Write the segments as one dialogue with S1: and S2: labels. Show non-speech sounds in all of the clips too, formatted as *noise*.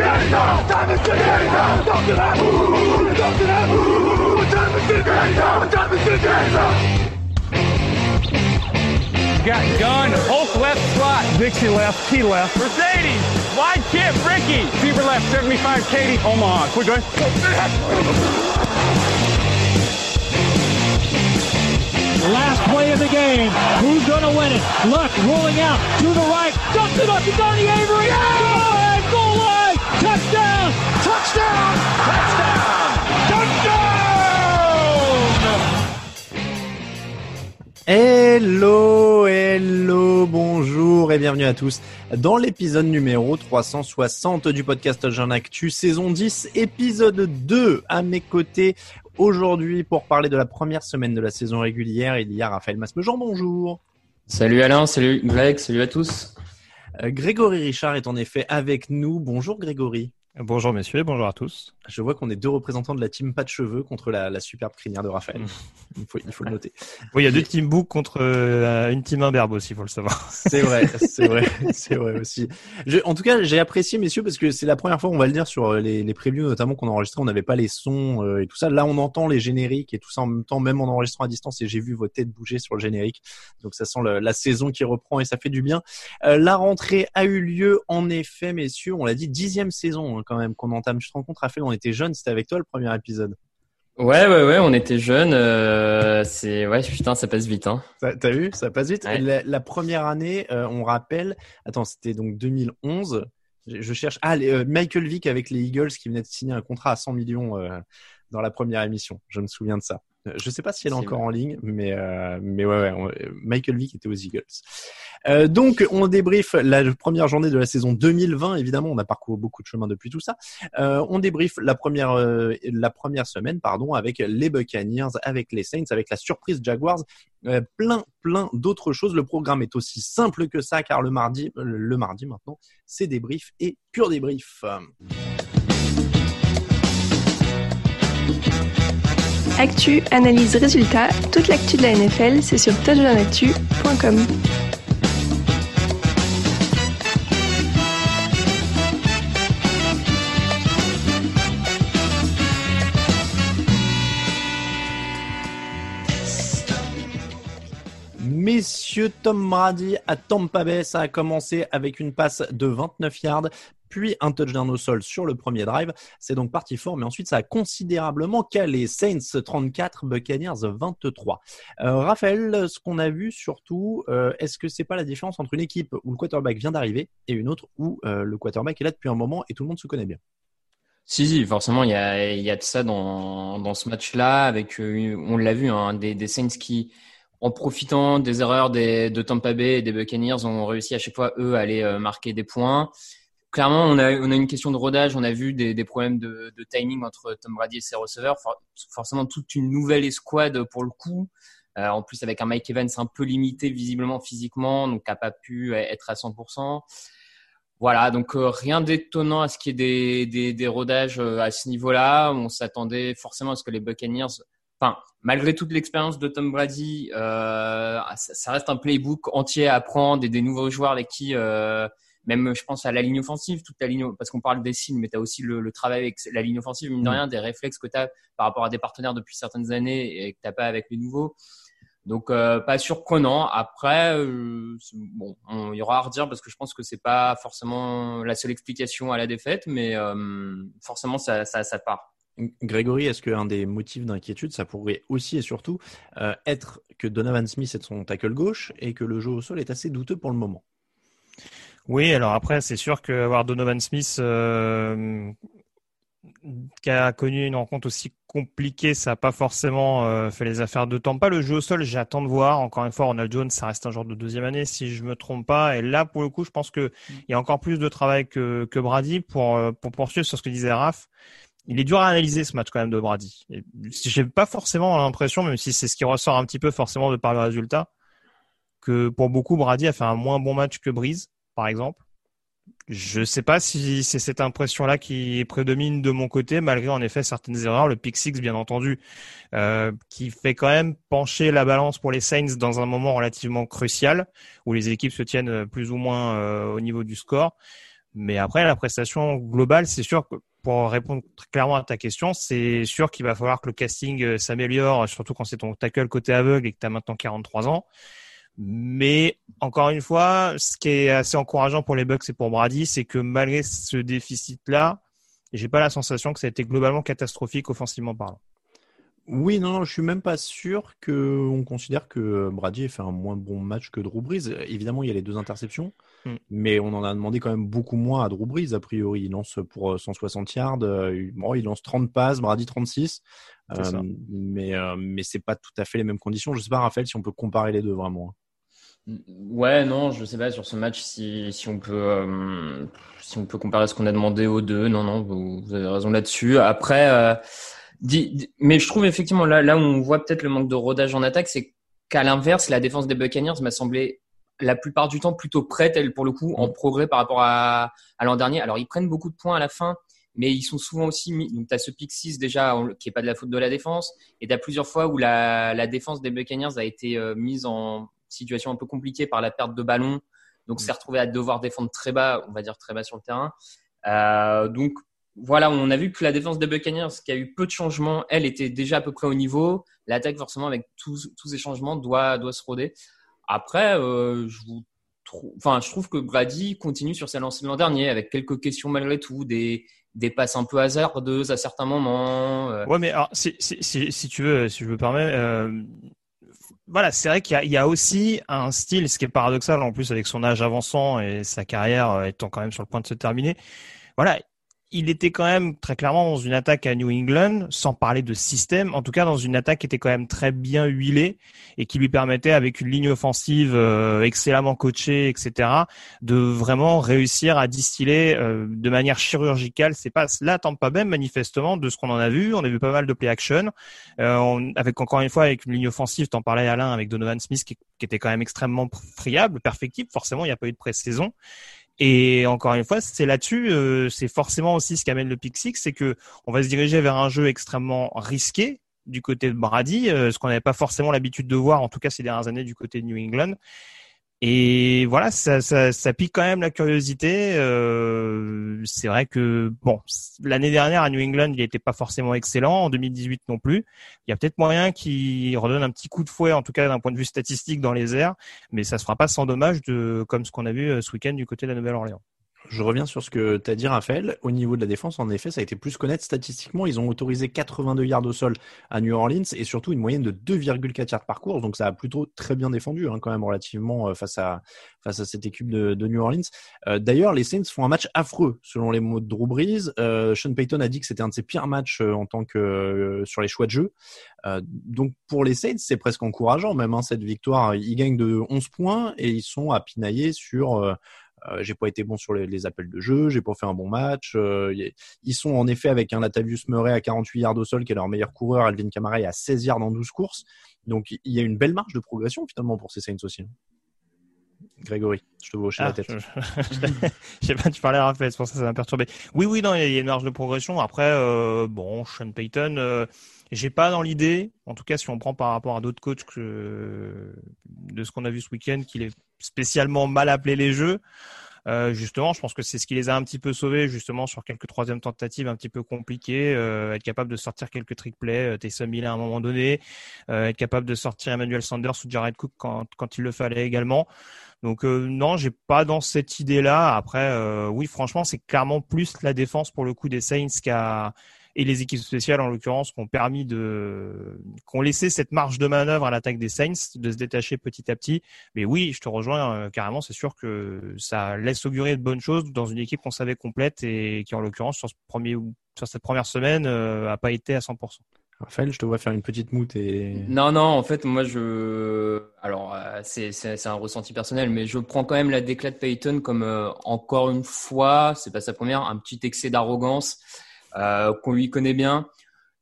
S1: Time is it now? Time is it now? Talk to that. Talk to that. What time is it now? What time is it now?
S2: Got gun, Hulk left slot. Dixie left, T left. Mercedes, wide chip, Ricky. Fever left, 75, Katie, Omaha. Quick going.
S3: Last play of the game. Who's going to win it? Luck rolling out to the right. Dumps it up to Donnie Avery. Yeah! Touchdown. Touchdown.
S4: Hello, hello, bonjour et bienvenue à tous dans l'épisode numéro 360 du podcast Jean Actu, saison 10, épisode 2 à mes côtés. Aujourd'hui, pour parler de la première semaine de la saison régulière, il y a Raphaël Masmejean, bonjour.
S5: Salut Alain, salut Greg, salut à tous.
S4: Euh, Grégory Richard est en effet avec nous. Bonjour Grégory.
S6: Bonjour messieurs bonjour à tous.
S4: Je vois qu'on est deux représentants de la team pas de cheveux contre la, la superbe crinière de Raphaël. Il faut, il faut le noter.
S6: Oui, il y a deux team book contre euh, une team imberbe aussi, il faut le savoir.
S4: C'est vrai, *laughs* c'est vrai, c'est vrai aussi. Je, en tout cas, j'ai apprécié messieurs parce que c'est la première fois, on va le dire sur les, les previews notamment qu'on a enregistré, on n'avait pas les sons euh, et tout ça. Là, on entend les génériques et tout ça en même temps, même en enregistrant à distance et j'ai vu vos têtes bouger sur le générique. Donc ça sent le, la saison qui reprend et ça fait du bien. Euh, la rentrée a eu lieu en effet, messieurs. On l'a dit, dixième saison hein, quand même qu'on entame. Je te rends compte, Raphaël, on était jeunes, c'était avec toi le premier épisode.
S5: Ouais, ouais, ouais, on était jeunes. Euh, c'est ouais, putain, ça passe vite, hein.
S4: T'as vu, ça passe vite.
S5: Ouais.
S4: La, la première année, euh, on rappelle. Attends, c'était donc 2011. Je, je cherche. Ah, les, euh, Michael Vick avec les Eagles qui venait de signer un contrat à 100 millions euh, dans la première émission. Je me souviens de ça. Euh, Je sais pas si elle est encore
S5: vrai.
S4: en ligne, mais euh, mais ouais, ouais on- Michael Vick était aux Eagles. Euh, donc on débrief la première journée de la saison 2020. Évidemment, on a parcouru beaucoup de chemin depuis tout ça. Euh, on débrief la première la première semaine, pardon, avec les Buccaneers, avec les Saints, avec la surprise Jaguars, plein plein d'autres choses. Le programme est aussi simple que ça, car le mardi, le mardi maintenant, c'est débrief et pur débrief.
S7: Actu, analyse, résultat, toute l'actu de la NFL, c'est sur touchdownactu.com.
S4: Messieurs, Tom Brady à Tampa Bay, ça a commencé avec une passe de 29 yards, puis un touchdown au sol sur le premier drive. C'est donc parti fort, mais ensuite ça a considérablement calé. Saints 34, Buccaneers 23. Euh, Raphaël, ce qu'on a vu surtout, euh, est-ce que c'est pas la différence entre une équipe où le quarterback vient d'arriver et une autre où euh, le quarterback est là depuis un moment et tout le monde se connaît bien?
S5: Si, si, forcément, il y a, de ça dans, dans ce match-là, avec, euh, on l'a vu, hein, des, Saints qui, en profitant des erreurs de Tampa Bay et des Buccaneers, ont réussi à chaque fois, eux, à aller marquer des points. Clairement, on a, on a une question de rodage, on a vu des, des problèmes de, de timing entre Tom Brady et ses receveurs. For- forcément, toute une nouvelle escouade pour le coup. Euh, en plus, avec un Mike Evans un peu limité visiblement physiquement, donc n'a pas pu être à 100%. Voilà, donc euh, rien d'étonnant à ce qu'il y ait des, des, des rodages euh, à ce niveau-là. On s'attendait forcément à ce que les Buccaneers enfin, malgré toute l'expérience de Tom Brady, euh, ça, ça reste un playbook entier à apprendre et des nouveaux joueurs avec qui, même je pense à la ligne offensive, toute la ligne, parce qu'on parle des signes, mais tu as aussi le, le, travail avec la ligne offensive, mine de rien, des réflexes que tu as par rapport à des partenaires depuis certaines années et que tu pas avec les nouveaux. Donc euh, pas surprenant. Après, euh, bon, il y aura à redire parce que je pense que c'est pas forcément la seule explication à la défaite, mais euh, forcément ça, ça, ça part.
S4: Grégory, est-ce qu'un des motifs d'inquiétude, ça pourrait aussi et surtout être que Donovan Smith est son tackle gauche et que le jeu au sol est assez douteux pour le moment?
S6: Oui, alors après, c'est sûr qu'avoir Donovan Smith euh, qui a connu une rencontre aussi compliquée, ça n'a pas forcément euh, fait les affaires de temps. Pas le jeu au sol, j'attends de voir. Encore une fois, Ronald Jones, ça reste un genre de deuxième année, si je me trompe pas. Et là, pour le coup, je pense qu'il y a encore plus de travail que, que Brady pour, pour poursuivre sur ce que disait Raph il est dur à analyser ce match quand même de Brady. J'ai pas forcément l'impression, même si c'est ce qui ressort un petit peu forcément de par le résultat, que pour beaucoup Brady a fait un moins bon match que Breeze, par exemple. Je sais pas si c'est cette impression-là qui prédomine de mon côté, malgré en effet certaines erreurs. Le pick six, bien entendu, euh, qui fait quand même pencher la balance pour les Saints dans un moment relativement crucial où les équipes se tiennent plus ou moins euh, au niveau du score. Mais après, la prestation globale, c'est sûr que pour répondre clairement à ta question, c'est sûr qu'il va falloir que le casting euh, s'améliore, surtout quand c'est ton tackle côté aveugle et que tu as maintenant 43 ans. Mais encore une fois, ce qui est assez encourageant pour les Bucks et pour Brady, c'est que malgré ce déficit-là, j'ai pas la sensation que ça a été globalement catastrophique offensivement parlant.
S4: Oui, non, je suis même pas sûr qu'on considère que Brady ait fait un moins bon match que Drew Brees. Évidemment, il y a les deux interceptions. Mm. Mais on en a demandé quand même beaucoup moins à Drew Brees, a priori. Il lance pour 160 euh, yards. Euh, bon, il lance 30 passes, Brady 36. Euh, mais euh, mais c'est pas tout à fait les mêmes conditions. Je sais pas, Raphaël, si on peut comparer les deux vraiment.
S5: Ouais, non, je sais pas sur ce match si, si on peut euh, si on peut comparer ce qu'on a demandé aux deux. Non, non, vous, avez raison là-dessus. Après, euh, mais je trouve effectivement là là où on voit peut-être le manque de rodage en attaque, c'est qu'à l'inverse, la défense des Buccaneers m'a semblé la plupart du temps plutôt prête, elle, pour le coup, en mm. progrès par rapport à, à l'an dernier. Alors, ils prennent beaucoup de points à la fin, mais ils sont souvent aussi mis. Donc, tu as ce pick 6 déjà, qui est pas de la faute de la défense, et tu as plusieurs fois où la, la défense des Buccaneers a été euh, mise en situation un peu compliquée par la perte de ballon. Donc, mm. s'est retrouvé à devoir défendre très bas, on va dire très bas sur le terrain. Euh, donc, voilà, on a vu que la défense des Buccaneers, qui a eu peu de changements, elle était déjà à peu près au niveau. L'attaque, forcément, avec tous, tous ces changements, doit, doit se roder. Après, euh, je vous enfin, je trouve que Brady continue sur sa lancée de l'an dernier avec quelques questions malgré tout, des, des passes un peu hasardeuses à certains moments.
S6: Euh. Ouais, mais alors, si, si, si, si, tu veux, si je me permets, euh, voilà, c'est vrai qu'il y, a aussi un style, ce qui est paradoxal en plus avec son âge avançant et sa carrière euh, étant quand même sur le point de se terminer. Voilà, il était quand même très clairement dans une attaque à New England, sans parler de système, en tout cas dans une attaque qui était quand même très bien huilée et qui lui permettait, avec une ligne offensive euh, excellemment coachée, etc., de vraiment réussir à distiller euh, de manière chirurgicale ses passes. Là, pas même manifestement, de ce qu'on en a vu, on a vu pas mal de play action, euh, avec encore une fois avec une ligne offensive, t'en parlais Alain, avec Donovan Smith qui, qui, était quand même extrêmement friable, perfectible. Forcément, il n'y a pas eu de pré-saison. Et encore une fois, c'est là-dessus, euh, c'est forcément aussi ce qui amène le pick c'est que on va se diriger vers un jeu extrêmement risqué du côté de Brady, euh, ce qu'on n'avait pas forcément l'habitude de voir, en tout cas ces dernières années du côté de New England. Et voilà, ça, ça, ça, pique quand même la curiosité. Euh, c'est vrai que bon, l'année dernière à New England, il n'était pas forcément excellent. En 2018 non plus. Il y a peut-être moyen qu'il redonne un petit coup de fouet, en tout cas d'un point de vue statistique dans les airs, mais ça se fera pas sans dommage de comme ce qu'on a vu euh, ce week-end du côté de la Nouvelle-Orléans.
S4: Je reviens sur ce que tu as dit, Raphaël. Au niveau de la défense, en effet, ça a été plus connaître statistiquement. Ils ont autorisé 82 yards au sol à New Orleans et surtout une moyenne de 2,4 yards par course. Donc, ça a plutôt très bien défendu, hein, quand même, relativement euh, face à, face à cette équipe de, de New Orleans. Euh, D'ailleurs, les Saints font un match affreux, selon les mots de Drew Brees. Euh, Sean Payton a dit que c'était un de ses pires matchs en tant que euh, sur les choix de jeu. donc, pour les Saints, c'est presque encourageant, même, hein, cette victoire. Ils gagnent de 11 points et ils sont à pinailler sur j'ai pas été bon sur les, appels de jeu, j'ai pas fait un bon match. Euh, ils sont en effet avec un Latavius Murray à 48 yards au sol, qui est leur meilleur coureur, Alvin Kamara à 16 yards en 12 courses. Donc il y a une belle marge de progression finalement pour ces Saints aussi. Grégory, je te vois hocher la ah, tête. *laughs*
S6: Je, sais pas, tu parlais Raphaël, c'est pour ça que ça m'a perturbé. Oui, oui, non, il y a une marge de progression. Après, euh, bon, Sean Payton, J'ai pas dans l'idée, en tout cas si on prend par rapport à d'autres coachs que, de ce qu'on a vu ce week-end, qu'il est spécialement mal appelé les jeux. Euh, justement, je pense que c'est ce qui les a un petit peu sauvés, justement, sur quelques troisièmes tentatives un petit peu compliquées, euh, être capable de sortir quelques trick plays, euh, Taysom Hill à un moment donné, euh, être capable de sortir Emmanuel Sanders ou Jared Cook quand, quand il le fallait également. Donc euh, non, j'ai pas dans cette idée-là. Après, euh, oui, franchement, c'est clairement plus la défense pour le coup des Saints qu'a et les équipes spéciales en l'occurrence qui ont permis de qui ont laissé cette marge de manœuvre à l'attaque des Saints de se détacher petit à petit. Mais oui, je te rejoins euh, carrément. C'est sûr que ça laisse augurer de bonnes choses dans une équipe qu'on savait complète et qui en l'occurrence sur ce premier sur cette première semaine euh, a pas été à 100%.
S4: Raphaël, je te vois faire une petite moute et.
S5: Non, non, en fait, moi, je. Alors, euh, c'est c'est c'est un ressenti personnel, mais je prends quand même la déclat de Payton comme euh, encore une fois, c'est pas sa première, un petit excès d'arrogance euh, qu'on lui connaît bien.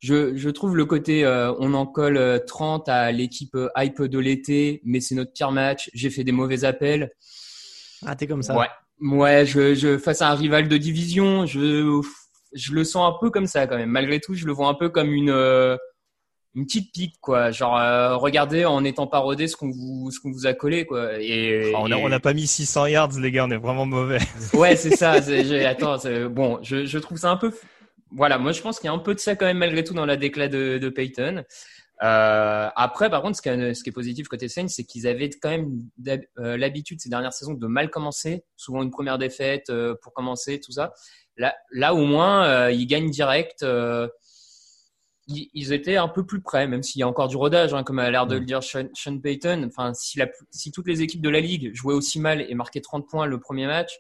S5: Je, je trouve le côté euh, on en colle euh, 30 à l'équipe euh, hype de l'été, mais c'est notre pire match. J'ai fait des mauvais appels.
S4: Ah, t'es comme ça.
S5: Ouais, ouais. Je, je face à un rival de division, je je le sens un peu comme ça quand même. Malgré tout, je le vois un peu comme une euh, une petite pique quoi. Genre euh, regardez en étant parodé ce qu'on vous ce qu'on vous a collé quoi. Et,
S6: Ah, on a
S5: et-
S6: on n'a pas mis 600 yards les gars, on est vraiment mauvais.
S5: Ouais, c'est ça. Attends, bon, je, je trouve ça un peu. Voilà, moi je pense qu'il y a un peu de ça quand même malgré tout dans la déclat de, de Payton. Euh, après, par contre, ce qui, est, ce qui est positif côté Saints, c'est qu'ils avaient quand même euh, l'habitude ces dernières saisons de mal commencer, souvent une première défaite euh, pour commencer, tout ça. Là, là au moins, euh, ils gagnent direct. ils, ils étaient un peu plus près, même s'il y a encore du rodage, hein, comme a l'air de le dire Sean, Sean Payton. Enfin, si, la, si toutes les équipes de la ligue jouaient aussi mal et marquaient 30 points le premier match,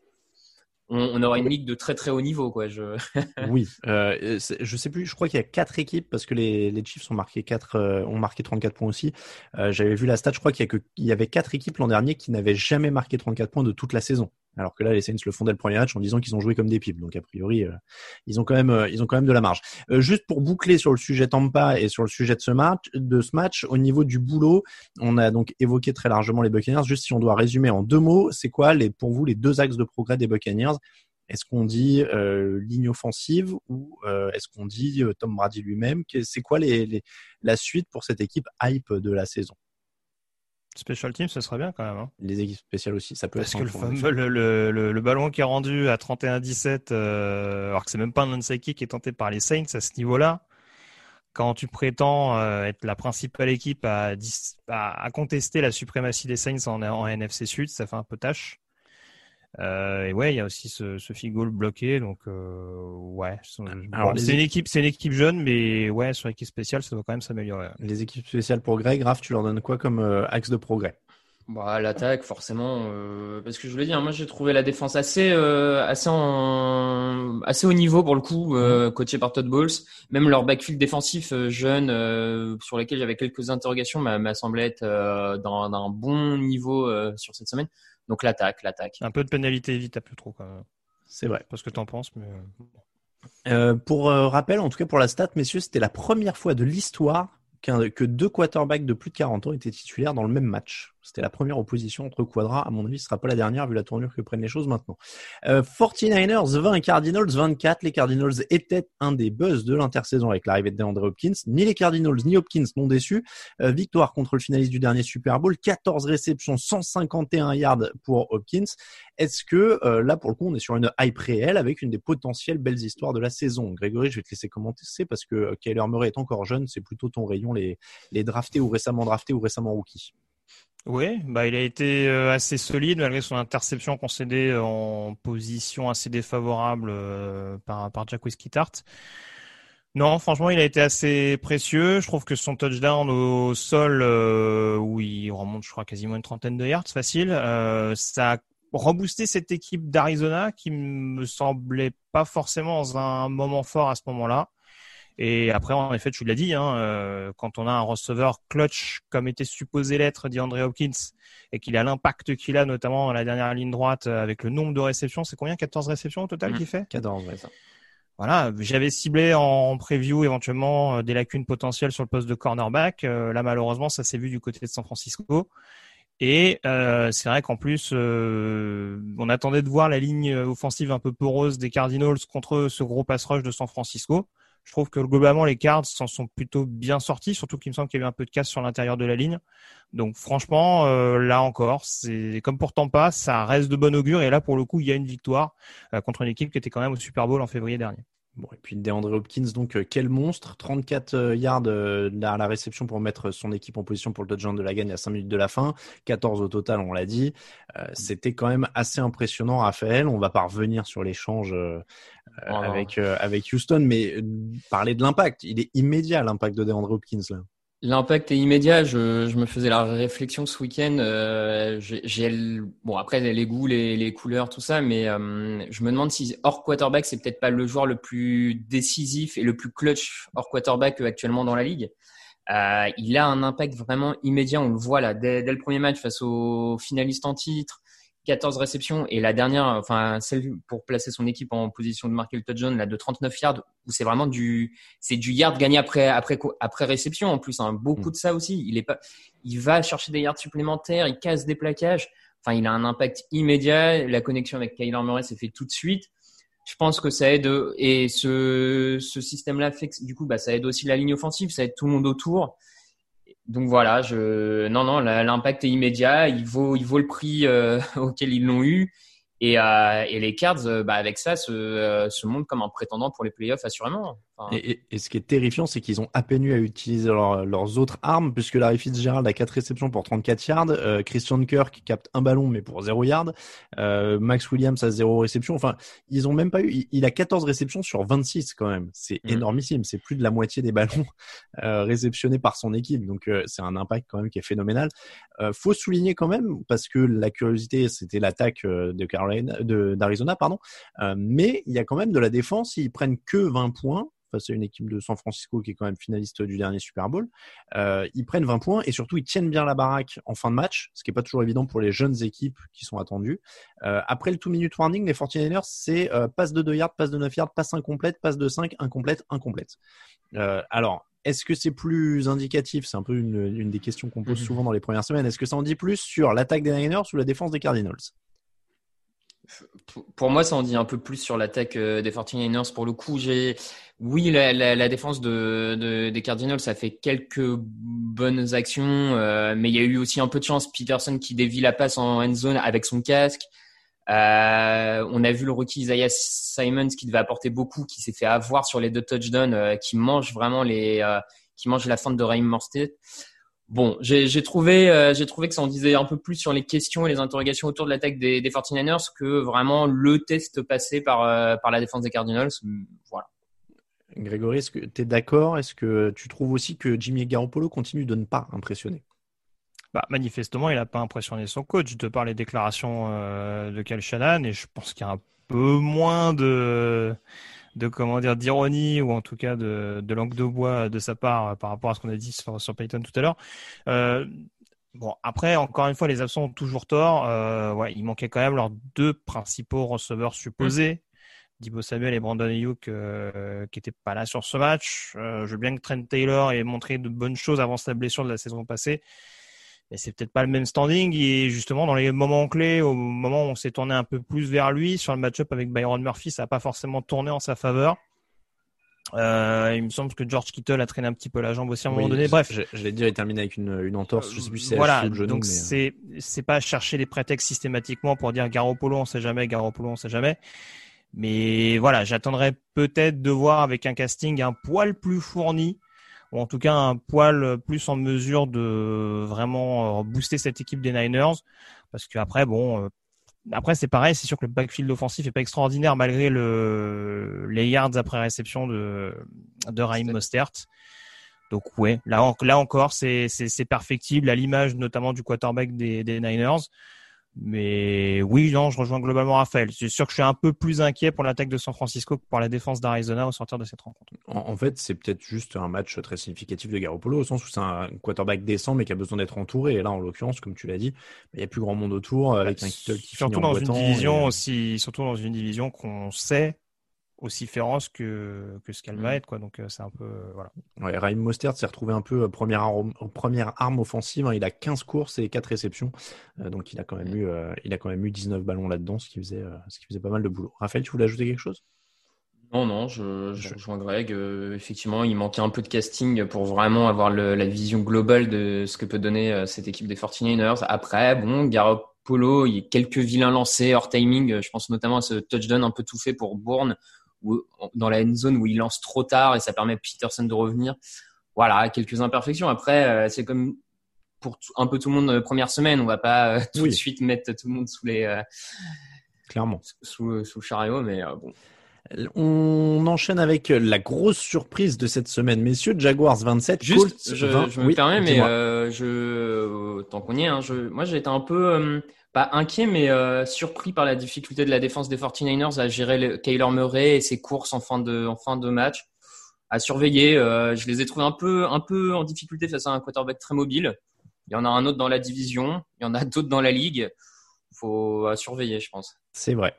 S5: on, on aurait une ligue de très très haut niveau, quoi. Je... *laughs*
S4: Oui, euh, je sais plus, je crois qu'il y a quatre équipes parce que les, les Chiefs ont marqué quatre, euh, ont marqué 34 points aussi. Euh, J'avais vu la stat, je crois qu'il y y avait quatre équipes l'an dernier qui n'avaient jamais marqué 34 points de toute la saison. Alors que là, les Saints le font dès le premier match en disant qu'ils ont joué comme des pipes. Donc a priori, euh, ils ont quand même, euh, ils ont quand même de la marge. Euh, juste pour boucler sur le sujet Tampa et sur le sujet de ce match, de ce match, au niveau du boulot, on a donc évoqué très largement les Buccaneers. Juste si on doit résumer en deux mots, c'est quoi les, pour vous les deux axes de progrès des Buccaneers? Est-ce qu'on dit ligne offensive ou est-ce qu'on dit Tom Brady lui-même? C'est quoi les, les- la suite pour cette équipe hype de la saison?
S6: Special team, ce serait bien quand même. hein.
S4: Les équipes spéciales aussi, ça peut
S6: Parce
S4: être
S6: que
S4: un
S6: le, ballon qui est rendu à 31-17, euh, alors que c'est même pas un onside kick qui est tenté par les Saints à ce niveau-là, quand tu prétends euh, être la principale équipe à, dis- à, à contester la suprématie des Saints en, en NFC Sud, ça fait un peu tâche. Euh, et ouais, il y a aussi ce, ce bloqué, donc euh, ouais. c'est-
S4: Alors,
S6: bon,
S4: les
S6: c'est une équipe, c'est une équipe jeune, mais ouais, sur l'équipe spéciale, ça doit quand même s'améliorer.
S4: Les équipes spéciales pour Greg, Raph, tu leur donnes quoi comme euh, axe de progrès?
S5: Bah, l'attaque, forcément, euh, parce que je le dis, hein, moi j'ai trouvé la défense assez, euh, assez, en, assez haut niveau pour le coup, euh, coaché par Todd Bowles. Même leur backfield défensif euh, jeune, euh, sur lesquels j'avais quelques interrogations, m'a semblé être euh, dans d'un bon niveau euh, sur cette semaine. Donc l'attaque, l'attaque.
S6: Un peu de pénalité évite à plus trop quand même.
S4: C'est vrai.
S6: Pas ce que t'en penses, mais euh,
S4: Euh, pour euh, rappel, en tout cas pour la stat, messieurs, c'était la première fois de l'histoire qu'un- que deux quarterbacks de plus de 40 ans étaient titulaires dans le même match. C'était la première opposition entre Quadra. À mon avis, ce sera pas la dernière vu la tournure que prennent les choses maintenant. Euh, 49ers 20, Cardinals 24. Les Cardinals étaient un des buzz de l'intersaison avec l'arrivée de DeAndre Hopkins. Ni les Cardinals ni Hopkins n'ont déçu. Euh, victoire contre le finaliste du dernier Super Bowl. 14 réceptions, 151 yards pour Hopkins. Est-ce que euh, là, pour le coup, on est sur une hype réelle avec une des potentielles belles histoires de la saison? Grégory, je vais te laisser commenter, c'est parce que euh, Kyler Murray est encore jeune, c'est plutôt ton rayon, les, les draftés ou récemment draftés ou récemment rookies.
S6: Oui, bah il a été euh, assez solide malgré son interception concédée en position assez défavorable euh, par, par Jack Tart. Non, franchement, il a été assez précieux. Je trouve que son touchdown au sol, euh, où il remonte, je crois, quasiment une trentaine de yards, facile, euh, ça a reboosté cette équipe d'Arizona qui me semblait pas forcément dans un moment fort à ce moment-là. Et après, en effet, tu l'as dit, hein, euh, quand on a un receveur clutch comme était supposé l'être DeAndre Hopkins et qu'il a l'impact qu'il a, notamment dans la dernière ligne droite euh, avec le nombre de réceptions, c'est combien 14 réceptions au total
S5: Mmh.
S6: qu'il fait
S4: 14, ouais.
S6: Voilà, j'avais ciblé en preview éventuellement euh, des lacunes potentielles sur le poste de cornerback. Euh, là, malheureusement, ça s'est vu du côté de San Francisco. Et euh, c'est vrai qu'en plus, euh, on attendait de voir la ligne offensive un peu poreuse des Cardinals contre ce gros pass rush de San Francisco. Je trouve que globalement, les Cards s'en sont plutôt bien sortis, surtout qu'il me semble qu'il y avait un peu de casse sur l'intérieur de la ligne. Donc franchement, euh, là encore, c'est comme pour Tampa, ça reste de bon augure. Et là, pour le coup, il y a une victoire euh, contre une équipe qui était quand même au Super Bowl en février dernier.
S4: Bon, et puis DeAndre Hopkins, donc euh, quel monstre 34 euh, yards euh, à la réception pour mettre son équipe en position pour le touchdown de la gagne à 5 minutes de la fin, 14 au total, on l'a dit. C'était quand même assez impressionnant, Raphaël. On va pas revenir sur l'échange avec, avec Houston, mais parler de l'impact. Il est immédiat, l'impact de DeAndre Hopkins là.
S5: L'impact est immédiat. Je, je, me faisais la réflexion ce week-end. Euh, j'ai bon après les goûts, les, les, couleurs, tout ça, mais euh, je me demande si hors quarterback, c'est peut-être pas le joueur le plus décisif et le plus clutch hors quarterback actuellement dans la ligue. Euh, il a un impact vraiment immédiat. On le voit là dès, dès le premier match face aux finalistes en titre. 14 réceptions et la dernière, enfin celle pour placer son équipe en position de marquer le touchdown, là de 39 yards, où c'est vraiment du, c'est du yard gagné après après après réception en plus, hein, beaucoup mm. de ça aussi. Il est pas, il va chercher des yards supplémentaires, il casse des plaquages. Enfin, il a un impact immédiat. La connexion avec Kyler Murray s'est fait tout de suite. Je pense que ça aide et ce ce système-là fait que, du coup, bah ça aide aussi la ligne offensive, ça aide tout le monde autour donc voilà, je non non, l'impact est immédiat, il vaut il vaut le prix euh, *laughs* auquel ils l'ont eu et, euh, et les Cards, euh, bah, avec ça, se, euh, se montrent comme un prétendant pour les playoffs, assurément.
S4: Et, et, ce qui est terrifiant, c'est qu'ils ont à peine eu à utiliser leurs autres armes, puisque Larry Fitzgerald a 4 réceptions pour 34 yards, euh, Christian Kirk capte un ballon, mais pour 0 yards, euh, Max Williams a 0 réception. Enfin, ils ont même pas eu. Il, a 14 réceptions sur 26 quand même. C'est mm. énormissime. C'est plus de la moitié des ballons *laughs* réceptionnés par son équipe. Donc, c'est un impact quand même qui est phénoménal. faut souligner quand même, parce que la curiosité, c'était l'attaque de Carolina d'Arizona, pardon. Euh, mais il y a quand même de la défense. Ils prennent que 20 points face à une équipe de San Francisco qui est quand même finaliste du dernier Super Bowl. Euh, ils prennent 20 points et surtout ils tiennent bien la baraque en fin de match, ce qui est pas toujours évident pour les jeunes équipes qui sont attendues. Euh, après le 2 minute warning, les 49ers, c'est passe de 2 yards, passe de 9 yards, passe incomplète, passe de 5, incomplète, incomplète. alors, est-ce que c'est plus indicatif? C'est un peu une, une des questions qu'on pose mhm. souvent dans les premières semaines. Est-ce que ça en dit plus sur l'attaque des Niners ou la défense des Cardinals?
S5: Pour moi, ça en dit un peu plus sur l'attaque euh, des 49ers. Pour le coup, j'ai, oui, la, défense de, de, des Cardinals, ça fait quelques bonnes actions, euh, mais il y a eu aussi un peu de chance. Peterson qui dévie la passe en end zone avec son casque. Euh, on a vu le rookie Isaiah Simons qui devait apporter beaucoup, qui s'est fait avoir sur les deux touchdowns, qui mange vraiment les, qui mange la fin de Raheem Morstead. Bon, j'ai trouvé, euh, j'ai trouvé que ça en disait un peu plus sur les questions et les interrogations autour de l'attaque des, des 49ers que vraiment le test passé par, euh, par la défense des Cardinals. Voilà.
S4: Grégory, est-ce que tu es d'accord? Est-ce que tu trouves aussi que Jimmy Garoppolo continue de ne pas impressionner?
S6: Bah, manifestement, il n'a pas impressionné son coach de par les déclarations euh, de Cal Shannon et je pense qu'il y a un peu moins de de comment dire d'ironie ou en tout cas de, de langue de bois de sa part par rapport à ce qu'on a dit sur, sur Payton tout à l'heure. Euh, bon, après, encore une fois, les absents ont toujours tort. Euh, ouais, il manquait quand même leurs deux principaux receveurs supposés. Mmh. Dibo Samuel et Brandon Ayuk euh, qui n'étaient pas là sur ce match. Euh, je veux bien que Trent Taylor ait montré de bonnes choses avant sa blessure de la saison passée mais c'est peut-être pas le même standing. Et justement, dans les moments clés, au moment où on s'est tourné un peu plus vers lui, sur le match-up avec Byron Murphy, ça n'a pas forcément tourné en sa faveur. Euh, il me semble que George Kittle a traîné un petit peu la jambe aussi à un moment donné. Bref,
S4: l'ai dit, il terminé avec une, une entorse. Je sais plus si c'est
S6: voilà. Genou, donc c'est c'est pas chercher des prétextes systématiquement pour dire Garoppolo on sait jamais, Garoppolo on sait jamais. Mais voilà, j'attendrai peut-être de voir avec un casting un poil plus fourni ou en tout cas un poil plus en mesure de vraiment euh, booster cette équipe des Niners. Parce qu'après, bon, euh, après c'est pareil, c'est sûr que le backfield offensif est pas extraordinaire malgré le, les yards après réception de, de Raheem Mostert. Donc ouais, là, là encore, c'est perfectible à l'image notamment du quarterback des, des Niners. Mais oui, non, je rejoins globalement Raphaël. C'est sûr que je suis un peu plus inquiet pour l'attaque de San Francisco que pour la défense d'Arizona au sortir de cette rencontre.
S4: En, fait, c'est peut-être juste un match très significatif de Garoppolo, au sens où c'est un quarterback décent, mais qui a besoin d'être entouré. Et là, en l'occurrence, comme tu l'as dit, il n'y a plus grand monde autour, avec un Kittle qui
S6: surtout
S4: dans
S6: une division aussi, surtout dans une division qu'on sait aussi féroce que, que ce qu'elle va mm. être quoi donc euh, c'est un peu euh, voilà
S4: ouais, Raheem Mostert s'est retrouvé un peu euh, première arme, première arme offensive hein. il a 15 courses et 4 réceptions donc il a quand même eu il a quand même eu 19 ballons là-dedans ce qui faisait ce qui faisait pas mal de boulot Raphaël tu voulais ajouter quelque chose?
S5: Non, non, je, je rejoins Greg. Euh, effectivement, il manquait un peu de casting pour vraiment avoir le, la vision globale de ce que peut donner euh, cette équipe des 49ers. Après, bon, Garoppolo, il y a quelques vilains lancés hors timing. Je pense notamment à ce touchdown un peu tout fait pour Bourne, où, dans la end zone où il lance trop tard et ça permet à Peterson de revenir. Voilà, quelques imperfections. Après, euh, c'est comme pour un peu tout le monde première semaine. On va pas tout de suite mettre tout le monde sous les
S4: clairement
S5: sous, sous le chariot, mais bon.
S4: On enchaîne avec la grosse surprise de cette semaine, messieurs. Jaguars 27,
S5: Juste, Colts je, 20. Je me permets, mais euh, je, euh, tant qu'on y est, hein, je, moi j'ai été un peu euh, inquiet, mais euh, surpris par la difficulté de la défense des 49ers à gérer le, Kyler Murray et ses courses en fin de, match, à surveiller. je les ai trouvés un peu, un peu en difficulté face à un quarterback très mobile. Il y en a un autre dans la division, il y en a d'autres dans la ligue. Faut surveiller, je pense.
S4: C'est vrai.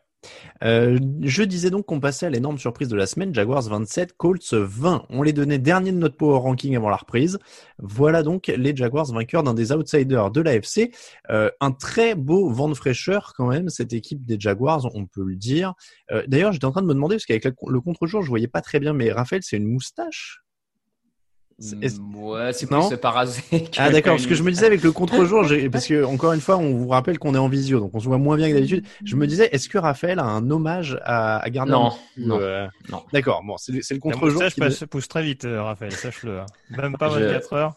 S4: Euh, je disais donc qu'on passait à l'énorme surprise de la semaine, Jaguars 27, Colts 20. On les donnait dernier de notre power ranking avant la reprise. Voilà donc les Jaguars vainqueurs d'un des outsiders de l'AFC. Euh, un très beau vent de fraîcheur quand même, cette équipe des Jaguars, on peut le dire. Euh, d'ailleurs, j'étais en train de me demander, parce qu'avec le contre-jour, je voyais pas très bien, mais Raphaël, c'est une moustache?
S5: Ouais, c'est plus parasé. *laughs*
S4: Ah d'accord, parce que je me disais avec le contre-jour, parce que encore une fois, on vous rappelle qu'on est en visio, donc on se voit moins bien que d'habitude. Je me disais, est-ce que Raphaël a un hommage à, à Gardner
S5: Non, non, euh,
S4: non. D'accord, bon, c'est le contre-jour.
S6: La moustache pousse très vite, euh, Raphaël, sache-le. Hein. Même pas 24 heures.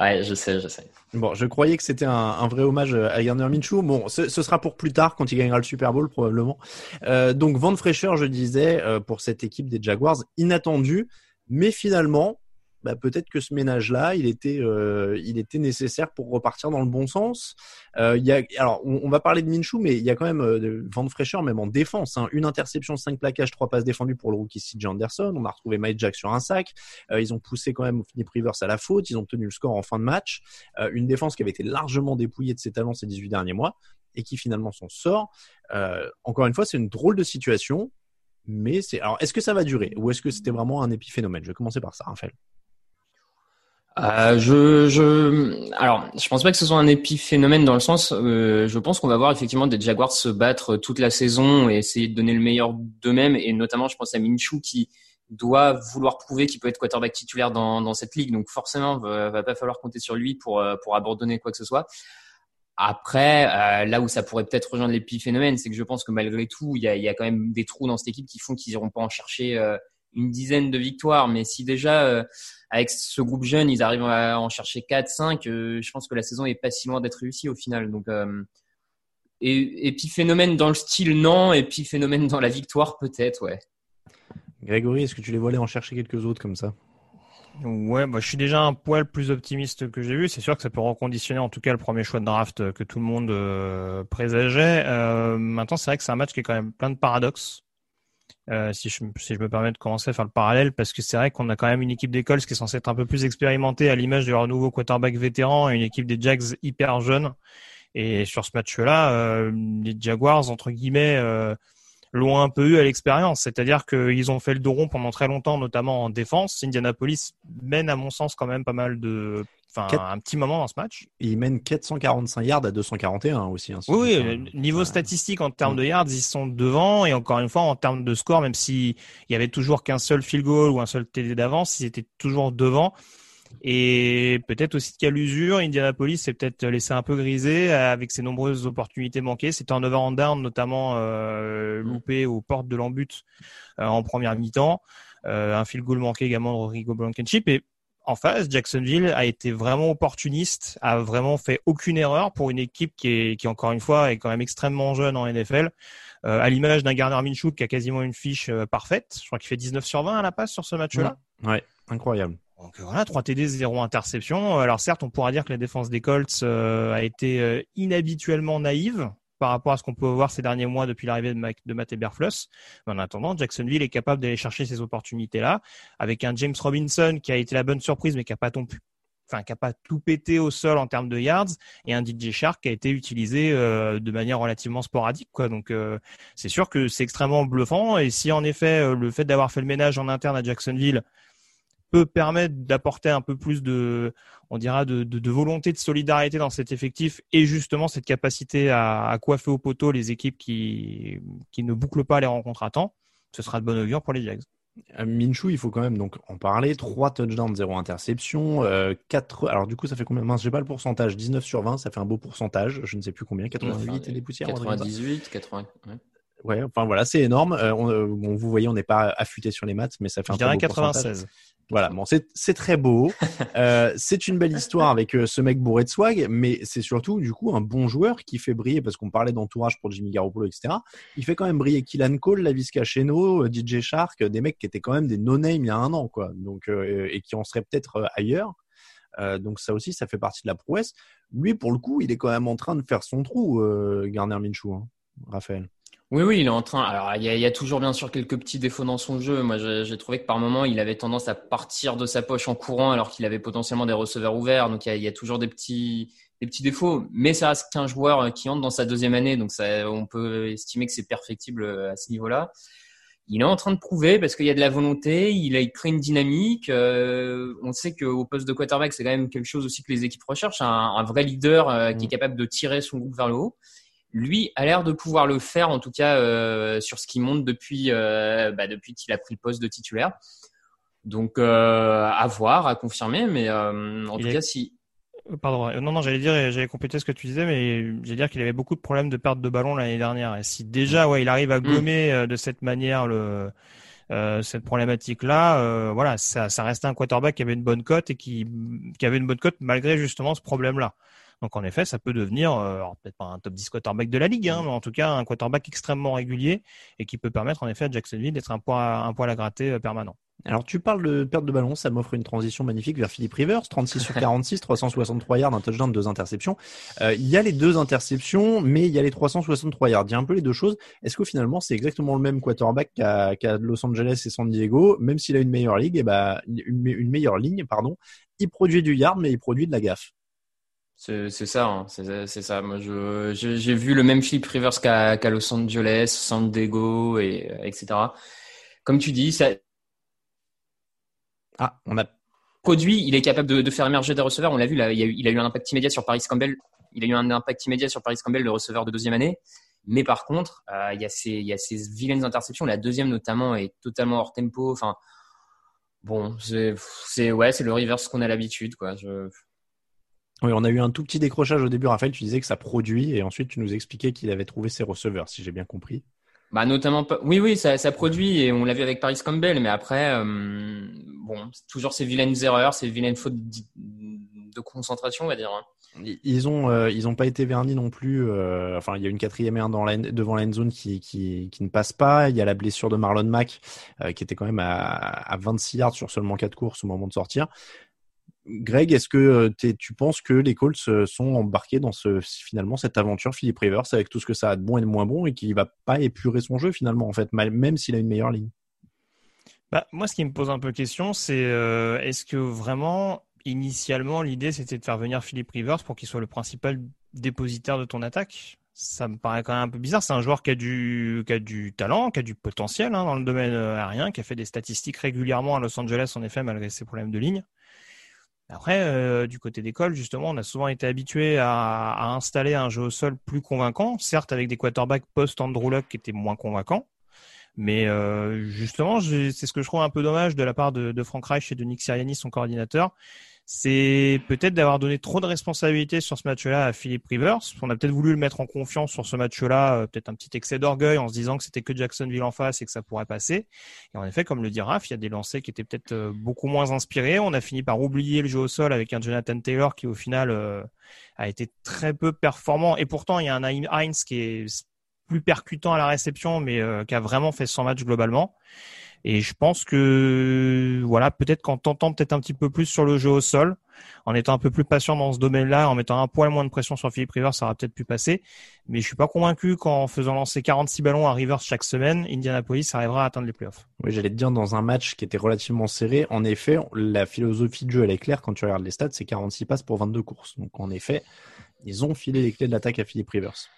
S5: Ouais, je sais, je sais.
S4: Bon, je croyais que c'était un, un, vrai hommage à Gardner Minshew. Bon, ce, ce, sera pour plus tard quand il gagnera le Super Bowl probablement. Euh, donc vent de fraîcheur, je disais, euh, pour cette équipe des Jaguars, inattendu, mais finalement bah, peut-être que ce ménage-là, il était, euh, il était nécessaire pour repartir dans le bon sens. Euh, alors, on, va parler de Minshew, mais il y a quand même euh, vent de fraîcheur, même en défense. Hein. Une interception, cinq plaquages, trois passes défendues pour le rookie CJ Anderson. On a retrouvé Mike Jack sur un sac. Euh, ils ont poussé quand même Philip Rivers à la faute. Ils ont tenu le score en fin de match. Euh, une défense qui avait été largement dépouillée de ses talents ces 18 derniers mois et qui finalement s'en sort. encore une fois, c'est une drôle de situation. Mais c'est alors est-ce que ça va durer ou est-ce que c'était vraiment un épiphénomène? Je vais commencer par ça, Raphaël.
S5: Euh, je, je, alors, je pense pas que ce soit un épiphénomène dans le sens, euh, je pense qu'on va voir effectivement des Jaguars se battre toute la saison et essayer de donner le meilleur d'eux-mêmes, et notamment, je pense à Minshew qui doit vouloir prouver qu'il peut être quarterback titulaire dans, dans cette ligue, donc forcément, va, va pas falloir compter sur lui pour euh, pour abandonner quoi que ce soit. Après, euh, là où ça pourrait peut-être rejoindre l'épiphénomène, c'est que je pense que malgré tout, il y a, y a quand même des trous dans cette équipe qui font qu'ils iront pas en chercher euh, une dizaine de victoires. Mais si déjà, euh, avec ce groupe jeune, ils arrivent à en chercher 4, 5, euh, je pense que la saison est pas si loin d'être réussie au final. Donc, euh, et, puis phénomène dans le style, non. Et puis phénomène dans la victoire, peut-être, ouais.
S4: Grégory, est-ce que tu les vois aller en chercher quelques autres comme ça?
S6: Ouais, moi je suis déjà un poil plus optimiste que j'ai vu. C'est sûr que ça peut reconditionner en tout cas le premier choix de draft que tout le monde présageait. maintenant, c'est vrai que c'est un match qui est quand même plein de paradoxes. Euh, si, je, me permets de commencer à faire le parallèle, parce que c'est vrai qu'on a quand même une équipe d'école qui est censée être un peu plus expérimentée à l'image de leur nouveau quarterback vétéran et une équipe des Jags hyper jeune. Et sur ce match-là, euh, les Jaguars, entre guillemets, euh, l'ont un peu eu à l'expérience. C'est-à-dire qu'ils ont fait le dos rond pendant très longtemps, notamment en défense. Indianapolis mène, à mon sens, quand même pas mal de enfin un petit moment dans ce match.
S4: Il mène 445 yards à 241 aussi. Hein,
S6: oui, oui niveau statistique en termes de yards, ils sont devant et encore une fois en termes de score, même s'il y avait toujours qu'un seul field goal ou un seul TD d'avance, ils étaient toujours devant. Et peut-être aussi qu'à l'usure, Indianapolis s'est peut-être laissé un peu griser avec ses nombreuses opportunités manquées. C'était en over and down, notamment euh, loupé aux portes de l'embut euh, en première mi-temps. Euh, un field goal manqué également de Rodrigo Blankenship. Et en face, Jacksonville a été vraiment opportuniste, a vraiment fait aucune erreur pour une équipe qui est, qui encore une fois est quand même extrêmement jeune en NFL. Euh, à l'image d'un Garner Minshew qui a quasiment une fiche euh, parfaite. Je crois qu'il fait 19 sur 20 à la passe sur ce match-là.
S4: Ouais, incroyable.
S6: Donc voilà, 3 TD, 0 interception. Alors certes, on pourra dire que la défense des Colts euh, a été inhabituellement naïve par rapport à ce qu'on peut voir ces derniers mois depuis l'arrivée de, de Matt Eberfluss. En attendant, Jacksonville est capable d'aller chercher ces opportunités-là avec un James Robinson qui a été la bonne surprise mais qui a pas tout, enfin qui a pas tout pété au sol en termes de yards et un DJ Shark qui a été utilisé euh, de manière relativement sporadique quoi. Donc euh, c'est sûr que c'est extrêmement bluffant et si en effet euh, le fait d'avoir fait le ménage en interne à Jacksonville peut permettre d'apporter un peu plus de, on dira, de, de, de, volonté de solidarité dans cet effectif et justement cette capacité à, à, coiffer au poteau les équipes qui, qui ne bouclent pas les rencontres à temps. ce sera de bon augure pour les Jags.
S4: Euh, Minshew, il faut quand même donc en parler. 3 touchdowns, 0 interception. Euh, 4... Alors du coup, ça fait combien Mince, j'ai pas le pourcentage. 19 sur 20, ça fait un beau pourcentage. Je ne sais plus combien. 88 et des poussières.
S5: 98, 80. Ouais.
S4: Ouais, enfin voilà, c'est énorme. Euh, on, euh, bon, vous voyez, on n'est pas affûté sur les maths, mais ça fait un
S6: Je dirais
S4: très beau pourcentage.
S6: 96.
S4: Voilà, bon, c'est très beau. *laughs* Euh, c'est une belle histoire avec euh, ce mec bourré de swag, mais c'est surtout du coup un bon joueur qui fait briller parce qu'on parlait d'entourage pour Jimmy Garoppolo, etc. Il fait quand même briller Killan Cole, Lavisca Cheno, DJ Shark, des mecs qui étaient quand même des no-name il y a un an, quoi. Donc euh, et qui en seraient peut-être euh, ailleurs. Euh, donc ça aussi, ça fait partie de la prouesse. Lui, pour le coup, il est quand même en train de faire son trou, euh, Garner Minshew, hein, Raphaël.
S5: Oui, oui, il est en train. Alors, il y, a, il y a toujours bien sûr quelques petits défauts dans son jeu. Moi, j'ai trouvé que par moment, il avait tendance à partir de sa poche en courant alors qu'il avait potentiellement des receveurs ouverts. Donc, il y a, il y a toujours des petits, des petits défauts. Mais ça reste qu'un joueur qui entre dans sa deuxième année. Donc, ça, on peut estimer que c'est perfectible à ce niveau-là. Il est en train de prouver parce qu'il y a de la volonté, il a il crée une dynamique. Euh, on sait qu'au poste de quarterback, c'est quand même quelque chose aussi que les équipes recherchent, un, un vrai leader euh, qui est capable de tirer son groupe vers le haut. Lui a l'air de pouvoir le faire, en tout cas euh, sur ce qui monte depuis euh, bah, depuis qu'il a pris le poste de titulaire. Donc euh, à voir, à confirmer, mais en
S6: Il
S5: tout
S6: est-
S5: cas si
S6: Pardon, non, non, j'allais dire, j'allais compléter ce que tu disais, mais j'allais dire qu'il avait beaucoup de problèmes de perte de ballon l'année dernière. Et si déjà, ouais, il arrive à gommer euh, de cette manière le, euh, cette problématique-là, euh, voilà, ça, ça restait un quarterback qui avait une bonne cote et qui, qui avait une bonne cote malgré justement ce problème-là. Donc en effet, ça peut devenir, euh, peut-être pas un top 10 quarterback de la ligue, hein, mais en tout cas un quarterback extrêmement régulier et qui peut permettre en effet à Jacksonville d'être un poids, un poil à gratter euh, permanent.
S4: Alors tu parles de perte de ballon, ça m'offre une transition magnifique vers Philippe Rivers, 36 sur 46, 363 *laughs* yards, un touchdown, deux interceptions. Euh, il y a les deux interceptions, mais il y a les 363 yards. Il y a un peu les deux choses. Est-ce que finalement c'est exactement le même quarterback qu'à Los Angeles et San Diego, même s'il a une meilleure ligue, et ben une, une meilleure ligne, pardon. Il produit du yard, mais il produit de la gaffe.
S5: C'est ça, hein, c'est ça. Moi, je j'ai vu le même Philip Rivers qu'à qu'à Los Angeles, San Diego et euh, etc. Comme tu dis, ça
S4: Ah, on a
S5: produit, il est capable de, de faire émerger des receveurs. On l'a vu, là, il, a eu, il a eu un impact immédiat sur Paris Campbell. Il a eu un impact immédiat sur Paris Campbell, le receveur de deuxième année. Mais par contre, euh, il, y a ces, il y a ces vilaines interceptions. La deuxième, notamment, est totalement hors tempo. Enfin, bon, c'est, c'est, ouais, c'est le reverse qu'on a l'habitude, quoi. Je,
S4: Oui, on a eu un tout petit décrochage au début. Raphaël, tu disais que ça produit, et ensuite tu nous expliquais qu'il avait trouvé ses receveurs, si j'ai bien compris.
S5: Bah notamment oui oui ça, ça produit et on l'a vu avec Paris Campbell mais après euh, bon c'est toujours ces vilaines erreurs ces vilaines fautes de concentration on va dire hein.
S4: Ils- ont, euh, ils ont pas été vernis non plus. euh, enfin, il y a une quatrième et un dans la, devant la zone qui, qui, qui ne passe pas. Il y a la blessure de Marlon Mack euh, qui était quand même à, à 26 yards sur seulement quatre courses au moment de sortir. Greg, est-ce que euh, tu penses que les Colts euh, sont embarqués dans finalement cette aventure Philippe Rivers avec tout ce que ça a de bon et de moins bon et qu'il va pas épurer son jeu finalement en fait, même s'il a une meilleure ligne?
S6: Bah, moi, ce qui me pose un peu question, c'est euh, est-ce que vraiment, initialement, l'idée c'était de faire venir Philippe Rivers pour qu'il soit le principal dépositaire de ton attaque? Ça me paraît quand même un peu bizarre. C'est un joueur qui a du, talent, qui a du potentiel hein, dans le domaine aérien, qui a fait des statistiques régulièrement à Los Angeles, en effet, malgré ses problèmes de ligne. Après, euh, du côté d'école, justement, on a souvent été habitué à, installer un jeu au sol plus convaincant, certes avec des quarterbacks post-Andrew Luck qui étaient moins convaincants. Mais euh, justement, c'est ce que je trouve un peu dommage de la part de, de Frank Reich et de Nick Sirianni, son coordinateur. C'est peut-être d'avoir donné trop de responsabilités sur ce match-là à Philippe Rivers. On a peut-être voulu le mettre en confiance sur ce match-là, euh, peut-être un petit excès d'orgueil en se disant que c'était que Jacksonville en face et que ça pourrait passer. Et en effet, comme le dit Raph, il y a des lancers qui étaient peut-être euh, beaucoup moins inspirés. On a fini par oublier le jeu au sol avec un Jonathan Taylor qui au final euh, a été très peu performant. Et pourtant, il y a un Hines qui est plus percutant à la réception, mais qui a vraiment fait 100 matchs globalement. Et je pense que voilà, peut-être qu'en tentant peut-être un petit peu plus sur le jeu au sol, en étant un peu plus patient dans ce domaine-là, en mettant un poil moins de pression sur Philippe Rivers, ça aura peut-être pu passer. Mais je suis pas convaincu qu'en faisant lancer 46 ballons à Rivers chaque semaine, Indianapolis arrivera à atteindre les playoffs.
S4: Oui, j'allais te dire dans un match qui était relativement serré. En effet, la philosophie de jeu elle est claire quand tu regardes les stats, c'est 46 passes pour 22 courses. Donc en effet, ils ont filé les clés de l'attaque à Philippe Rivers.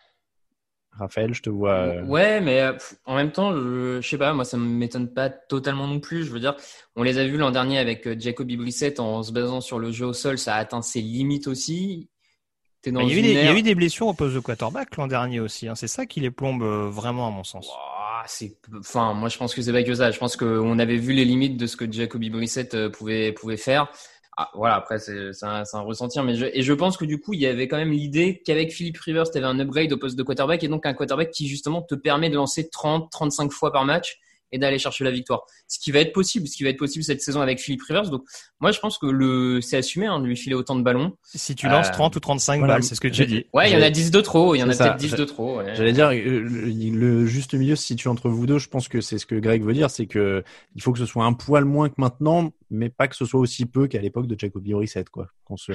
S4: Raphaël, je te vois. euh,
S5: Ouais, mais euh, pff, en même temps, je, je sais pas, moi ça m'étonne pas totalement non plus. Je veux dire, on les a vus l'an dernier avec euh, Jacoby Brissett en se basant sur le jeu au sol, ça a atteint ses limites aussi.
S6: Il, y a eu
S5: une
S6: des, il y a
S5: ère-
S6: eu des blessures au poste de quarterback l'an dernier aussi. hein. C'est ça qui les plombe euh, vraiment à mon sens.
S5: Enfin, moi je pense que c'est pas que ça. Je pense qu'on avait vu les limites de ce que Jacoby Brissett euh, pouvait pouvait faire. Ah, voilà, après c'est un, un ressentir, mais je, et je pense que du coup il y avait quand même l'idée qu'avec Philip Rivers, tu avais un upgrade au poste de quarterback et donc un quarterback qui justement te permet de lancer 30, 35 fois par match et d'aller chercher la victoire. Ce qui va être possible, ce qui va être possible cette saison avec Philippe Rivers. Donc, moi, je pense que le, c'est assumé, hein, de lui filer autant de ballons.
S6: Si tu lances 30 ou 35 balles, c'est ce que tu as dit.
S5: Ouais, il y en a 10 de trop, il y en a peut-être 10 de trop.
S4: J'allais dire, euh, le, juste milieu se situe entre vous deux. Je pense que c'est ce que Greg veut dire, c'est que il faut que ce soit un poil moins que maintenant, mais pas que ce soit aussi peu qu'à l'époque de Jacoby Brissett, quoi. Qu'on se,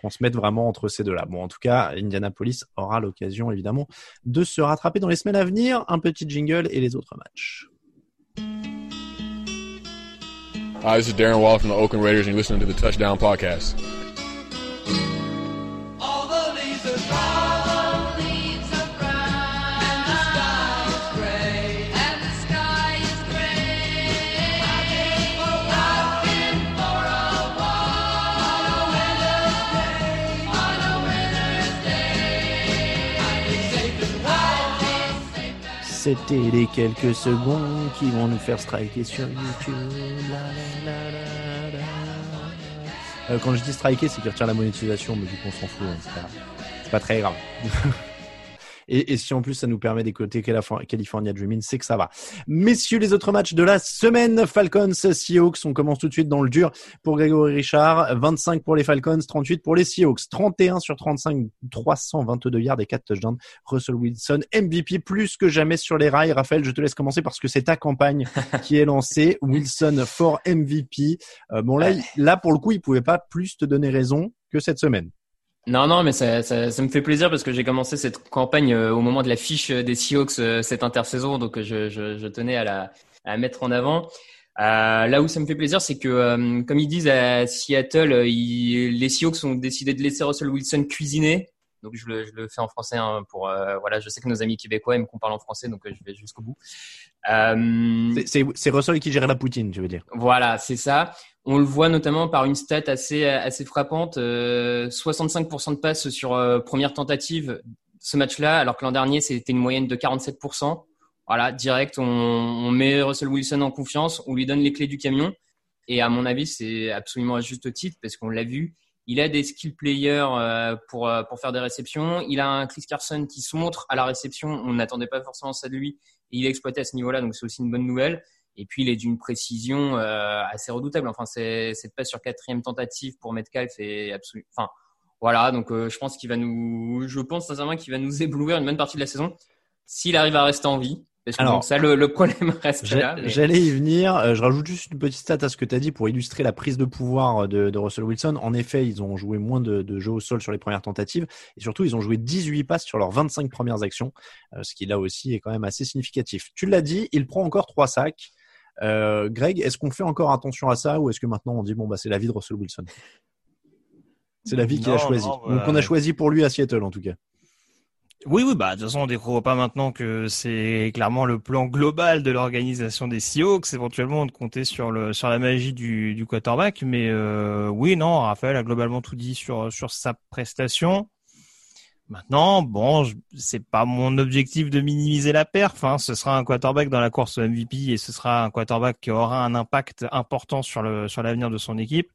S4: qu'on se mette vraiment entre ces deux-là. Bon, en tout cas, Indianapolis aura l'occasion, évidemment, de se rattraper dans les semaines à venir. Un petit jingle et les autres matchs.
S8: Hi, this is Darren Wall from the Oakland Raiders, and you're listening to the Touchdown Podcast.
S4: C'était les quelques secondes qui vont nous faire striker sur YouTube. Euh, quand je dis striker, c'est qu'ils retirent la monétisation, mais du coup on s'en fout, hein, c'est pas très grave. *laughs* Et, si en plus ça nous permet d'écouter California Dreaming, c'est que ça va. Messieurs, les autres matchs de la semaine, Falcons, Seahawks, on commence tout de suite dans le dur pour Grégory Richard, 25 pour les Falcons, 38 pour les Seahawks, 31 sur 35, 322 yards et 4 touchdowns. Russell Wilson, MVP plus que jamais sur les rails. Raphaël, je te laisse commencer parce que c'est ta campagne *laughs* qui est lancée. Wilson for MVP. Euh, bon là, là pour le coup, il pouvait pas plus te donner raison que cette semaine.
S5: Non, non, mais ça, ça, ça, me fait plaisir parce que j'ai commencé cette campagne euh, au moment de la fiche des Seahawks euh, cette intersaison, donc je, je, je, tenais à la, à mettre en avant. Euh, là où ça me fait plaisir, c'est que, euh, comme ils disent à Seattle, ils, les Seahawks ont décidé de laisser Russell Wilson cuisiner. Donc je le, je le fais en français hein, pour voilà. Je sais que nos amis québécois aiment qu'on parle en français, donc je vais jusqu'au bout.
S4: c'est Russell qui gère la poutine, je veux dire.
S5: Voilà, c'est ça. On le voit notamment par une stat assez assez frappante, euh, 65% de passes sur euh, première tentative ce match-là, alors que l'an dernier c'était une moyenne de 47%. Voilà, direct, on, on, met Russell Wilson en confiance, on lui donne les clés du camion, et à mon avis c'est absolument à juste titre parce qu'on l'a vu, il a des skill players euh, pour euh, pour faire des réceptions, il a un Chris Carson qui se montre à la réception, on n'attendait pas forcément ça de lui, et il est exploité à ce niveau-là, donc c'est aussi une bonne nouvelle. Et puis, il est d'une précision euh, assez redoutable. Enfin, cette passe sur quatrième tentative pour Metcalf est absolument. Enfin, voilà. Donc, euh, je pense qu'il va nous. Je pense sincèrement qu'il va nous *laughs* éblouir une bonne partie de la saison s'il arrive à rester en vie. Parce que Alors, ça, le, le, problème *laughs* reste là.
S4: J'allais y venir. Euh, je rajoute juste une petite stat à ce que tu as dit pour illustrer la prise de pouvoir de, de, Russell Wilson. En effet, ils ont joué moins de, de jeux au sol sur les premières tentatives. Et surtout, ils ont joué 18 passes sur leurs 25 premières actions. ce qui, là aussi, est quand même assez significatif. Tu l'as dit, il prend encore trois sacs. Euh, Greg, est-ce qu'on fait encore attention à ça ou est-ce que maintenant on dit bon bah c'est la vie de Russell Wilson? C'est la vie qu'il a choisi. Donc on a bah, choisi pour lui à Seattle en tout cas.
S6: Oui, oui, bah de toute façon, on découvre pas maintenant que c'est clairement le plan global de l'organisation des Seahawks, éventuellement de compter sur le sur la magie du, du quarterback. Mais euh, oui, non, Raphaël a globalement tout dit sur sur sa prestation. Maintenant, bon, c'est pas mon objectif de minimiser la perf. Hein. Ce sera un quarterback dans la course MVP et ce sera un quarterback qui aura un impact important sur le sur l'avenir de son équipe.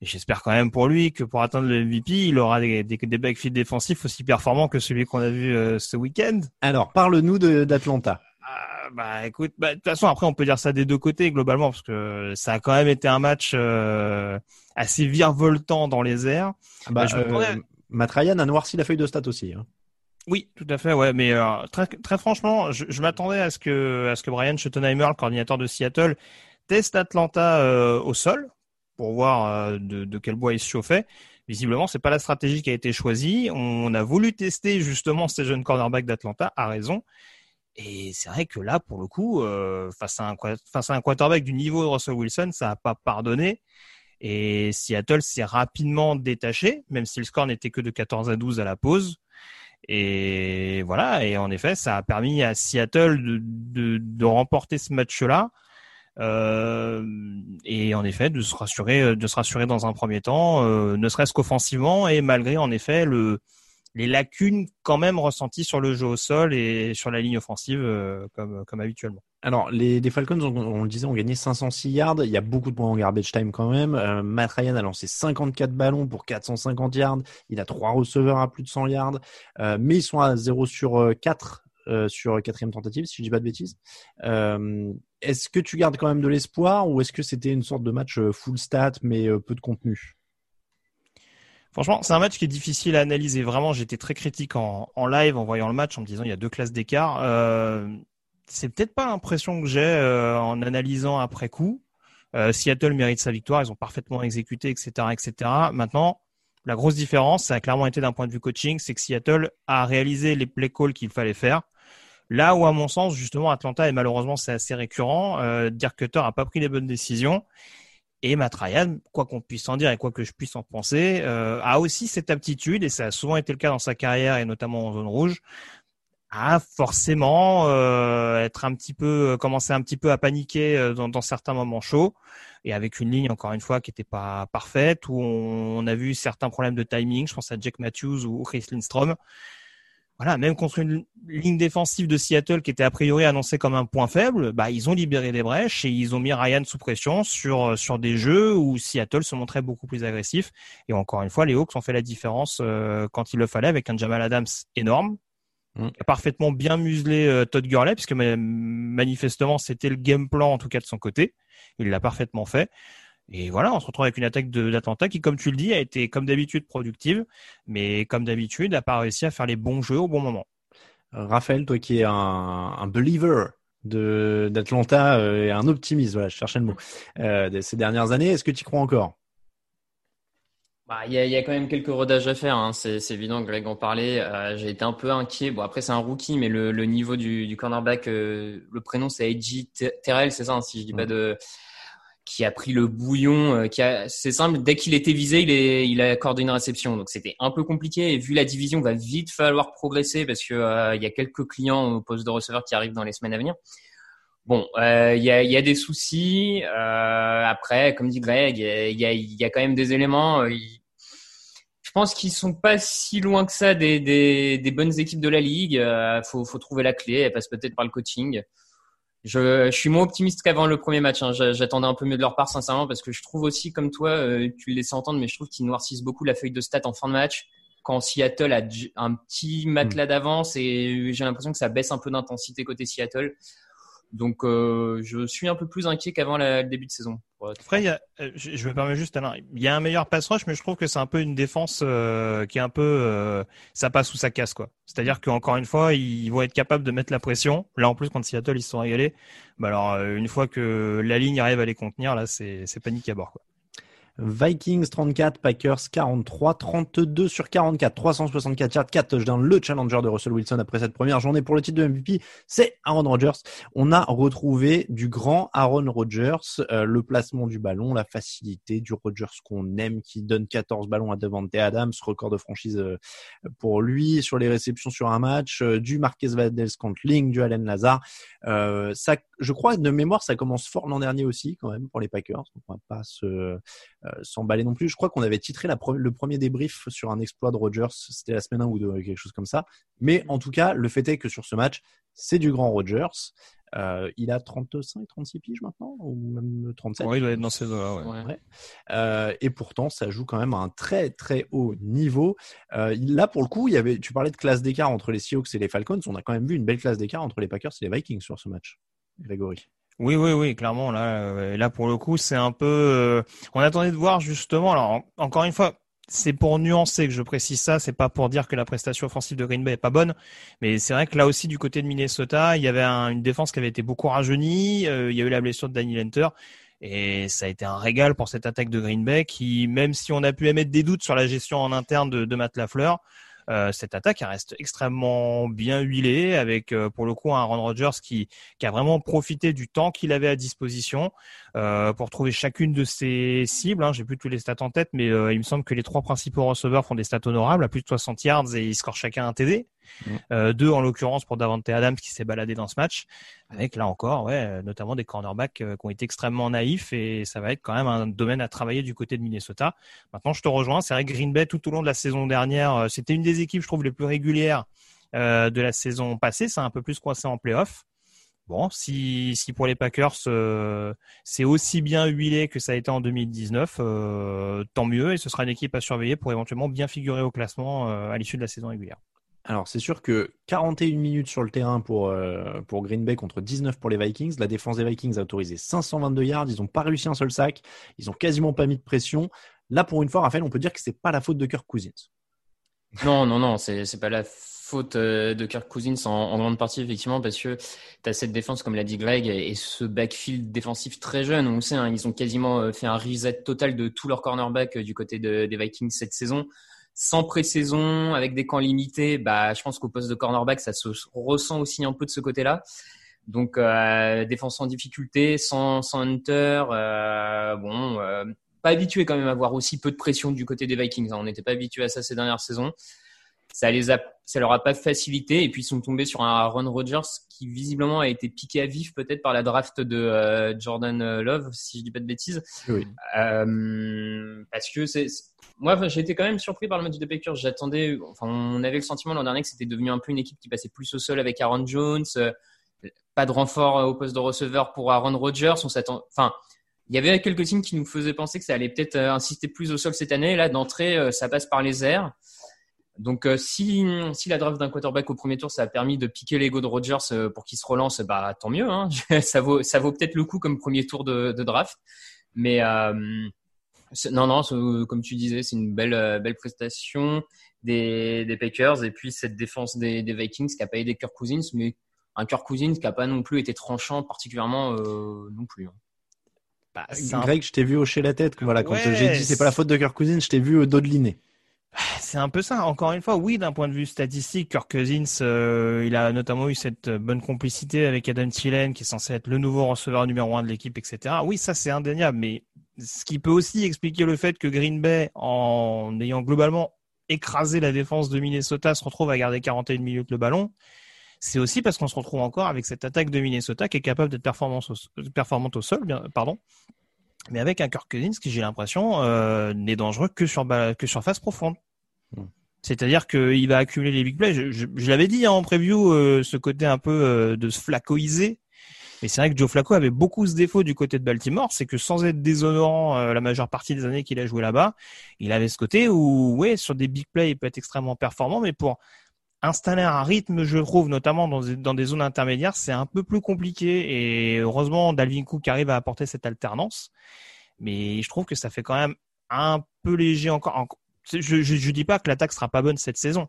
S6: Et j'espère quand même pour lui que pour atteindre le MVP, il aura des, des, des backfields défensifs aussi performants que celui qu'on a vu euh, ce week-end.
S4: Alors, parle-nous d'Atlanta.
S6: Euh, bah écoute, bah, de toute façon après on peut dire ça des deux côtés globalement parce que ça a quand même été un match euh, assez virevoltant dans les airs.
S4: Ah bah, je Matt Ryan a noirci la feuille de stats aussi. Hein.
S6: Oui, tout à fait, ouais. Mais euh, très, franchement, je, m'attendais à ce que à ce que Brian Schottenheimer, le coordinateur de Seattle, teste Atlanta euh, au sol pour voir euh, de, quel bois il se chauffait. Visiblement, c'est pas la stratégie qui a été choisie. On a voulu tester justement ces jeunes cornerbacks d'Atlanta, à raison. Et c'est vrai que là, pour le coup, face à un face à un quarterback du niveau de Russell Wilson, ça a pas pardonné. Et Seattle s'est rapidement détaché, même si le score n'était que de 14 à 12 à la pause. Et voilà, et en effet, ça a permis à Seattle de, de, de remporter ce match-là. Euh, et en effet, de se rassurer, de se rassurer dans un premier temps, euh, ne serait-ce qu'offensivement, et malgré en effet le les lacunes quand même ressenties sur le jeu au sol et sur la ligne offensive euh, comme, comme habituellement.
S4: Alors, les, Falcons, on, le disait, ont gagné 506 yards. Il y a beaucoup de points en garbage time quand même. Euh, Matt Ryan a lancé 54 ballons pour 450 yards. Il a trois receveurs à plus de 100 yards. Euh, mais ils sont à 0 sur 4 euh, sur quatrième tentative, si je dis pas de bêtises. Est-ce que tu gardes quand même de l'espoir ou est-ce que c'était une sorte de match full stat mais peu de contenu?
S6: Franchement, c'est un match qui est difficile à analyser. Vraiment, j'étais très critique en, live en voyant le match en me disant il y a deux classes d'écart. C'est peut-être pas l'impression que j'ai euh, en analysant après coup. Euh, Seattle mérite sa victoire, ils ont parfaitement exécuté, etc., etc. Maintenant, la grosse différence, ça a clairement été d'un point de vue coaching, c'est que Seattle a réalisé les play calls qu'il fallait faire. Là où, à mon sens, justement, Atlanta, et malheureusement c'est assez récurrent, euh, Dirk Cutter a pas pris les bonnes décisions. Et Matt Ryan, quoi qu'on puisse en dire et quoi que je puisse en penser, a aussi cette aptitude, et ça a souvent été le cas dans sa carrière et notamment en zone rouge, à forcément euh, être un petit peu, commencer un petit peu à paniquer euh, dans, dans, certains moments chauds, et avec une ligne encore une fois qui n'était pas parfaite, où on, a vu certains problèmes de timing. Je pense à Jack Matthews ou Chris Lindstrom voilà, même contre une ligne défensive de Seattle qui était a priori annoncée comme un point faible, bah ils ont libéré des brèches et ils ont mis Ryan sous pression sur euh, sur des jeux où Seattle se montrait beaucoup plus agressif. Et encore une fois, les Hawks ont fait la différence euh, quand il le fallait avec un Jamal Adams énorme, mm. qui a parfaitement bien muselé euh, Todd Gurley puisque manifestement c'était le game plan en tout cas de son côté. Il l'a parfaitement fait. Et voilà, on se retrouve avec une attaque d'Atlanta qui, comme tu le dis, a été comme d'habitude productive, mais comme d'habitude, n'a pas réussi à faire les bons jeux au bon moment.
S4: Raphaël, toi qui es un, un believer d'Atlanta euh, et un optimiste, voilà, je cherchais le mot, euh, de ces dernières années, est-ce que tu y crois encore?
S5: Bah, il y, a, y, a, quand même quelques rodages à faire, hein. c'est évident, Greg en parlait. Euh, J'ai été un peu inquiet. Bon, après, c'est un rookie, mais le, le niveau du, du cornerback, euh, le prénom, c'est AJ Terrell, c'est ça, hein, si je dis pas de, qui a pris le bouillon, euh, qui a, c'est simple, dès qu'il était visé, il, est, il a accordé une réception. Donc c'était un peu compliqué. Et vu la division, va vite falloir progresser parce que euh, il y a quelques clients au poste de receveur qui arrivent dans les semaines à venir. Bon, euh, il y, a, y, a, des soucis. après, comme dit Greg, il y a, y a, quand même des éléments. je pense qu'ils sont pas si loin que ça des, des, des bonnes équipes de la ligue. faut, faut trouver la clé. Elle passe peut-être par le coaching. Je, je, suis moins optimiste qu'avant le premier match. Hein. J'attendais un peu mieux de leur part, sincèrement, parce que je trouve aussi, comme toi, euh, tu le laissais entendre, mais je trouve qu'ils noircissent beaucoup la feuille de stats en fin de match. Quand Seattle a un petit matelas d'avance et j'ai l'impression que ça baisse un peu d'intensité côté Seattle. Donc, euh, je suis un peu plus inquiet qu'avant le début de saison.
S6: Après, il y a, euh, je, me permets juste, alors, il y a un meilleur pass rush, mais je trouve que c'est un peu une défense euh, qui est un peu, euh, ça passe ou ça casse quoi. C'est-à-dire qu'encore une fois, ils vont être capables de mettre la pression. Là, en plus, quand Seattle ils se sont régalés, bah alors une fois que la ligne arrive à les contenir, là, c'est panique à bord quoi.
S4: Vikings 34, Packers 43, 32 sur 44, 364 yards, 4 touchdowns. Le challenger de Russell Wilson après cette première journée pour le titre de MVP, c'est Aaron Rodgers. On a retrouvé du grand Aaron Rodgers, euh, le placement du ballon, la facilité du Rodgers qu'on aime, qui donne 14 ballons à Devante Adams, record de franchise euh, pour lui sur les réceptions sur un match, euh, du Marquez Valdez-Scantling, du Allen Lazare. ça, je crois de mémoire, ça commence fort l'an dernier aussi quand même pour les Packers. on va s'emballer non plus. Je crois qu'on avait titré la le premier débrief sur un exploit de Rogers, c'était la semaine 1 ou 2, quelque chose comme ça. Mais en tout cas, le fait est que sur ce match, c'est du grand Rogers. Euh, il a 35, 36 piges maintenant, ou même 37.
S6: Oui, il doit être dans ces ouais.
S4: ouais. Euh, et pourtant, ça joue quand même à un très très haut niveau. Euh, là, pour le coup, il y avait, tu parlais de classe d'écart entre les Seahawks et les Falcons. On a quand même vu une belle classe d'écart entre les Packers et les Vikings sur ce match, Grégory.
S6: Oui, oui, oui, clairement. Là, euh, là pour le coup, c'est un peu. Euh, on attendait de voir justement. Alors, encore une fois, c'est pour nuancer que je précise ça. C'est pas pour dire que la prestation offensive de Green Bay est pas bonne, mais c'est vrai que là aussi, du côté de Minnesota, il y avait une défense qui avait été beaucoup rajeunie. Euh, il y a eu la blessure de Danny Lenter. Et ça a été un régal pour cette attaque de Green Bay qui, même si on a pu émettre des doutes sur la gestion en interne de, de Matt Lafleur, euh, cette attaque reste extrêmement bien huilée avec euh, pour le coup un Aaron Rodgers qui, qui a vraiment profité du temps qu'il avait à disposition euh, pour trouver chacune de ses cibles. Hein. J'ai plus tous les stats en tête, mais il me semble que les trois principaux receveurs font des stats honorables à plus de 60 yards et ils scorent chacun un TD. Euh, deux en l'occurrence pour Davante Adams qui s'est baladé dans ce match, avec là encore, ouais, notamment des cornerbacks euh, qui ont été extrêmement naïfs et ça va être quand même un domaine à travailler du côté de Minnesota. Maintenant, je te rejoins, c'est vrai que Green Bay tout au long de la saison dernière, euh, c'était une des équipes, je trouve, les plus régulières euh, de la saison passée. C'est un peu plus coincé en playoff. Bon, si, si pour les Packers euh, c'est aussi bien huilé que ça a été en 2019, euh, tant mieux et ce sera une équipe à surveiller pour éventuellement bien figurer au classement euh, à l'issue de la saison régulière.
S4: Alors c'est sûr que 41 minutes sur le terrain pour, euh, pour Green Bay contre 19 pour les Vikings. La défense des Vikings a autorisé 522 yards. Ils n'ont pas réussi un seul sac. Ils ont quasiment pas mis de pression. Là pour une fois, Raphaël, on peut dire que c'est pas la faute de Kirk Cousins.
S5: Non, non, non, c'est c'est pas la faute euh, de Kirk Cousins en, grande partie effectivement parce que tu as cette défense comme l'a dit Greg et ce backfield défensif très jeune. On le sait, hein, ils ont quasiment euh, fait un reset total de tous leurs cornerbacks du côté de- des Vikings cette saison. Sans pré-saison, avec des camps limités, bah, je pense qu'au poste de cornerback, ça se ressent aussi un peu de ce côté-là. Donc euh, défense en difficulté, sans, sans Hunter, euh, bon, euh, pas habitué quand même à avoir aussi peu de pression du côté des Vikings. hein. On n'était pas habitué à ça ces dernières saisons. Ça les a, ça leur a pas facilité et puis ils sont tombés sur un Aaron Rodgers qui visiblement a été piqué à vif peut-être par la draft de euh, Jordan euh, Love, si je dis pas de bêtises.
S4: Oui.
S5: Euh, parce que c'est, moi, j'ai été quand même surpris par le match de Packers. J'attendais, enfin, on avait le sentiment l'an dernier que c'était devenu un peu une équipe qui passait plus au sol avec Aaron Jones, pas de renfort au poste de receveur pour Aaron Rodgers. On s'attend, enfin, il y avait quelques signes qui nous faisaient penser que ça allait peut-être insister plus au sol cette année. Là, d'entrée, ça passe par les airs. Donc, euh, si, si la draft d'un quarterback au premier tour, ça a permis de piquer l'ego de Rodgers euh, pour qu'il se relance, bah tant mieux. Hein. *laughs* ça vaut, ça vaut peut-être le coup comme premier tour de, de draft. Mais euh, non, non, comme tu disais, c'est une belle, belle prestation des, des Packers et puis cette défense des, des Vikings qui a pas aidé Kirk Cousins, mais un Kirk Cousins qui a pas non plus été tranchant particulièrement euh, non plus. hein.
S6: Bah, un-
S4: Greg, je t'ai vu hocher la tête. Voilà, quand
S6: Ouais,
S4: j'ai dit c'est pas la faute de Kirk Cousins, je t'ai vu euh, dodeliner.
S6: C'est un peu ça. Encore une fois, oui, d'un point de vue statistique, Kirk Cousins, euh, il a notamment eu cette euh, bonne complicité avec Adam Thielen, qui est censé être le nouveau receveur numéro un de l'équipe, etc. Oui, ça c'est indéniable, mais ce qui peut aussi expliquer le fait que Green Bay, en ayant globalement écrasé la défense de Minnesota, se retrouve à garder 41 minutes le ballon, c'est aussi parce qu'on se retrouve encore avec cette attaque de Minnesota qui est capable d'être performante au, sol, pardon, mais avec un Kirk Cousins qui, j'ai l'impression, euh, n'est dangereux que sur, que sur phase profonde.
S4: Hmm.
S6: C'est-à-dire qu'il va accumuler les big plays. Je, je- je l'avais dit hein, en preview, euh, ce côté un peu euh, de se flaccoiser. Mais c'est vrai que Joe Flacco avait beaucoup ce défaut du côté de Baltimore, c'est que sans être déshonorant euh, la majeure partie des années qu'il a joué là-bas, il avait ce côté où, ouais, sur des big plays, il peut être extrêmement performant, mais pour installer un rythme, je trouve, notamment dans, des- zones intermédiaires, c'est un peu plus compliqué. Et heureusement, Dalvin Cook arrive à apporter cette alternance. Mais je trouve que ça fait quand même un peu léger encore. en- Je, je dis pas que l'attaque sera pas bonne cette saison.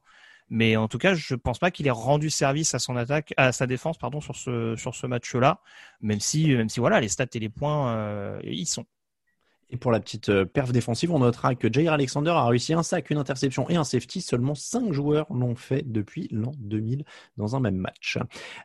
S6: Mais en tout cas, je pense pas qu'il ait rendu service à son attaque, à sa défense, pardon, sur ce sur ce match-là. Même si, même si voilà, les stats et les points, euh, ils sont.
S4: Et pour la petite euh, perf défensive, on notera que Jair Alexander a réussi un sac, une interception et un safety. Seulement 5 joueurs l'ont fait depuis l'an 2000 dans un même match.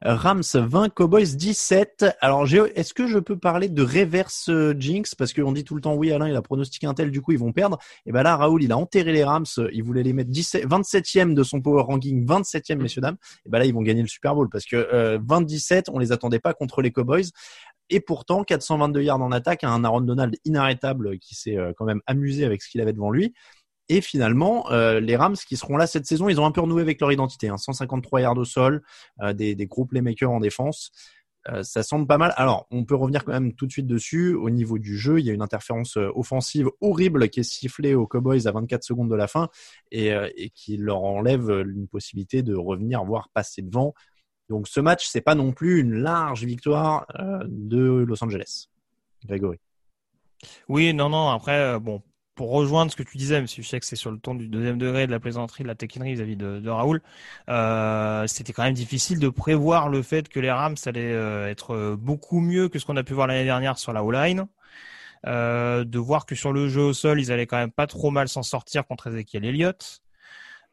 S4: Rams 20, Cowboys 17. Alors, est-ce que je peux parler de reverse euh, jinx? Parce qu'on dit tout le temps, oui, Alain, il a pronostiqué un tel, du coup, ils vont perdre. Et ben là, Raoul, il a enterré les Rams. Il voulait les mettre 17, 27e de son power ranking, 27e, messieurs, dames. Et ben là, ils vont gagner le Super Bowl parce que euh, 27, on les attendait pas contre les Cowboys. Et pourtant, 422 yards en attaque, un Aaron Donald inarrêtable qui s'est euh, quand même amusé avec ce qu'il avait devant lui. Et finalement, euh, les Rams qui seront là cette saison, ils ont un peu renoué avec leur identité. Hein. 153 yards au sol, euh, des, des gros playmakers en défense. Ça semble pas mal. Alors, on peut revenir quand même tout de suite dessus. Au niveau du jeu, il y a une interférence offensive horrible qui est sifflée aux Cowboys à 24 secondes de la fin et, et qui leur enlève une possibilité de revenir, voire passer devant. Donc ce match, c'est pas non plus une large victoire euh, de Los Angeles. Grégory.
S6: Oui, non, non. Après, euh, bon, pour rejoindre ce que tu disais, même si je sais que c'est sur le ton du deuxième degré de la plaisanterie, de la taquinerie vis-à-vis de, Raoul, euh, c'était quand même difficile de prévoir le fait que les Rams allaient être beaucoup mieux que ce qu'on a pu voir l'année dernière sur la O-line. De voir que sur le jeu au sol, ils allaient quand même pas trop mal s'en sortir contre Ezekiel Elliott.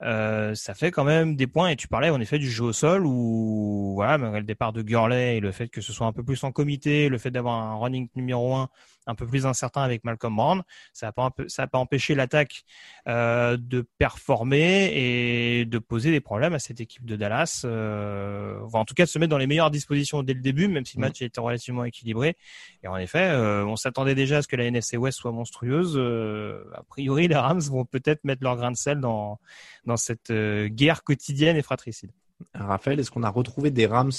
S6: Euh, ça fait quand même des points. Et tu parlais en effet du jeu au sol où, voilà, le départ de Gurley et le fait que ce soit un peu plus en comité, le fait d'avoir un running numéro un un peu plus incertain avec Malcolm Brown. Ça n'a pas, pas empêché l'attaque euh, de performer et de poser des problèmes à cette équipe de Dallas. Euh, en tout cas, de se mettre dans les meilleures dispositions dès le début, même si le mm. match était relativement équilibré. Et en effet, euh, on s'attendait déjà à ce que la NFC West soit monstrueuse. Euh, a priori, les Rams vont peut-être mettre leur grain de sel dans, dans cette euh, guerre quotidienne et fratricide.
S4: Raphaël, est-ce qu'on a retrouvé des Rams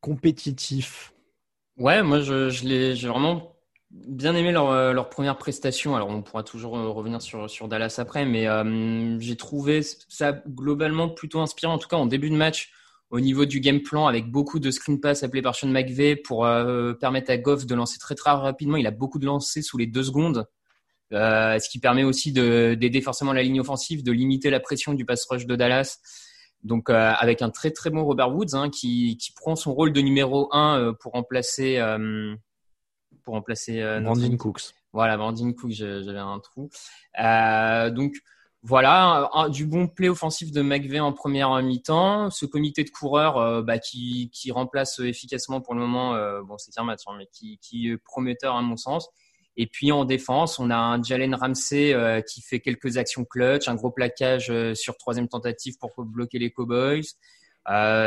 S4: compétitifs?
S5: Ouais, moi je, je l'ai, j'ai vraiment bien aimé leur, euh, leur, première prestation. Alors, on pourra toujours euh, revenir sur, sur Dallas après, mais euh, j'ai trouvé ça globalement plutôt inspirant, en tout cas en début de match, au niveau du game plan, avec beaucoup de screen pass appelés par Sean McVay pour permettre à Goff de lancer très très rapidement. Il a beaucoup de lancers sous les deux secondes, ce qui permet aussi d'aider forcément la ligne offensive, de limiter la pression du pass rush de Dallas. Donc avec un très très bon Robert Woods hein, qui, qui prend son rôle de numéro 1 pour remplacer pour remplacer
S4: euh, Brandon Cooks.
S5: Voilà, Brandon Cooks, j'avais un trou. Euh, donc voilà, du bon play offensif de McVeigh en première mi-temps. Ce comité de coureurs euh, bah, qui, qui, remplace efficacement pour le moment, euh, bon c'est un match, hein, mais qui, qui, est prometteur à mon sens. Et puis en défense, on a un Jalen Ramsey euh, qui fait quelques actions clutch, un gros plaquage sur troisième tentative pour bloquer les Cowboys.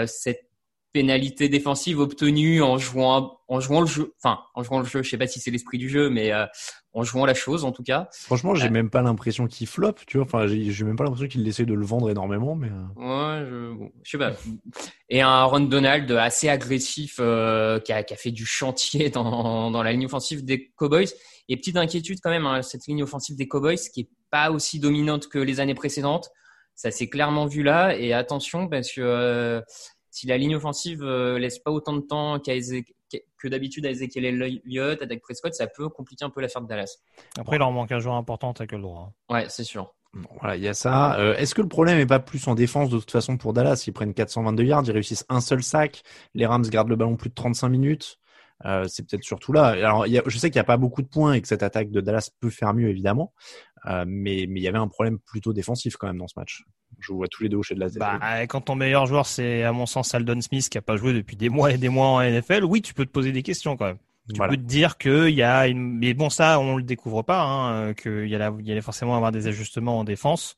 S5: cette pénalité défensive obtenue en jouant en jouant le jeu. Enfin en jouant le jeu je sais pas si c'est l'esprit du jeu mais euh, en jouant la chose en tout cas.
S4: Franchement j'ai euh, même pas l'impression qu'il floppe tu vois. Enfin j'ai même pas l'impression qu'il essaie de le vendre énormément mais euh.
S5: ouais je, je sais pas. Et un Ron Donald assez agressif qui a, qui, a, fait du chantier *laughs* dans, dans la ligne offensive des Cowboys. Et petite inquiétude quand même hein, cette ligne offensive des Cowboys qui est pas aussi dominante que les années précédentes ça s'est clairement vu là. Et attention parce que si la ligne offensive euh, laisse pas autant de temps que d'habitude à Ezekiel Elliott, à Dak Prescott, ça peut compliquer un peu l'affaire de Dallas.
S6: Après, il leur manque un joueur important, t'as que le droit.
S5: Ouais, c'est sûr.
S4: voilà, il y a ça. Euh, est-ce que le problème est pas plus en défense de toute façon pour Dallas? Ils prennent 422 yards, ils réussissent un seul sac. Les Rams gardent le ballon plus de 35 minutes. Euh, c'est peut-être surtout là. Alors, je sais qu'il n'y a pas beaucoup de points et que cette attaque de Dallas peut faire mieux, évidemment. Euh, mais, mais il y avait un problème plutôt défensif quand même dans ce match. Je vois tous les deux hocher de la tête.
S6: Bah, quand ton meilleur joueur, c'est à mon sens Aldon Smith, qui a pas joué depuis des mois et des mois en NFL, oui, tu peux te poser des questions quand même. Tu peux te dire qu'il y a une... Mais bon, ça, on le découvre pas, hein, qu'il y, a il y allait forcément avoir des ajustements en défense.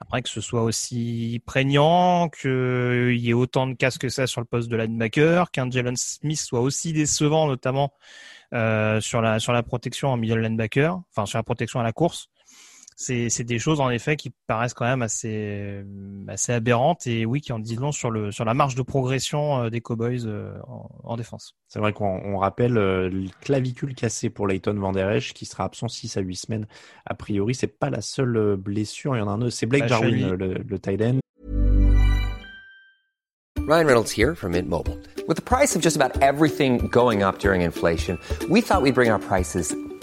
S6: Après, que ce soit aussi prégnant, qu'il y ait autant de casse que ça sur le poste de linebacker, qu'un Jalen Smith soit aussi décevant, notamment euh, sur la sur la protection en middle linebacker, enfin sur la protection à la course c'est des choses en effet qui paraissent quand même assez assez aberrantes et oui qui en disent long sur le sur la marge de progression euh, des Cowboys euh, en, défense.
S4: C'est vrai qu'on rappelle euh, le clavicule cassé pour Leighton Van Der Esch qui sera absent 6 à 8 semaines a priori, c'est pas la seule blessure, il y en a un autre, c'est Blake Jarwin le, le tight end.
S9: Ryan Reynolds here from Mint Mobile. With the price of just about everything going up during inflation, we thought we'd bring our prices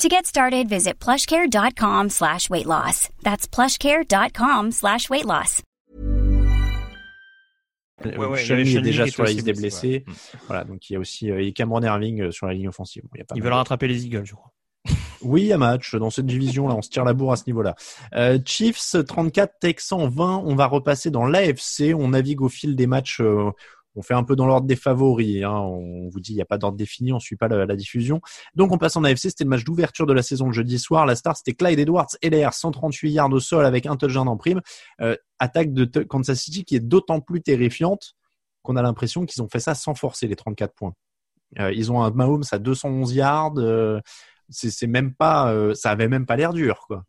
S10: To get started, visit plushcare.com slash weight loss. That's plushcare.com slash weight loss.
S4: Ouais, ouais, est déjà sur la liste des blessés. Ouais. Voilà, donc il y a aussi euh, Cameron Irving euh, sur la ligne offensive.
S6: Bon, y a pas Ils veulent rattraper les Eagles, je crois. *laughs*
S4: oui, il y a match dans cette division là, on se tire la bourre à ce niveau-là. Euh, Chiefs 34, Texans 20. On va repasser dans l'AFC. On navigue au fil des matchs. Euh, on fait un peu dans l'ordre des favoris. Hein. On vous dit, il n'y a pas d'ordre défini, on suit pas la, diffusion. Donc on passe en AFC. C'était le match d'ouverture de la saison le jeudi soir. La star, c'était Clyde Edwards, LR, 138 yards au sol avec un touchdown en prime. Euh, attaque de Kansas City qui est d'autant plus terrifiante qu'on a l'impression qu'ils ont fait ça sans forcer les 34 points. Euh, ils ont un Mahomes à 211 yards. Euh, c'est même pas, ça avait même pas l'air dur, quoi.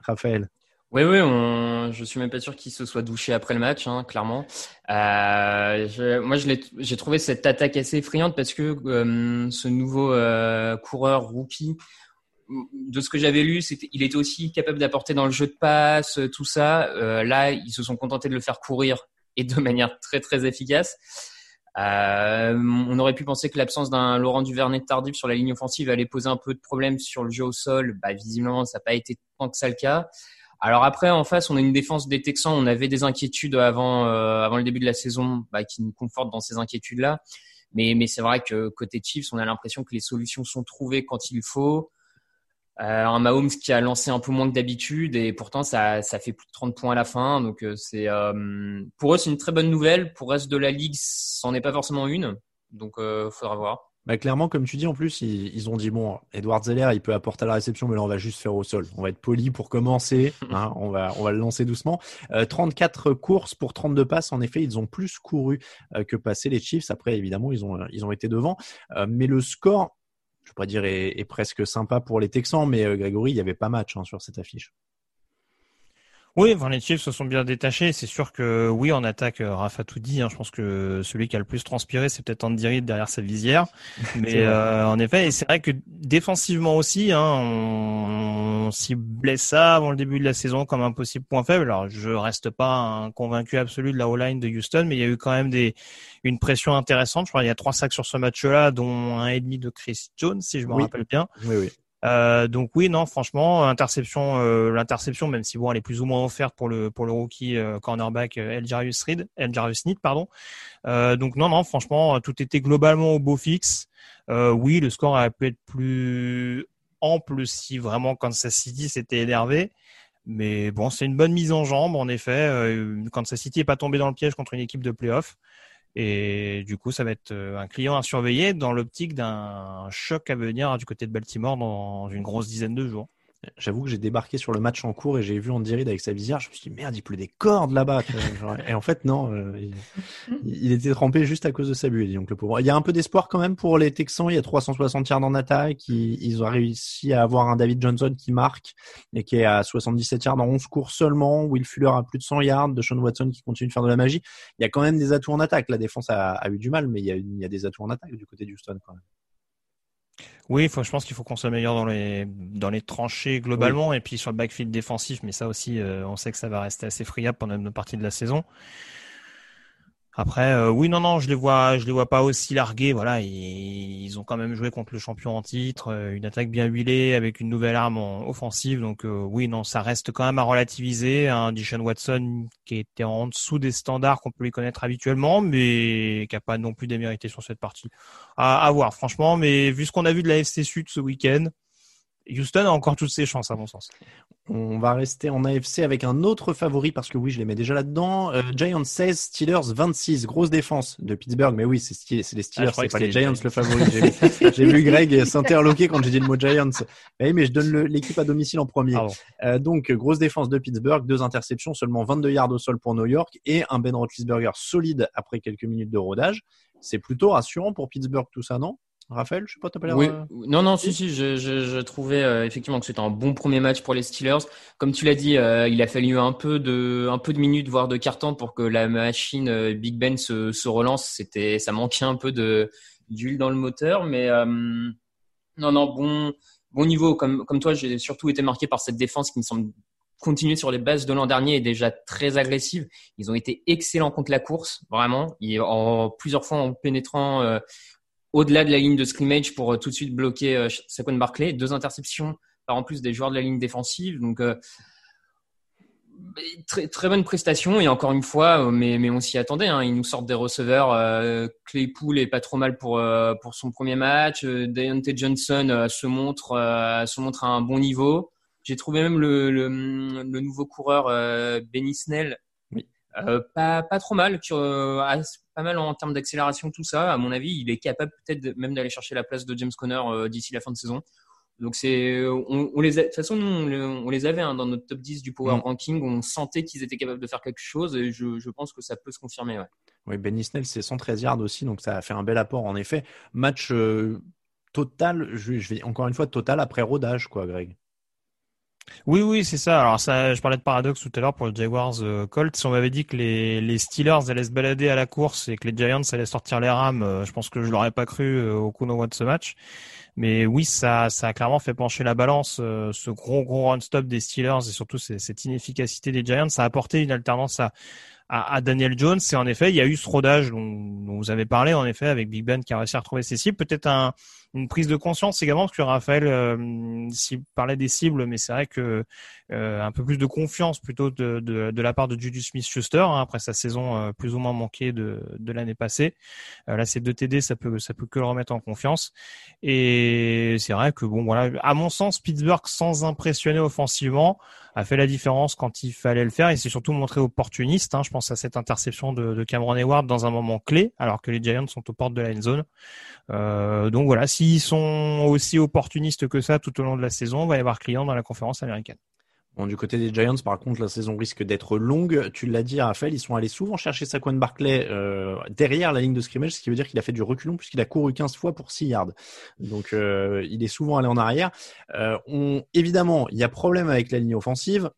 S4: Raphaël.
S5: Oui, oui, on... je suis même pas sûr qu'il se soit douché après le match, hein, clairement. Euh, je... Moi, j'ai trouvé cette attaque assez effrayante parce que euh, ce nouveau euh, coureur rookie, de ce que j'avais lu, c'était, il était aussi capable d'apporter dans le jeu de passe, tout ça. Euh, là, ils se sont contentés de le faire courir et de *laughs* manière très très efficace. Euh, on aurait pu penser que l'absence d'un Laurent Duvernay tardif sur la ligne offensive allait poser un peu de problème sur le jeu au sol. Bah, visiblement, ça n'a pas été tant que ça le cas. Alors après, en face, on a une défense des Texans. On avait des inquiétudes avant, euh, avant le début de la saison, bah, qui nous confortent dans ces inquiétudes-là. Mais, mais c'est vrai que côté Chiefs, on a l'impression que les solutions sont trouvées quand il faut. Euh, un Mahomes qui a lancé un peu moins que d'habitude et pourtant ça, ça fait plus de 30 points à la fin. Donc euh, c'est euh, pour eux c'est une très bonne nouvelle. Pour le reste de la ligue, c'en est pas forcément une. Donc euh, faudra voir.
S4: Bah, clairement, comme tu dis, en plus, ils, ont dit bon, Edward Zeller, il peut apporter à la réception, mais là, on va juste faire au sol. On va être poli pour commencer. *laughs* Hein, on va, on va le lancer doucement. 34 courses pour 32 passes. En effet, ils ont plus couru que passé les Chiefs. Après, évidemment, ils ont, ils ont été devant. mais le score je pourrais dire, est, presque sympa pour les Texans, mais euh, Grégory, il n'y avait pas match hein, sur cette affiche.
S6: Oui, les Chiefs se sont bien détachés. C'est sûr que oui, en attaque, euh, Rafa tout dit. Hein, je pense que celui qui a le plus transpiré, c'est peut-être Andy Reid derrière sa visière. *laughs* Mais euh, en effet, c'est vrai que défensivement aussi, hein, on, on ciblait ça avant le début de la saison comme un possible point faible. Alors, je reste pas un convaincu absolu de la O-line de Houston, mais il y a eu quand même des une pression intéressante. Je crois qu'il y a trois sacs sur ce match-là, dont un et demi de Chris Jones, si je me rappelle bien.
S4: Oui, oui.
S6: Euh, donc oui, non, franchement, interception, euh, l'interception, même si bon, elle est plus ou moins offerte pour le pour le rookie euh, cornerback Eljarius Reed, Eljarius Need, pardon. donc non, non, franchement, tout était globalement au beau fixe. oui, le score aurait pu être plus ample si vraiment Kansas City s'était énervé. Mais bon, c'est une bonne mise en jambe, en effet. Kansas City est pas tombé dans le piège contre une équipe de playoff. Et du coup, ça va être euh, un client à surveiller dans l'optique d'un choc à venir du côté de Baltimore dans une grosse dizaine de jours.
S4: J'avoue que j'ai débarqué sur le match en cours et j'ai vu Andy avec sa visière. Je me suis dit, merde, il pleut des cordes là-bas. et en fait, non, euh, *laughs* il, était trempé juste à cause de sa bulle. Donc, le pauvre. Il y a un peu d'espoir quand même pour les Texans. Il y a 360 yards en attaque. Ils, ils, ont réussi à avoir un David Johnson qui marque et qui est à 77 yards en 11 cours seulement. Will Fuller a plus de 100 yards. De Sean Watson qui continue de faire de la magie. Il y a quand même des atouts en attaque. La défense a, a eu du mal, mais il y, a, il y a des atouts en attaque du côté d'Houston quand même.
S6: Oui, faut, je pense qu'il faut qu'on soit meilleur dans les dans les tranchées globalement et puis sur le backfield défensif, mais ça aussi, euh, on sait que ça va rester assez friable pendant une partie de la saison. Après, euh, oui, non, non, je les vois, je les vois pas aussi largués. Voilà, ils, ont quand même joué contre le champion en titre, euh, une attaque bien huilée avec une nouvelle arme offensive. Donc euh, oui, non, ça reste quand même à relativiser. Un Dishon Watson qui était en dessous des standards qu'on peut lui connaître habituellement, mais qui a pas non plus démérité sur cette partie. À, à voir, franchement. Mais vu ce qu'on a vu de la FC Sud ce week-end, Houston a encore toutes ses chances, à mon sens.
S4: On va rester en AFC avec un autre favori parce que oui, je les mets déjà là-dedans. Euh, Giants 16, Steelers 26. Grosse défense de Pittsburgh, mais oui, c'est les Steelers, ah, c'est pas les Giants, le favori. *laughs* J'ai vu Greg s'interloquer quand j'ai dit le mot Giants. Oui, mais je donne l'équipe à domicile en premier. Euh, donc, grosse défense de Pittsburgh, deux interceptions, seulement 22 yards au sol pour New York et un Ben Roethlisberger solide après quelques minutes de rodage. C'est plutôt rassurant pour Pittsburgh tout ça, non? Raphaël, je sais pas, t'as pas l'air.
S5: Oui. Euh, non, non, si, si, je, je, je trouvais euh, effectivement que c'était un bon premier match pour les Steelers. Comme tu l'as dit, euh, il a fallu un peu de, un peu de minutes, voire de carton pour que la machine Big Ben se, se relance. C'était, ça manquait un peu de d'huile dans le moteur, mais non, non, bon, bon niveau. Comme, comme toi, j'ai surtout été marqué par cette défense qui me semble continuer sur les bases de l'an dernier et déjà très agressive. Ils ont été excellents contre la course, vraiment. en plusieurs fois en pénétrant au-delà de la ligne de scrimmage pour euh, tout de suite bloquer euh, Saquon Barclay. Deux interceptions par en plus des joueurs de la ligne défensive. Donc, euh, très, très bonne prestation. Et encore une fois, mais, mais on s'y attendait. Hein. Ils nous sortent des receveurs. Claypool est pas trop mal pour, pour son premier match. Deontay Johnson se, montre, se montre à un bon niveau. J'ai trouvé même le, le, le nouveau coureur Benny Snell euh, pas, pas trop mal, euh, pas mal en termes d'accélération, tout ça. À mon avis, il est capable peut-être même d'aller chercher la place de James Conner euh, d'ici la fin de saison. Donc c'est, on, les de toute façon, on, les avait hein, dans notre top 10 du Power mm. Ranking. On sentait qu'ils étaient capables de faire quelque chose et je, je pense que ça peut se confirmer. Ouais.
S4: Oui, Benny Snell, c'est 113 yards aussi, donc ça a fait un bel apport en effet. Match total, je, je vais encore une fois total après rodage, quoi, Greg.
S6: Oui, oui, c'est ça. Alors ça, je parlais de paradoxe tout à l'heure pour le Jaguars euh, Colts. Si on m'avait dit que les, les Steelers allaient se balader à la course et que les Giants allaient sortir les rames, euh, je pense que je l'aurais pas cru euh, au coup de ce match. Mais oui, ça, ça a clairement fait pencher la balance, ce gros gros run-stop des Steelers et surtout cette inefficacité des Giants. Ça a apporté une alternance à, à, Daniel Jones. Et en effet, il y a eu ce rodage dont, dont vous avez parlé, en effet, avec Big Ben qui a réussi à retrouver ses cibles. Peut-être un, une prise de conscience également parce que Raphaël euh, parlait des cibles, mais c'est vrai que euh, un peu plus de confiance plutôt de, de, de la part de Julius Smith-Schuster hein, après sa saison euh, plus ou moins manquée de, de l'année passée. Euh, là, ces deux TD, ça peut ça peut que le remettre en confiance. Et c'est vrai que bon voilà, à mon sens, Pittsburgh sans impressionner offensivement a fait la différence quand il fallait le faire et c'est surtout montré opportuniste. Hein. Je pense à cette interception de, de Cameron Hayward dans un moment clé alors que les Giants sont aux portes de la end zone. Euh, donc voilà, s'ils sont aussi opportunistes que ça tout au long de la saison, on va y avoir client dans la conférence américaine.
S4: Bon, du côté des Giants, par contre, la saison risque d'être longue. Tu l'as dit, Raphaël, ils sont allés souvent chercher Saquon Barclay euh, derrière la ligne de scrimmage, ce qui veut dire qu'il a fait du reculon puisqu'il a couru 15 fois pour 6 yards. Donc, euh, il est souvent allé en arrière. Euh, évidemment, il y a problème avec la ligne offensive,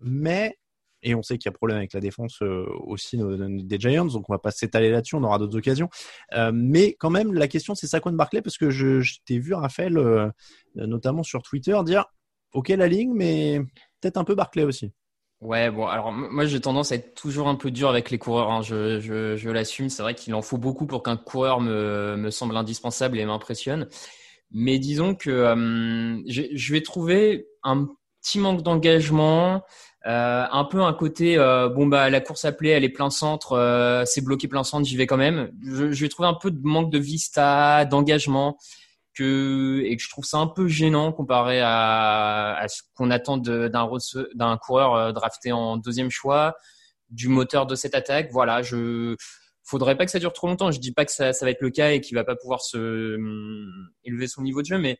S4: mais et on sait qu'il y a problème avec la défense euh, aussi des Giants, donc on va pas s'étaler là-dessus, on aura d'autres occasions. Euh, mais quand même, la question c'est Saquon Barclay parce que je, t'ai vu Raphaël, euh, notamment sur Twitter, dire ok la ligne, mais peut-être un peu Barclay aussi.
S5: Ouais, bon, alors moi j'ai tendance à être toujours un peu dur avec les coureurs. Hein. Je, je, je l'assume, c'est vrai qu'il en faut beaucoup pour qu'un coureur me, me semble indispensable et m'impressionne. Mais disons que je vais trouver un petit manque d'engagement, euh, un peu un côté euh, bon bah la course appelée elle est plein centre euh, c'est bloqué plein centre j'y vais quand même. Je, je, vais trouver un peu de manque de vista d'engagement que et que je trouve ça un peu gênant comparé à, à ce qu'on attend d'un d'un coureur euh, drafté en deuxième choix du moteur de cette attaque. Voilà je faudrait pas que ça dure trop longtemps. Je dis pas que ça, ça va être le cas et qu'il va pas pouvoir se hum, élever son niveau de jeu mais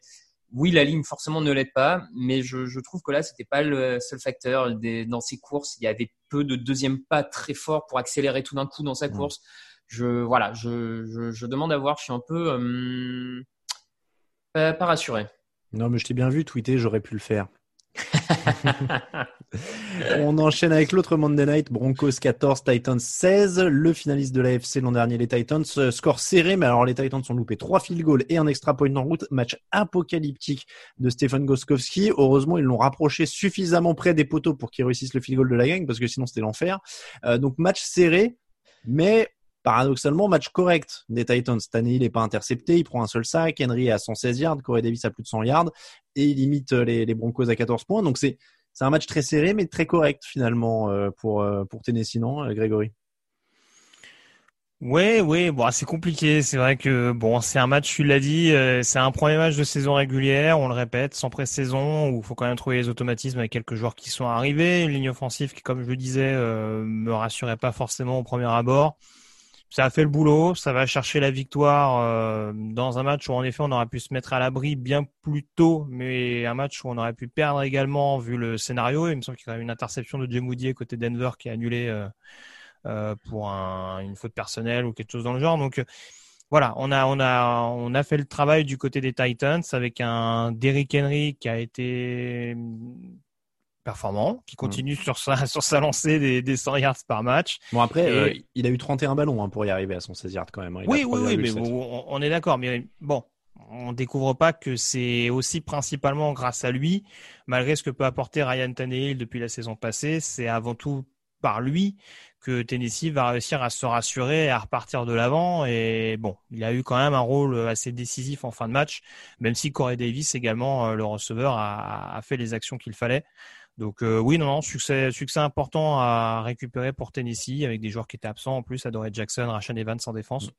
S5: oui, la ligne forcément ne l'aide pas, mais je, je trouve que là, c'était pas le seul facteur. Des, dans ses courses, il y avait peu de deuxième pas très fort pour accélérer tout d'un coup dans sa course. Je voilà, je, je, je, demande à voir. Je suis un peu euh, pas, pas rassuré.
S4: Non, mais je t'ai bien vu tweeter, j'aurais pu le faire. *laughs* On enchaîne avec l'autre Monday Night, Broncos 14, Titans 16. Le finaliste de l'AFC l'an dernier, les Titans, euh, score serré, mais alors les Titans sont loupés trois field goals et un extra point en route. Match apocalyptique de Stephen Goskowski. Heureusement, ils l'ont rapproché suffisamment près des poteaux pour qu'ils réussissent le field goal de la gang, parce que sinon c'était l'enfer. Euh, donc match serré, mais paradoxalement, match correct des Titans. Cette année, il n'est pas intercepté, il prend un seul sac. Henry est à 116 yards, Corey Davis a plus de 100 yards et il limite les, les Broncos à 14 points. Donc c'est un match très serré mais très correct finalement euh, pour euh, pour Tennessee, non, euh, Grégory?
S6: Ouais, ouais, bon, c'est compliqué. C'est vrai que bon, c'est un match, tu l'as dit, c'est un premier match de saison régulière. On le répète, sans pré-saison, où il faut quand même trouver les automatismes avec quelques joueurs qui sont arrivés. Une ligne offensive qui, comme je le disais, me rassurait pas forcément au premier abord ça a fait le boulot, ça va chercher la victoire euh, dans un match où en effet on aurait pu se mettre à l'abri bien plus tôt, mais un match où on aurait pu perdre également vu le scénario. Il me semble qu'il y a une interception de Jay côté Denver qui est annulée euh, euh, pour un, une faute personnelle ou quelque chose dans le genre. Donc voilà, on a on a on a fait le travail du côté des Titans avec un Derrick Henry qui a été performant, qui mm. continue sur sa, *laughs* sur sa lancée des, des 100 yards par match.
S4: Bon, après, euh, il a eu 31 ballons hein, pour y arriver à son 16 yards quand même. Hein.
S6: oui, oui, oui, mais on, est d'accord. Mais bon, on découvre pas que c'est aussi principalement grâce à lui, malgré ce que peut apporter Ryan Tannehill depuis la saison passée. C'est avant tout par lui que Tennessee va réussir à se rassurer et à repartir de l'avant. Et bon, il a eu quand même un rôle assez décisif en fin de match, même si Corey Davis également, euh, le receveur, a, a fait les actions qu'il fallait. Donc euh, oui, non, non, succès, succès important à récupérer pour Tennessee avec des joueurs qui étaient absents en plus, Adoré Jackson, Rashan Evans en défense. Mm.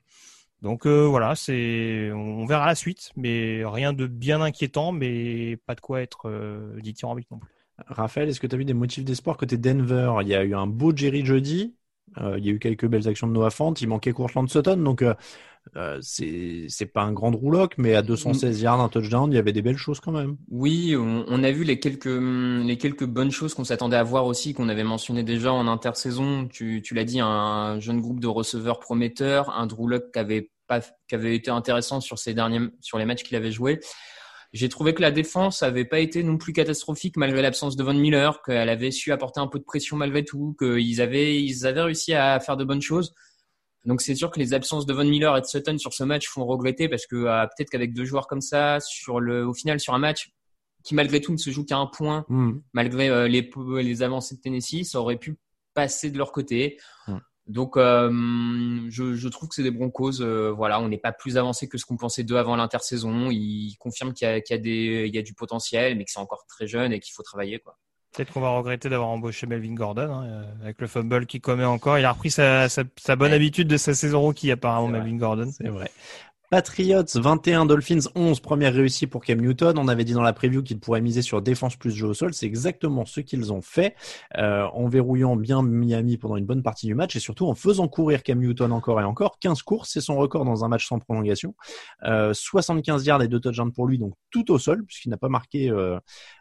S6: Donc euh, voilà, c'est, on verra la suite, mais rien de bien inquiétant, mais pas de quoi être euh, dithyrambique non plus.
S4: Raphaël, est-ce que tu as vu des motifs d'espoir côté Denver? Il y a eu un beau Jerry jeudi, euh, il y a eu quelques belles actions de Noah Fant, il manquait Courtland Sutton, donc euh, c'est pas un grand rouloc, mais à 216 yards, un touchdown, il y avait des belles choses quand même.
S5: Oui, on, a vu les quelques les quelques bonnes choses qu'on s'attendait à voir aussi, qu'on avait mentionné déjà en intersaison. Tu, tu l'as dit, un jeune groupe de receveurs prometteurs, un Drew qui avait pas qui avait été intéressant sur derniers sur les matchs qu'il avait joués. J'ai trouvé que la défense avait pas été non plus catastrophique malgré l'absence de Von Miller, qu'elle avait su apporter un peu de pression malgré tout, qu'ils avaient, ils avaient réussi à faire de bonnes choses. Donc c'est sûr que les absences de Von Miller et de Sutton sur ce match font regretter parce que euh, peut-être qu'avec deux joueurs comme ça, sur le, au final sur un match qui malgré tout ne se joue qu'à un point,
S4: Hmm.
S5: malgré euh, les, les avancées de Tennessee, ça aurait pu passer de leur côté.
S4: Hmm.
S5: Donc euh, je, je trouve que c'est des Broncos. euh, voilà, on n'est pas plus avancé que ce qu'on pensait d'eux avant l'intersaison. Ils confirment qu'il y, y y a du potentiel, mais que c'est encore très jeune et qu'il faut travailler quoi.
S6: Peut-être qu'on va regretter d'avoir embauché Melvin Gordon hein, euh, avec le fumble qui commet encore. Il a repris sa, sa, sa bonne habitude de sa saison rookie apparemment, Melvin Gordon.
S4: C'est vrai. Patriots 21, Dolphins 11, première réussie pour Cam Newton. On avait dit dans la preview qu'ils pourraient miser sur défense plus jeu au sol. C'est exactement ce qu'ils ont fait euh, en verrouillant bien Miami pendant une bonne partie du match et surtout en faisant courir Cam Newton encore et encore. 15 courses, c'est son record dans un match sans prolongation. Euh, 75 yards et deux touchdowns pour lui, donc tout au sol puisqu'il n'a pas marqué euh,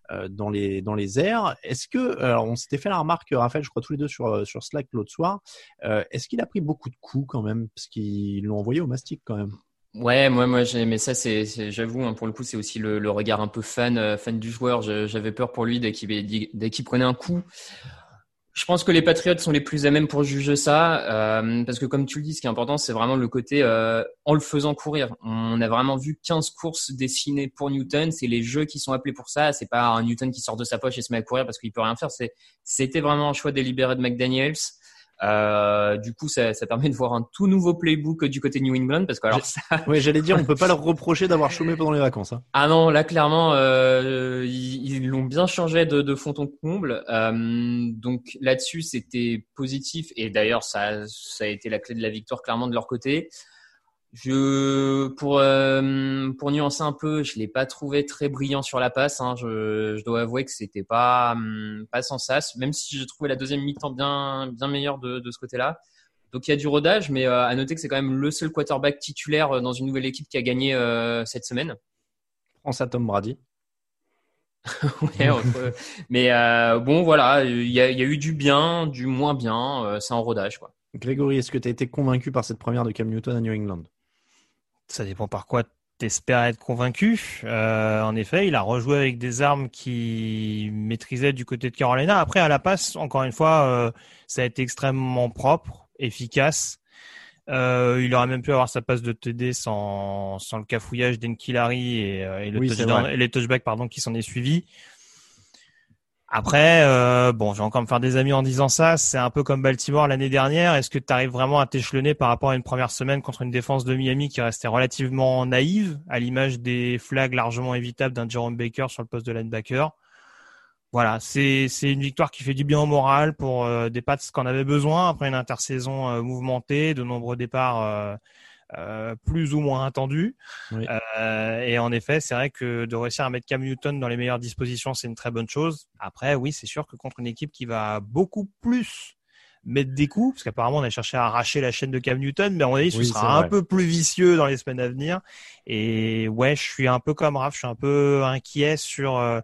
S4: euh, dans les dans les airs. Est-ce que alors on s'était fait la remarque, Raphaël, je crois tous les deux sur euh, sur Slack l'autre soir. Est-ce qu'il a pris beaucoup de coups quand même? Parce qu'ils l'ont envoyé au mastic quand même.
S5: Ouais, moi, moi, j'ai, mais ça, c'est, c'est- j'avoue, hein, pour le coup, c'est aussi le, le regard un peu fan, euh, fan du joueur. J'avais peur pour lui dès qu'il, dès qu'il prenait un coup. Je pense que les Patriots sont les plus à même pour juger ça, euh, parce que comme tu le dis, ce qui est important, c'est vraiment le côté euh, en le faisant courir. On a vraiment vu 15 courses dessinées pour Newton. C'est les jeux qui sont appelés pour ça. C'est pas un Newton qui sort de sa poche et se met à courir parce qu'il peut rien faire. C'est, c'était vraiment un choix délibéré de McDaniels. Euh, du coup, ça, ça permet de voir un tout nouveau playbook du côté New England, parce que alors ça,
S4: Oui, j'allais dire, on peut pas leur *laughs* reprocher d'avoir chômé pendant les vacances. Hein.
S5: ah non, là clairement, euh, ils ils l'ont bien changé de, de fond en comble. Euh, donc là-dessus, c'était positif et d'ailleurs, ça, ça a été la clé de la victoire clairement de leur côté. Je, pour euh, pour nuancer un peu, je l'ai pas trouvé très brillant sur la passe. Hein. Je, je dois avouer que c'était pas hum, pas sans sas, même si j'ai trouvé la deuxième mi-temps bien bien meilleure de, de ce côté-là. Donc il y a du rodage, mais euh, à noter que c'est quand même le seul quarterback titulaire euh, dans une nouvelle équipe qui a gagné euh, cette semaine.
S4: Pense à Tom Brady. *laughs*
S5: Ouais, mais bon, voilà, il y y a eu du bien, du moins bien. c'est en rodage, quoi.
S4: Grégory, est-ce que tu as été convaincu par cette première de Cam Newton à New England?
S6: Ça dépend par quoi t'espères être convaincu. Euh, en effet, il a rejoué avec des armes qui maîtrisait du côté de Carolina. Après, à la passe, encore une fois, euh, ça a été extrêmement propre, efficace. Euh, il aurait même pu avoir sa passe de TD sans, sans le cafouillage d'Enkilari et, euh, et, le
S4: Oui, c'est
S6: touchdown-
S4: vrai.
S6: et les touchbacks pardon, qui s'en est suivi. Après, euh, bon, je vais encore me faire des amis en disant ça. C'est un peu comme Baltimore l'année dernière. Est-ce que tu arrives vraiment à t'échelonner par rapport à une première semaine contre une défense de Miami qui restait relativement naïve, à l'image des flags largement évitables d'un Jerome Baker sur le poste de linebacker? Voilà, c'est une victoire qui fait du bien au moral pour euh, des Pats qu'on avait besoin après une intersaison euh, mouvementée, de nombreux départs euh, plus ou moins attendus.
S4: Oui.
S6: Euh, et en effet, c'est vrai que de réussir à mettre Cam Newton dans les meilleures dispositions, c'est une très bonne chose. Après, oui, c'est sûr que contre une équipe qui va beaucoup plus mettre des coups, parce qu'apparemment on a cherché à arracher la chaîne de Cam Newton, mais à mon avis, ce
S4: Oui,
S6: sera un
S4: vrai.
S6: peu plus vicieux dans les semaines à venir. Et ouais, je suis un peu comme Raph, je suis un peu inquiet sur, euh,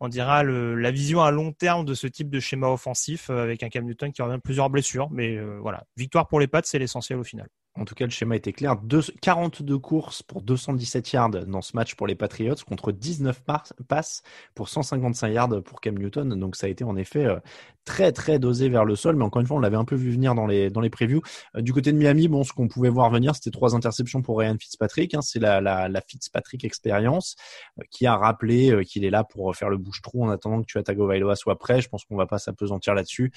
S6: on dira, le, la vision à long terme de ce type de schéma offensif euh, avec un Cam Newton qui revient plusieurs blessures. Mais euh, voilà, victoire pour les Pats, c'est l'essentiel au final.
S4: En tout cas, le schéma était clair. Deux- 42 courses pour 217 yards dans ce match pour les Patriots contre 19 par- passes pour 155 yards pour Cam Newton. Donc ça a été en effet euh, très très dosé vers le sol. Mais encore une fois, on l'avait un peu vu venir dans les dans les previews. Euh, du côté de Miami, bon, ce qu'on pouvait voir venir, c'était trois interceptions pour Ryan Fitzpatrick. hein. C'est la, la, Fitzpatrick expérience euh, qui a rappelé qu'il est là pour faire le bouche-trou en attendant que Tua Tagovailoa soit prêt. Je pense qu'on va pas s'apesantir là-dessus.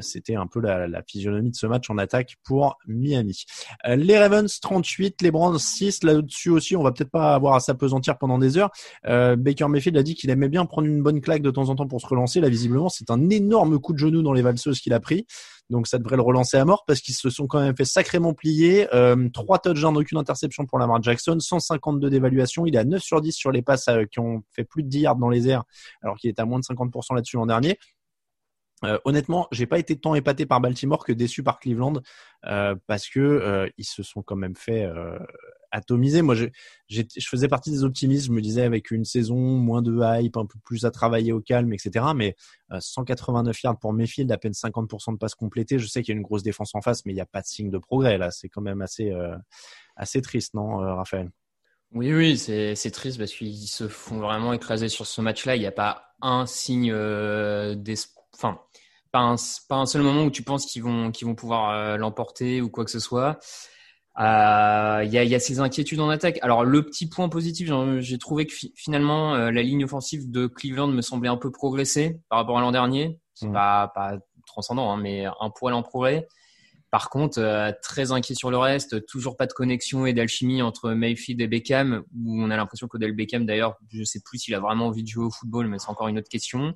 S4: C'était un peu la physionomie de ce match en attaque pour Miami. Euh, les Ravens 38, les Browns 6. Là-dessus aussi, on va peut-être pas avoir à s'apesantir pendant des heures. Euh, Baker Mayfield a dit qu'il aimait bien prendre une bonne claque de temps en temps pour se relancer. Là, visiblement, c'est un énorme coup de genou dans les valseuses qu'il a pris. Donc ça devrait le relancer à mort parce qu'ils se sont quand même fait sacrément plier. Euh, trois touchdowns, aucune interception pour Lamar Jackson, 152 d'évaluation. Il est à 9 sur 10 sur les passes euh, qui ont fait plus de 10 yards dans les airs, alors qu'il était à moins de 50% là-dessus l'an dernier. Euh, honnêtement, j'ai pas été tant épaté par Baltimore que déçu par Cleveland euh, parce que euh, ils se sont quand même fait euh, atomiser. Moi, je, faisais partie des optimistes. Je me disais avec une saison moins de hype, un peu plus à travailler au calme, etc. Mais euh, 189 yards pour Mayfield, à peine 50% de passes complétées. Je sais qu'il y a une grosse défense en face, mais il n'y a pas de signe de progrès là. C'est quand même assez assez triste, non, Raphaël?
S5: Oui, oui, c'est triste parce qu'ils se font vraiment écraser sur ce match-là. Il n'y a pas un signe d'espoir. Enfin, pas un, pas un seul moment où tu penses qu'ils vont, qu'ils vont pouvoir euh, l'emporter ou quoi que ce soit. Euh, Il y, a, y, a, ces inquiétudes en attaque. Alors le petit point positif, j'ai trouvé que finalement euh, la ligne offensive de Cleveland me semblait un peu progresser par rapport à l'an dernier. C'est mmh. pas, pas transcendant, hein, mais un poil en progrès. Par contre, euh, très inquiet sur le reste, toujours pas de connexion et d'alchimie entre Mayfield et Beckham, où on a l'impression qu'Odell Beckham, d'ailleurs, je sais plus s'il a vraiment envie de jouer au football, mais c'est encore une autre question.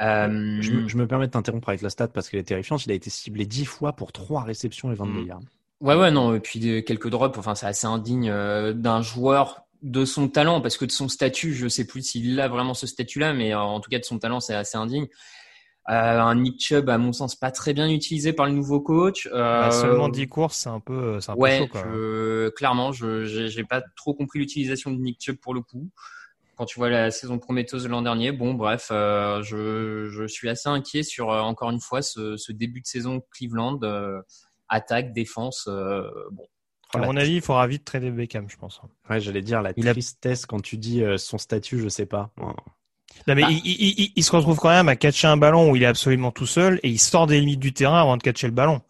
S4: Euh... Je, me, je, me, permets de t'interrompre avec la stat parce qu'elle est terrifiante. Il a été ciblé 10 fois pour 3 réceptions et 22 mm. yards.
S5: Ouais, ouais, non. Et puis quelques drops. Enfin, c'est assez indigne euh, d'un joueur de son talent parce que de son statut, je sais plus s'il a vraiment ce statut-là, mais en tout cas de son talent, c'est assez indigne. Euh, un Nick Chubb, à mon sens, pas très bien utilisé par le nouveau coach. Euh,
S6: bah, seulement 10 courses, c'est un peu, un
S5: ouais,
S6: peu chaud. Quoi.
S5: Je, clairement, je j'ai pas trop compris l'utilisation de Nick Chubb pour le coup. Quand tu vois la saison prometteuse de l'an dernier, bon, bref, euh, je, je suis assez inquiet sur euh, encore une fois ce, ce début de saison Cleveland, euh, attaque, défense. Euh, bon,
S6: à mon avis, il faudra vite trader Beckham, je pense.
S4: Ouais, j'allais dire la il tristesse a... quand tu dis son statut, je sais pas.
S6: Non, mais bah. il, il, il, se retrouve quand même à catcher un ballon où il est absolument tout seul et il sort des limites du terrain avant de catcher le ballon.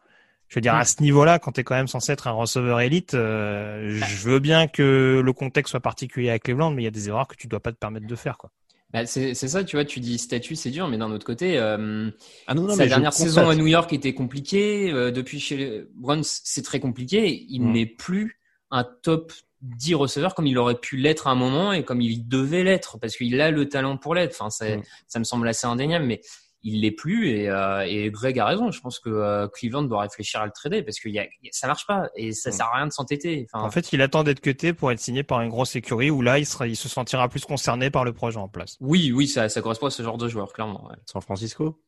S6: Je veux dire, à ce niveau-là, quand tu es quand même censé être un receveur élite, euh, bah. je veux bien que le contexte soit particulier avec Cleveland, mais il y a des erreurs que tu dois pas te permettre de faire. quoi.
S5: Bah c'est ça, tu vois, tu dis statut, c'est dur, mais d'un autre côté, euh, ah non, non, sa dernière saison à New York était compliquée. Euh, depuis chez les Browns, c'est très compliqué. Il mm. n'est plus un top 10 receveurs comme il aurait pu l'être à un moment et comme il devait l'être parce qu'il a le talent pour l'être. Enfin, ça, mm. ça me semble assez indéniable, mais il l'est plus et, euh, et, Greg a raison. Je pense que euh, Cleveland doit réfléchir à le trader parce que y a, ça marche pas et ça mm. sert à rien de s'entêter.
S6: Enfin, en fait, il attend d'être cuté pour être signé par une grosse écurie où là, il, sera, il se sentira plus concerné par le projet en place.
S5: Oui, oui, ça, ça correspond à ce genre de joueur, clairement. Ouais.
S4: San Francisco?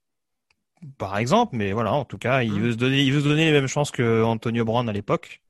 S6: Par exemple, mais voilà, en tout cas, il mm. veut se donner, il veut se donner les mêmes chances que Antonio Brown à l'époque.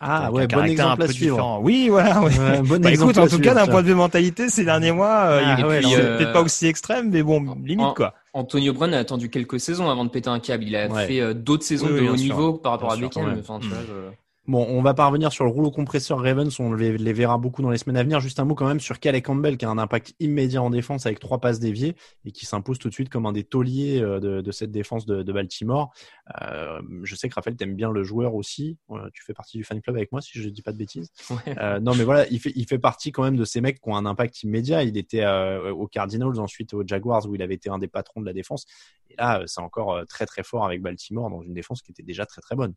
S4: Ah ouais, bon exemple à suivre. Différent.
S6: Oui, voilà. Ouais. ouais bon bah, écoute, en tout cas, d'un point de vue mentalité, ces derniers mois, euh, ah, il ouais, euh, peut-être pas aussi extrême, mais bon, limite
S5: en,
S6: quoi.
S5: Antonio Brown a attendu quelques saisons avant de péter un câble. Il a fait euh, d'autres saisons oui, de haut niveau par rapport à Beckham. Enfin, tu vois, je...
S4: Bon, on va pas revenir sur le rouleau compresseur Ravens, on les, les, verra beaucoup dans les semaines à venir. Juste un mot quand même sur Calais Campbell qui a un impact immédiat en défense avec trois passes déviées et qui s'impose tout de suite comme un des tauliers euh, de, de cette défense de, de Baltimore. Euh, je sais que Raphaël t'aime bien le joueur aussi. Euh, tu fais partie du fan club avec moi si je dis pas de bêtises. Ouais. Euh, non, mais voilà, il fait, il fait partie quand même de ces mecs qui ont un impact immédiat. Il était aux Cardinals, ensuite aux Jaguars où il avait été un des patrons de la défense. Et là, c'est encore très très fort avec Baltimore dans une défense qui était déjà très très bonne.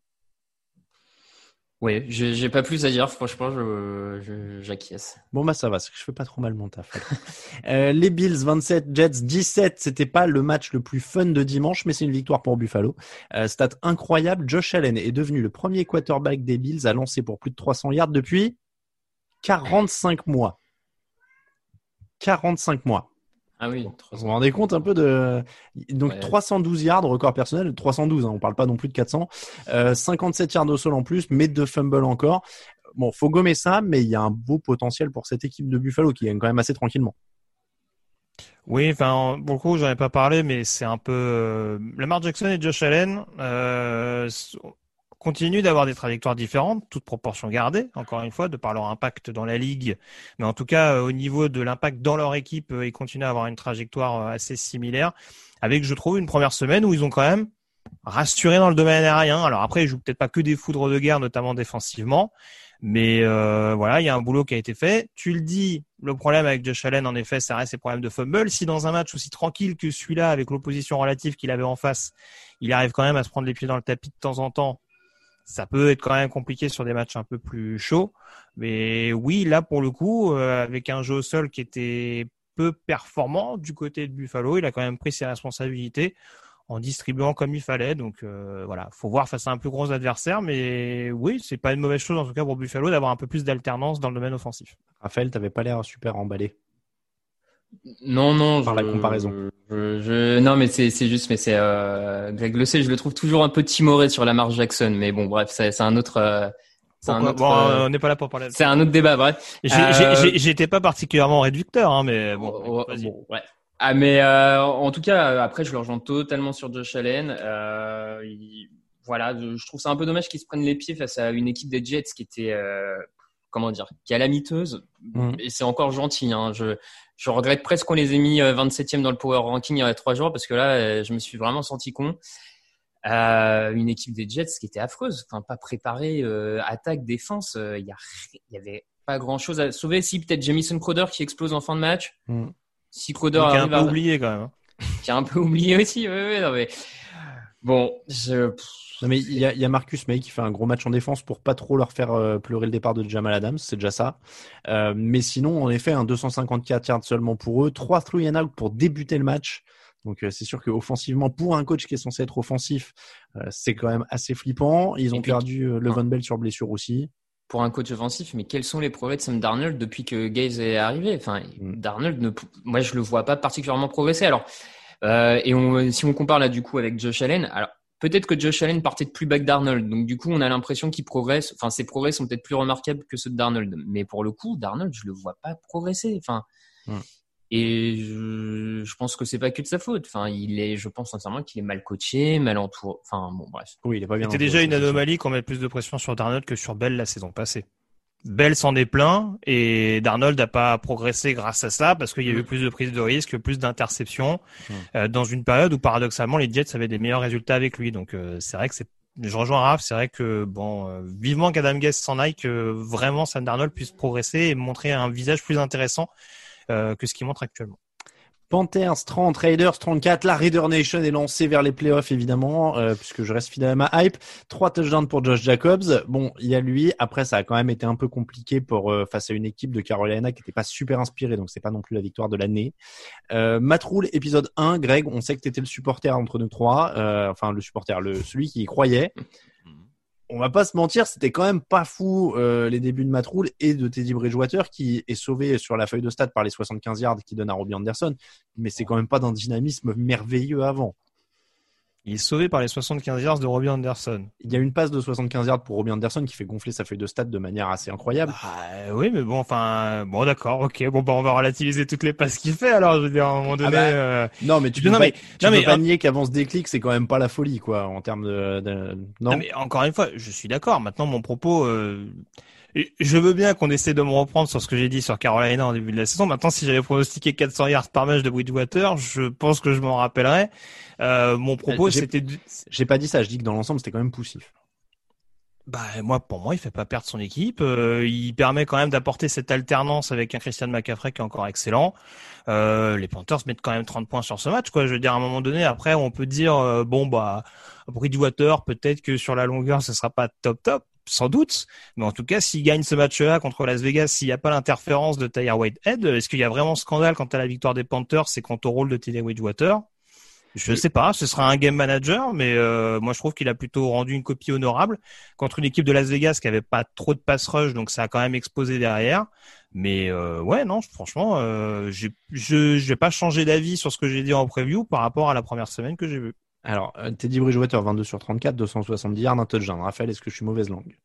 S5: Oui, j'ai pas plus à dire, franchement, j'acquiesce.
S4: Je, bon, bah ça va, je fais pas trop mal mon taf. *laughs* euh, les Bills 27, Jets 17, c'était pas le match le plus fun de dimanche, mais c'est une victoire pour Buffalo. Euh, stat incroyable, Josh Allen est devenu le premier quarterback des Bills à lancer pour plus de 300 yards depuis 45 mois. 45 mois.
S5: Ah oui.
S4: Vous vous rendez compte un peu de donc ouais. 312 yards record personnel, 312, hein, on parle pas non plus de 400, euh, 57 yards au sol en plus, mais de fumble encore. Bon, faut gommer ça, mais il y a un beau potentiel pour cette équipe de Buffalo qui gagne quand même assez tranquillement.
S6: Oui, enfin, beaucoup, j'en ai pas parlé, mais c'est un peu euh, Lamar Jackson et Josh Allen. Euh, continuent d'avoir des trajectoires différentes, toutes proportions gardées, encore une fois, de par leur impact dans la ligue. Mais en tout cas, euh, au niveau de l'impact dans leur équipe, euh, ils continuent à avoir une trajectoire euh, assez similaire, avec, je trouve, une première semaine où ils ont quand même rassuré dans le domaine aérien. Alors après, ils jouent peut-être pas que des foudres de guerre, notamment défensivement. Mais voilà, il y a un boulot qui a été fait. Tu le dis, le problème avec Josh Allen, en effet, ça reste ses problèmes de fumble. Si dans un match aussi tranquille que celui-là, avec l'opposition relative qu'il avait en face, il arrive quand même à se prendre les pieds dans le tapis de temps en temps, ça peut être quand même compliqué sur des matchs un peu plus chauds. Mais oui, là pour le coup, euh, avec un jeu au sol qui était peu performant du côté de Buffalo, il a quand même pris ses responsabilités en distribuant comme il fallait. Donc euh, voilà, faut voir face à un plus gros adversaire, mais oui, c'est pas une mauvaise chose en tout cas pour Buffalo d'avoir un peu plus d'alternance dans le domaine offensif.
S4: Raphaël, t'avais pas l'air super emballé.
S5: Non, non.
S4: Par
S5: je,
S4: la comparaison.
S5: Je, je, non, mais c'est juste, mais c'est euh, Greg le sait, je le trouve toujours un peu timoré sur la marge Jackson, mais bon, bref, c'est un autre. Euh,
S6: un autre bon, euh, on n'est pas là pour parler.
S5: C'est un autre débat, bref.
S6: J'étais pas particulièrement réducteur, hein, mais bon.
S5: Oh, oh, bon ouais. Ah, mais euh, en tout cas, après, je le rejoins totalement sur Josh Allen. Euh, il, voilà, je trouve ça un peu dommage qu'ils se prennent les pieds face à une équipe des Jets qui était comment dire, qui a la miteuse.
S4: Mm.
S5: Et c'est encore gentil. Hein. Je, je regrette presque qu'on les ait mis euh, 27e dans le power ranking il y a trois jours parce que là, euh, je me suis vraiment senti con. Euh, une équipe des Jets qui était affreuse, enfin pas préparée, euh, attaque, défense, euh, il y, a, il y avait pas grand chose à sauver. Si peut-être Jamison Crowder qui explose en fin de match.
S4: Mm.
S5: Si Crowder
S6: Donc, qui est un peu
S5: à-
S6: oublié quand même. hein. *laughs*
S5: qui a un peu oublié aussi. Ouais, ouais, non, mais... Bon, je...
S4: Non mais il y a, il y a Marcus May qui fait un gros match en défense pour pas trop leur faire euh, pleurer le départ de Jamal Adams, c'est déjà ça. Euh, mais sinon, en effet, un 254 yards seulement pour eux, trois three and out pour débuter le match. Donc euh, c'est sûr que offensivement, pour un coach qui est censé être offensif, c'est quand même assez flippant. Ils ont
S5: puis-
S4: perdu le Von Bell sur blessure aussi.
S5: pour un coach offensif, mais quels sont les progrès de Sam Darnold depuis que Gaze est arrivé? Enfin, Darnold, ne, moi, je le vois pas particulièrement progresser. Alors, euh, et on, si on compare là du coup avec Josh Allen, alors peut-être que Josh Allen partait de plus bas que Darnold, donc du coup, on a l'impression qu'il progresse. Enfin, ses progrès sont peut-être plus remarquables que ceux de Darnold, mais pour le coup, Darnold, je le vois pas progresser. Enfin. Et je, je pense que c'est pas que de sa faute. Enfin, il est, je pense sincèrement qu'il est mal coaché, mal entouré. Enfin, bon, bref.
S4: Oui, il est pas bien.
S6: C'était déjà une anomalie qu'on mette plus de pression sur Darnold que sur Bell la saison passée. Bell s'en est plein et Darnold n'a pas progressé grâce à ça parce qu'il y a eu plus de prises de risques, plus d'interceptions
S4: Mm.
S6: euh, dans une période où paradoxalement les Jets avaient des meilleurs résultats avec lui. Donc euh, c'est vrai que c'est je rejoins Raph, c'est vrai que bon euh, vivement qu'Adam Guest s'en aille que vraiment Sam Darnold puisse progresser et montrer un visage plus intéressant euh, que ce qu'il montre actuellement.
S4: Panthers 30, Raiders 34. La Raider Nation est lancée vers les playoffs, évidemment, euh, puisque je reste fidèle à ma hype. Trois touchdowns pour Josh Jacobs. Bon, il y a lui. Après, ça a quand même été un peu compliqué pour euh, face à une équipe de Carolina qui n'était pas super inspirée, donc c'est pas non plus la victoire de l'année. Euh, Matt Rule, épisode 1. Greg, on sait que tu étais le supporter entre nous trois. Enfin, le supporter, le celui qui y croyait. On va pas se mentir, c'était quand même pas fou euh, les débuts de Matt Rule et de Teddy Bridgewater qui est sauvé sur la feuille de stats par les 75 yards qui donnent à Robbie Anderson, mais c'est quand même pas d'un dynamisme merveilleux avant.
S6: Il est sauvé par les 75 yards de Robbie Anderson.
S4: Il y a une passe de 75 yards pour Robbie Anderson qui fait gonfler sa feuille de stats de manière assez incroyable.
S6: Euh, oui, mais bon, enfin, bon, d'accord, ok, bon, bah, on va relativiser toutes les passes qu'il fait. Alors, je veux dire, à un moment donné.
S4: bah,
S6: euh,
S4: Non, mais tu peux
S6: non,
S4: pas,
S6: mais,
S4: tu
S6: non,
S4: peux
S6: mais,
S4: pas nier qu'avant ce déclic, c'est quand même pas la folie, quoi, en termes de, de- non?
S6: Non, mais encore une fois, je suis d'accord. Maintenant, mon propos, euh, je veux bien qu'on essaie de me reprendre sur ce que j'ai dit sur Carolina en début de la saison. Maintenant, si j'avais pronostiqué 400 yards par match de Bridgewater, je pense que je m'en rappellerai. Euh, mon propos, c'était,
S4: J'ai pas dit ça, je dis que dans l'ensemble, c'était quand même poussif.
S6: bah, moi, pour moi, il fait pas perdre son équipe. Euh, il permet quand même d'apporter cette alternance avec un Christian McCaffrey qui est encore excellent. Euh, les Panthers mettent quand même 30 points sur ce match, quoi. Je veux dire, à un moment donné, après, on peut dire, euh, bon, bah, Bridgewater, peut-être que sur la longueur, ce sera pas top top, sans doute. Mais en tout cas, s'il gagne ce match-là contre Las Vegas, s'il n'y a pas l'interférence de Tyre Whitehead, est-ce qu'il y a vraiment scandale quant à la victoire des Panthers, c'est quant au rôle de Teddy Bridgewater? Je sais pas, ce sera un game manager, mais euh, moi je trouve qu'il a plutôt rendu une copie honorable contre une équipe de Las Vegas qui avait pas trop de pass rush, donc ça a quand même explosé derrière. Mais euh, ouais, non, franchement, euh, je je vais pas changer d'avis sur ce que j'ai dit en preview par rapport à la première semaine que j'ai vue.
S4: Alors, Teddy Bridgewater, 22 sur 34, 270 yards, un touchdown. Raphaël, est-ce que je suis mauvaise langue?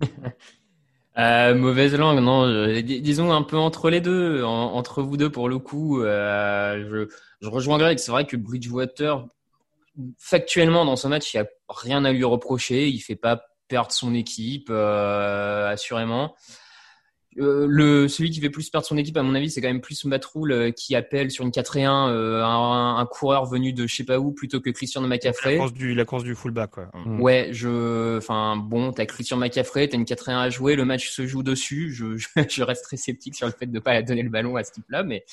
S4: *laughs*
S5: Euh, mauvaise langue, non. dis- disons un peu entre les deux, en- entre vous deux pour le coup. euh, je, je rejoins Greg. C'est vrai que Bridgewater, factuellement dans ce match, il n'y a rien à lui reprocher. Il fait pas perdre son équipe, euh, assurément. Euh, le celui qui fait plus perdre son équipe, à mon avis, c'est quand même plus Matroul euh, qui appelle sur une 4 et 1 euh, un, un coureur venu de je sais pas où plutôt que Christian
S6: La
S5: McCaffrey.
S6: course du la course du fullback quoi.
S4: Mm.
S5: Ouais, je, enfin bon, t'as Christian McCaffrey, t'as une 4 1 à jouer, le match se joue dessus. Je, *laughs* je, je reste très sceptique sur le fait de pas donner le ballon à ce type-là, mais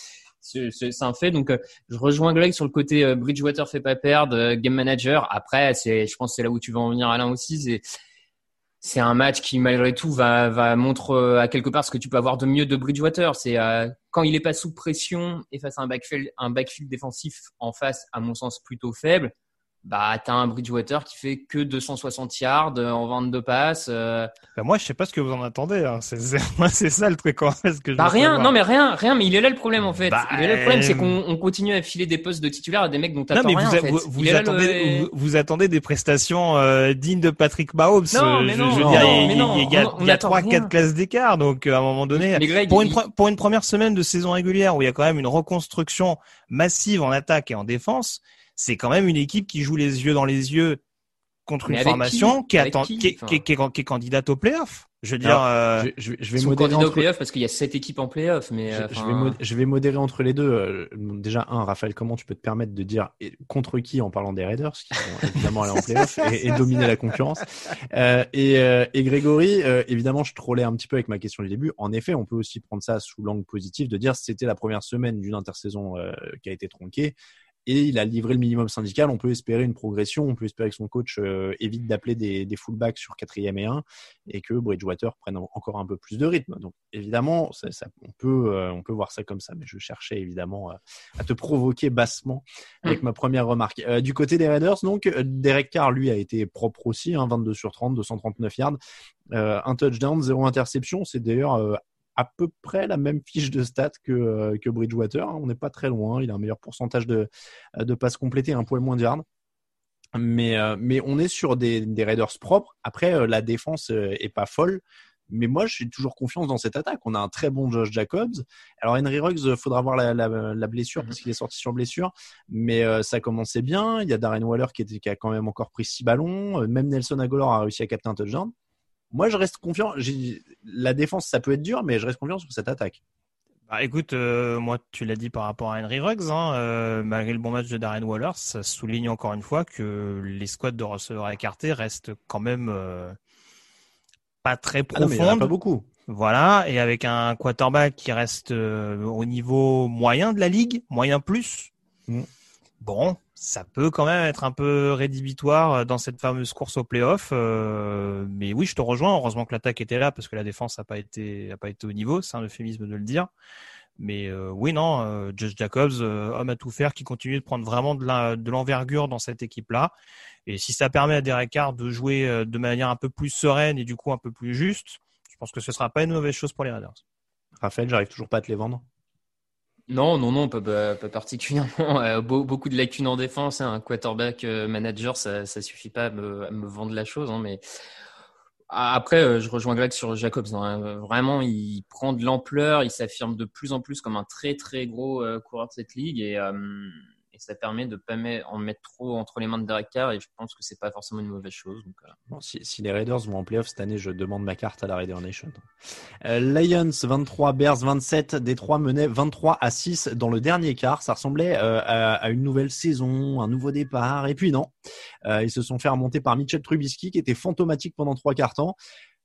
S5: c'est c'est- c'est un fait. Donc, euh, je rejoins Greg sur le côté euh, Bridgewater fait pas perdre, euh, game manager. Après, c'est, je pense que c'est là où tu vas en venir Alain aussi. C'est c'est un match qui malgré tout va va montre euh, à quelque part ce que tu peux avoir de mieux de Bridgewater. C'est euh, quand il est pas sous pression et face à un backfield un backfield défensif en face, à mon sens plutôt faible. Bah, t'as un Bridgewater qui fait que 260 yards euh, en 22 passes. euh,
S6: Bah, moi je sais pas ce que vous en attendez. Hein. C'est c'est- *laughs* moi c'est ça le truc en fait ce que je
S5: Bah rien, non mais rien, rien, mais il est là le problème en fait.
S6: Bah,
S5: il est là le problème, c'est
S6: euh,
S5: qu'on on continue à filer des postes de titulaires à des mecs dont t'attends rien
S6: vous,
S5: en fait.
S6: vous, vous
S5: le-
S6: attendez vous, vous attendez des prestations euh, dignes de Patrick Mahomes.
S5: Non,
S6: euh,
S5: mais
S6: je,
S5: non,
S6: je veux
S5: non,
S6: dire,
S5: non,
S6: il y, a, il y a trois quatre classes d'écart, donc à un moment donné,
S5: Greg, il-
S6: pour une première semaine de saison régulière où il y a quand même une reconstruction massive en attaque et en défense, c'est quand même une équipe qui joue les yeux dans les yeux contre
S5: Mais
S6: une formation
S5: qui
S6: qui,
S5: Avec
S6: attend,
S5: qui
S6: qui,
S5: Enfin.
S6: qui, qui est, candidate au playoff. Je veux dire,
S4: Alors,
S6: euh,
S4: je, je vais- je vais
S5: Ils sont
S4: modérer
S5: candidats au
S4: entre-
S5: playoff parce qu'il y a sept équipes en playoff, mais
S4: Je,
S5: euh,
S4: je vais mod- je vais modérer entre les deux. Euh, Déjà, un, Raphaël, comment tu peux te permettre de dire contre qui en parlant des Raiders, qui vont *laughs* évidemment aller en playoff et, et dominer la concurrence Euh, et, euh, et Grégory, euh, évidemment, je trollais un petit peu avec ma question du début. En effet, on peut aussi prendre ça sous l'angle positif de dire c'était la première semaine d'une intersaison euh, qui a été tronquée. Et il a livré le minimum syndical. On peut espérer une progression. On peut espérer que son coach euh, évite d'appeler des, des fullbacks sur quatrième et un et que Bridgewater prenne en- encore un peu plus de rythme. Donc évidemment, ça, ça- on peut euh, on peut voir ça comme ça. Mais je cherchais évidemment euh, à te provoquer bassement avec ma première remarque. Du côté des Raiders, donc Derek Carr lui a été propre aussi, hein, 22 sur 30, 239 yards, un touchdown, zéro interception. C'est d'ailleurs à peu près la même fiche de stats que, euh, que Bridgewater. hein. On n'est pas très loin. Il a un meilleur pourcentage de, de passes complétées, un poil moins de yards. Mais, euh, mais on est sur des, des Raiders propres. Après, euh, la défense est pas folle. Mais moi, j'ai toujours confiance dans cette attaque. On a un très bon Josh Jacobs. Alors, Henry Ruggs, euh, faudra voir la, la, la blessure parce qu'il est sorti sur blessure. Mais euh, ça commençait bien. Il y a Darren Waller qui, était, qui a quand même encore pris six ballons. Même Nelson Aguilar a réussi à capter un touchdown. Moi, je reste confiant. La défense, ça peut être dur, mais je reste confiant sur cette attaque.
S6: Bah écoute, euh, moi tu l'as dit par rapport à Henry Ruggs, hein, euh, malgré le bon match de Darren Waller, ça souligne encore une fois que les squads de receveurs écartés restent quand même euh, pas très
S4: Ah non, mais il y en a
S6: profondes.
S4: pas beaucoup.
S6: Voilà, et avec un quarterback qui reste au niveau moyen de la ligue, moyen plus.
S4: Mm.
S6: Bon, ça peut quand même être un peu rédhibitoire euh, dans cette fameuse course au playoff. euh, mais oui, je te rejoins. Heureusement que l'attaque était là parce que la défense n'a pas été, pas été au niveau. C'est un euphémisme de le dire. Mais euh, oui, non, euh, Josh Jacobs, homme à tout faire, qui continue de prendre vraiment de l'envergure dans cette équipe-là. Et si ça permet à Derek Carr de jouer de manière un peu plus sereine et du coup un peu plus juste, je pense que ce sera pas une mauvaise chose pour les Raiders.
S4: Raphaël, j'arrive toujours pas à te les vendre.
S5: Non, non, non, pas, pas, pas particulièrement. *laughs* Euh, beau- beaucoup de lacunes en défense. hein. Un quarterback euh, manager, ça, ça suffit pas à me, à me vendre la chose. hein, mais après, euh, je rejoins Greg sur Jacobs. hein. Euh, Vraiment, il prend de l'ampleur, il s'affirme de plus en plus comme un très très gros coureur de cette ligue et, euh, et ça permet de pas met- en mettre trop entre les mains de Derek et je pense que c'est pas forcément une mauvaise chose. Euh,
S4: si, les Raiders vont en playoff cette année, je demande ma carte à la Raider Nation. Euh, Lions 23, Bears 27, Détroit menait 23 à 6 dans le dernier quart. Ça ressemblait euh, à, une nouvelle saison, un nouveau départ. Et puis non, Euh, ils se sont fait remonter par Mitchell Trubisky qui était fantomatique pendant trois quarts temps.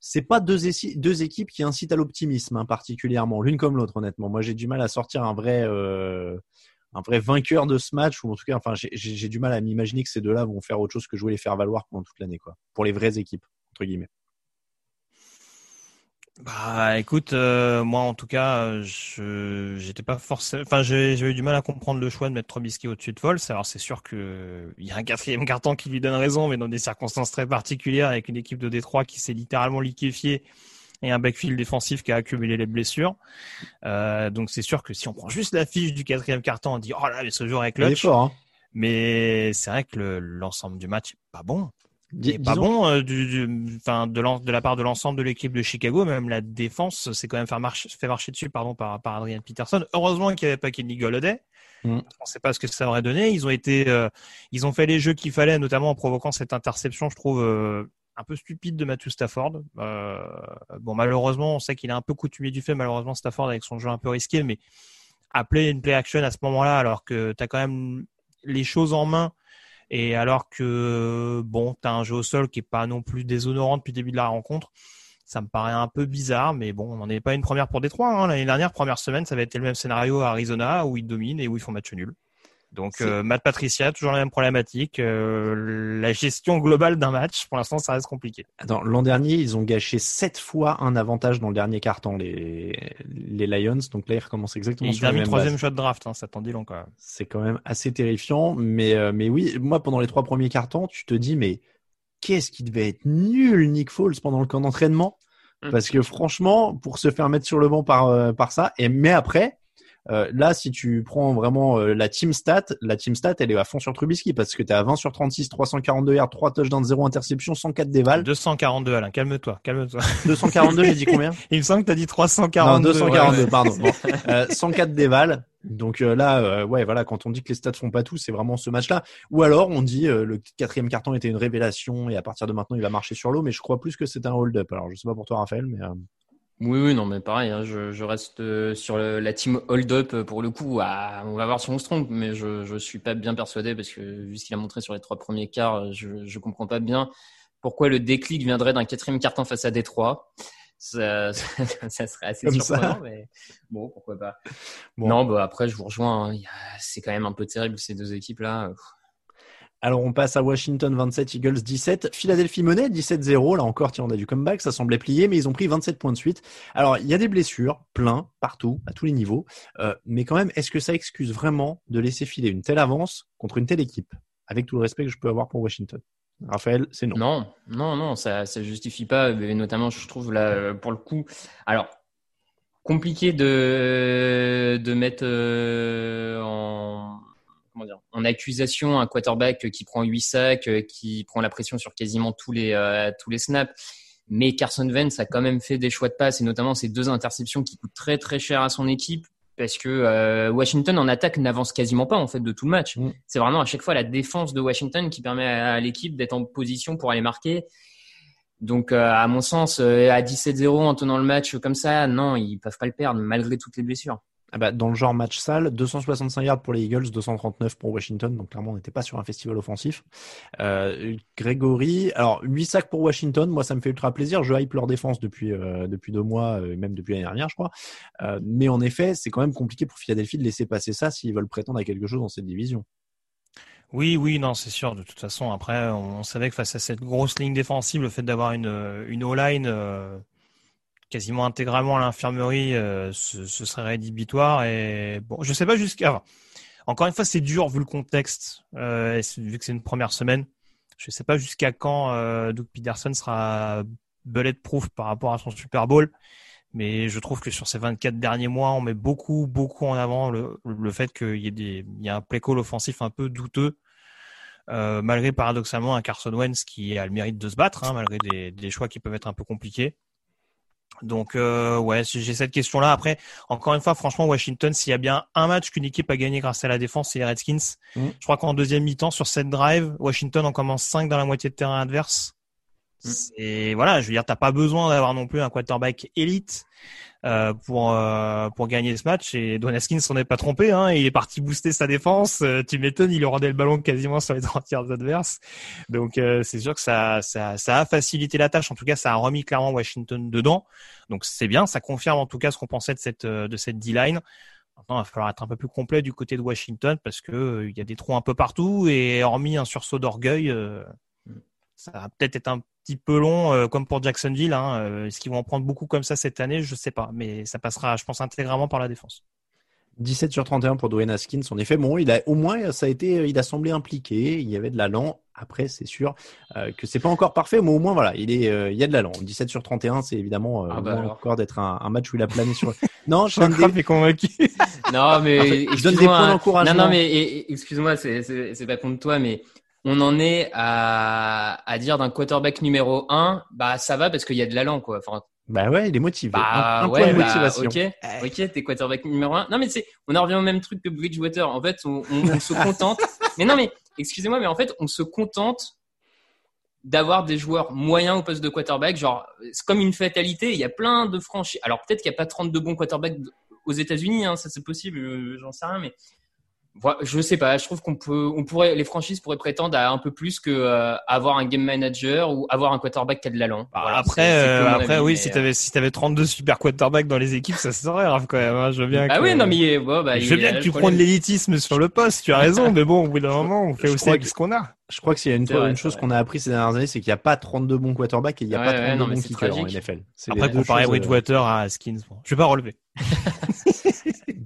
S4: C'est pas deux, équipes qui incitent à l'optimisme hein, particulièrement, l'une comme l'autre honnêtement. Moi j'ai du mal à sortir un vrai un vrai vainqueur de ce match ou en tout cas enfin j'ai- du mal à m'imaginer que ces deux-là vont faire autre chose que jouer les faire valoir pendant toute l'année quoi. Pour les vraies équipes entre guillemets.
S6: Bah écoute, euh, moi en tout cas, je j'étais pas forcément, enfin eu du mal à comprendre le choix de mettre Trubisky au-dessus de Foles. Alors c'est sûr que il y a un quatrième carton qui lui donne raison, mais dans des circonstances très particulières avec une équipe de Détroit qui s'est littéralement liquéfiée et un backfield défensif qui a accumulé les blessures. Euh, donc c'est sûr que si on prend juste la fiche du quatrième carton, on dit oh là mais ce joueur est
S4: Il est
S6: clutch.
S4: fort hein.
S6: Mais c'est vrai que le- l'ensemble du match est pas bon. Pas bon euh, du, du- enfin, de, de la part de l'ensemble de l'équipe de Chicago, même la défense s'est quand même fait marcher, fait marcher dessus pardon, par, par Adrian Peterson. Heureusement qu'il n'y avait pas Kenny Golladay.
S4: Mm.
S6: On ne sait pas ce que ça aurait donné. Ils ont été, euh, ils ont fait les jeux qu'il fallait, notamment en provoquant cette interception, je trouve, un peu stupide de Matthew Stafford. Euh, bon, malheureusement, on sait qu'il est un peu coutumier du fait, malheureusement, Stafford avec son jeu un peu risqué, mais appeler une play action à ce moment-là, alors que tu as quand même les choses en main et alors que bon, tu as un jeu au sol qui est pas non plus déshonorant depuis le début de la rencontre, ça me paraît un peu bizarre, mais bon, on n'en est pas une première pour Détroit. Hein. L'année dernière, première semaine, ça avait été le même scénario à Arizona où ils dominent et où ils font match nul. Donc euh, Matt Patricia, toujours la même problématique. Euh, la gestion globale d'un match, pour l'instant, ça reste compliqué.
S4: Attends, l'an dernier, ils ont gâché sept fois un avantage dans le dernier carton, les, les Lions. Donc là, ils recommencent
S6: Et
S4: exactement
S6: ils
S4: sur mêmes
S6: troisième de draft, hein, ça t'en dit long quand même.
S4: C'est quand même assez terrifiant. Mais, euh, mais oui, moi, pendant les trois premiers cartons, tu te dis, mais qu'est-ce qui devait être nul, Nick Foles, pendant le camp d'entraînement?
S5: Mm.
S4: Parce que franchement, pour se faire mettre sur le banc par, euh, par ça, et mais après, Euh, là, si tu prends vraiment euh, la team stat, la team stat, elle est à fond sur Trubisky parce que tu à 20 sur 36, 342 yards, 3 touchdowns, 0 interception, 104 déval.
S6: 242, Alain, calme-toi, calme-toi. *laughs*
S4: 242, j'ai dit combien? *laughs*
S6: Il me semble que t'as dit 342.
S4: Non, 242, pardon. Bon. *laughs* Euh, 104 déval. Donc euh, là, euh, ouais, voilà, quand on dit que les stats font pas tout, c'est vraiment ce match-là. Ou alors on dit euh, le quatrième carton était une révélation et à partir de maintenant il va marcher sur l'eau, mais je crois plus que c'est un hold-up. Alors je sais pas pour toi, Raphaël, mais euh,
S5: Oui, oui, non, mais pareil, hein, je, je reste euh, sur le- la team hold-up euh, pour le coup. Ah, on va voir si on se trompe, mais je je suis pas bien persuadé parce que vu ce qu'il a montré sur les trois premiers quarts, euh, je je comprends pas bien pourquoi le déclic viendrait d'un quatrième carton face à Détroit. Ça, *laughs* ça, ça serait assez
S4: Comme
S5: surprenant,
S4: ça.
S5: mais bon, pourquoi pas.
S4: Bon.
S5: Non, bah après, je vous rejoins. hein, C'est quand même un peu terrible ces deux équipes-là.
S4: Alors on passe à Washington 27, Eagles 17, Philadelphie menait 17-0. Là encore, tiens, on a du comeback, ça semblait plier, mais ils ont pris 27 points de suite. Alors il y a des blessures, plein, partout, à tous les niveaux. Euh, mais quand même, est-ce que ça excuse vraiment de laisser filer une telle avance contre une telle équipe? Avec tout le respect que je peux avoir pour Washington. Raphaël, c'est non.
S5: Non, non, non, ça, ça justifie pas. mais notamment, je trouve là, euh, pour le coup, alors compliqué de de mettre euh, en en accusation un quarterback qui prend 8 sacs, euh, qui prend la pression sur quasiment tous les euh, tous les snaps. Mais Carson Wentz a quand même fait des choix de passe et notamment ces deux interceptions qui coûtent très très cher à son équipe parce que euh, Washington en attaque n'avance quasiment pas en fait de tout le match. C'est vraiment à chaque fois la défense de Washington qui permet à, à l'équipe d'être en position pour aller marquer. Donc euh, à mon sens, euh, à 17-0 en tenant le match comme ça, non, ils peuvent pas le perdre malgré toutes les blessures.
S4: Ah bah, dans le genre match sale, 265 yards pour les Eagles, 239 pour Washington, donc clairement on n'était pas sur un festival offensif. Euh, Grégory, alors 8 sacs pour Washington, moi ça me fait ultra plaisir, je hype leur défense depuis euh, depuis deux mois, euh, même depuis l'année dernière je crois. Euh, mais en effet, c'est quand même compliqué pour Philadelphie de laisser passer ça s'ils veulent prétendre à quelque chose dans cette division.
S6: Oui, oui, non, c'est sûr. De toute façon, après, on savait que face à cette grosse ligne défensive, le fait d'avoir une, une O-line quasiment intégralement à l'infirmerie, euh, ce, serait rédhibitoire. Et bon, je sais pas jusqu'à. enfin, encore une fois, c'est dur vu le contexte, euh, vu que c'est une première semaine. Je sais pas jusqu'à quand euh, Doug Peterson sera bulletproof par rapport à son Super Bowl. Mais je trouve que sur ces 24 derniers mois, on met beaucoup, beaucoup en avant le, fait qu'il y ait des, il y a un play call offensif un peu douteux, euh, malgré paradoxalement un Carson Wentz qui a le mérite de se battre, hein, malgré des choix qui peuvent être un peu compliqués. Donc euh, ouais, j'ai cette question-là. Après, encore une fois, franchement, Washington, s'il y a bien un match qu'une équipe a gagné grâce à la défense, c'est les Redskins.
S4: Mm.
S6: Je crois qu'en deuxième mi-temps, sur cette drive, Washington en commence 5 dans la moitié de terrain adverse. Et voilà, je veux dire, t'as pas besoin d'avoir non plus un quarterback élite euh, pour euh, pour gagner ce match. Et Haskins s'en est pas trompé, hein. Il est parti booster sa défense. Euh, tu m'étonnes, il rendait le ballon quasiment sur les *laughs* 30 yards adverses. Donc euh, c'est sûr que ça, ça ça a facilité la tâche. En tout cas, ça a remis clairement Washington dedans. Donc c'est bien, ça confirme en tout cas ce qu'on pensait de cette euh, de cette D-line. Maintenant, il va falloir être un peu plus complet du côté de Washington parce que euh, il y a des trous un peu partout et hormis un sursaut d'orgueil, ça va peut-être être un petit peu long, euh, comme pour Jacksonville. Hein. Euh, Est-ce qu'ils vont en prendre beaucoup comme ça cette année? Je sais pas, mais ça passera, je pense, intégralement par la défense.
S4: 17 sur 31 pour Dwayne Haskins. En effet, bon, il a au moins ça a été, il a semblé impliqué. Il y avait de l'allant. Après, c'est sûr euh, que c'est pas encore parfait, mais au moins voilà, il est, euh, il y a de l'allant. 17 sur 31, c'est évidemment euh,
S5: Ah bah
S4: encore d'être un, un match où il a plané sur. Non, *laughs* je des-
S6: est convaincu.
S5: Non, mais. *laughs*
S4: Je donne des points d'encouragement.
S5: Non, non, mais excuse-moi, c'est pas contre toi, mais on en est à à dire d'un quarterback numéro 1, bah ça va parce qu'il y a de l'allant quoi. Enfin,
S4: Bah ouais, il est motivé.
S5: bah
S4: un, un
S5: ouais,
S4: point de
S5: bah,
S4: motivation.
S5: ok, ok, t'es quarterback numéro 1. Non, mais c'est, on en revient au même truc que Bridgewater. En fait, on, on- on se contente. *laughs* mais non, mais excusez-moi, mais en fait, on se contente d'avoir des joueurs moyens au poste de quarterback. Genre, c'est comme une fatalité. Il y a plein de franchises. Alors peut-être qu'il n'y a pas 32 bons quarterbacks aux États-Unis, hein, ça c'est possible, euh, j'en sais rien, mais je sais pas. Je trouve qu'on peut, on pourrait, les franchises pourraient prétendre à un peu plus que euh, avoir un game manager ou avoir un quarterback qui a de l'allant. Voilà,
S6: après, euh, après,
S5: avis,
S6: oui,
S5: mais,
S6: si
S5: euh,
S6: t'avais si t'avais 32 super quarterbacks dans les équipes, ça serait grave quand même. hein. Je veux bien.
S5: Ah
S6: que-
S5: oui, non, mais bon, bah,
S6: je veux bien que tu
S5: problème.
S6: prônes l'élitisme sur le poste. Tu as raison, *laughs* mais bon, au bout d'un moment, on fait
S4: Je
S6: aussi avec
S4: que-
S6: ce qu'on a.
S4: Je crois que s'il y a une,
S5: vrai,
S4: une chose qu'on a appris ces dernières années, c'est qu'il n'y a pas 32 bons quarterbacks et il n'y a
S5: Ouais,
S4: pas
S5: ouais,
S4: 32
S5: non, mais
S4: bons
S5: c'est
S4: kickers en. NFL.
S6: Après, comparer
S4: euh,
S6: Bridgewater à Haskins, bon, je vais pas relever. *laughs*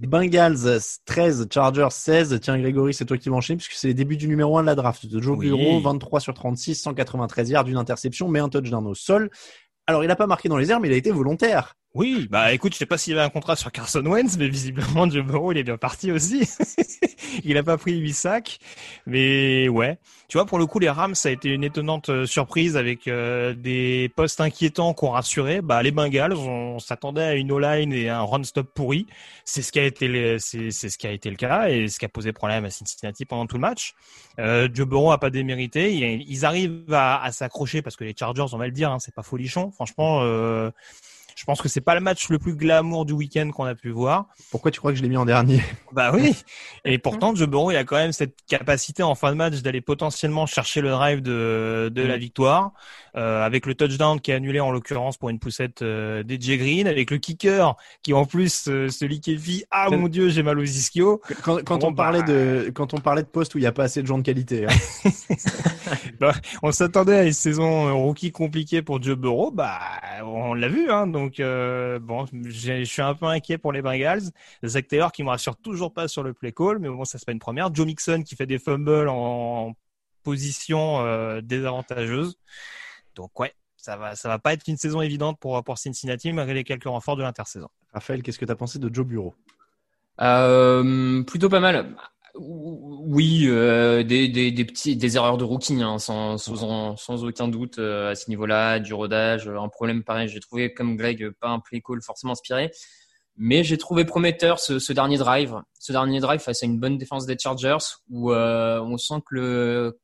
S4: Bengals 13, Chargers 16. Tiens, Grégory, c'est toi qui vas enchaîner puisque c'est les débuts du numéro 1 de la draft de Joe
S6: Oui.
S4: Bureau, 23 sur 36, 193 yards, d'une interception, mais un touchdown au sol. Alors, il n'a pas marqué dans les airs, mais il a été volontaire.
S6: Oui, bah écoute, je sais pas s'il y avait un contrat sur Carson Wentz, mais visiblement Joe Burrow il est bien parti aussi. *laughs* il a pas pris 8 sacs, mais ouais. Tu vois, pour le coup, les Rams, ça a été une étonnante euh, surprise avec euh, des postes inquiétants qu'on rassuré. Bah les Bengals, on s'attendait à une O-line et un run-stop pourri. C'est ce qui a été c'est ce qui a été le cas et ce qui a posé problème à Cincinnati pendant tout le match. Euh, Joe Burrow a pas démérité. Ils arrivent à, à s'accrocher parce que les Chargers, on va le dire, hein, c'est pas folichon. Franchement. Euh, je pense que c'est pas le match le plus glamour du week-end qu'on a pu voir.
S4: Pourquoi tu crois que je l'ai mis en dernier? *laughs*
S6: Bah oui. Et pourtant, Joe Burrow, il a quand même cette capacité en fin de match d'aller potentiellement chercher le drive de, de la mm. victoire, euh, avec le touchdown qui est annulé en l'occurrence pour une poussette euh, DJ Green, avec le kicker qui en plus euh, se liquéfie. Ah mon dieu, j'ai mal aux ischios.
S4: Quand, quand on parlait bah, de quand on parlait de poste où il n'y a pas assez de gens de qualité. Hein. *laughs*
S6: bah, on s'attendait à une saison rookie compliquée pour Joe Burrow. Bah, on l'a vu, hein. Donc euh, bon, je suis un peu inquiet pour les Bengals. Zach Taylor qui me rassure toujours pas sur le play call, mais bon, ça c'est pas une première. Joe Mixon qui fait des fumbles en position euh, désavantageuse. Donc ouais, ça va, ça va pas être une saison évidente pour pour Cincinnati malgré les quelques renforts de l'intersaison.
S4: Raphaël, qu'est-ce que tu as pensé de Joe Bureau
S5: euh, Plutôt pas mal. Oui, euh, des, des, des, petits, des erreurs de rookie, hein, sans, sans, sans, aucun doute euh, à ce niveau-là, du rodage, un problème pareil. J'ai trouvé comme Greg pas un play call forcément inspiré, mais j'ai trouvé prometteur ce, ce, dernier drive, ce dernier drive face à une bonne défense des Chargers où euh, on sent que le,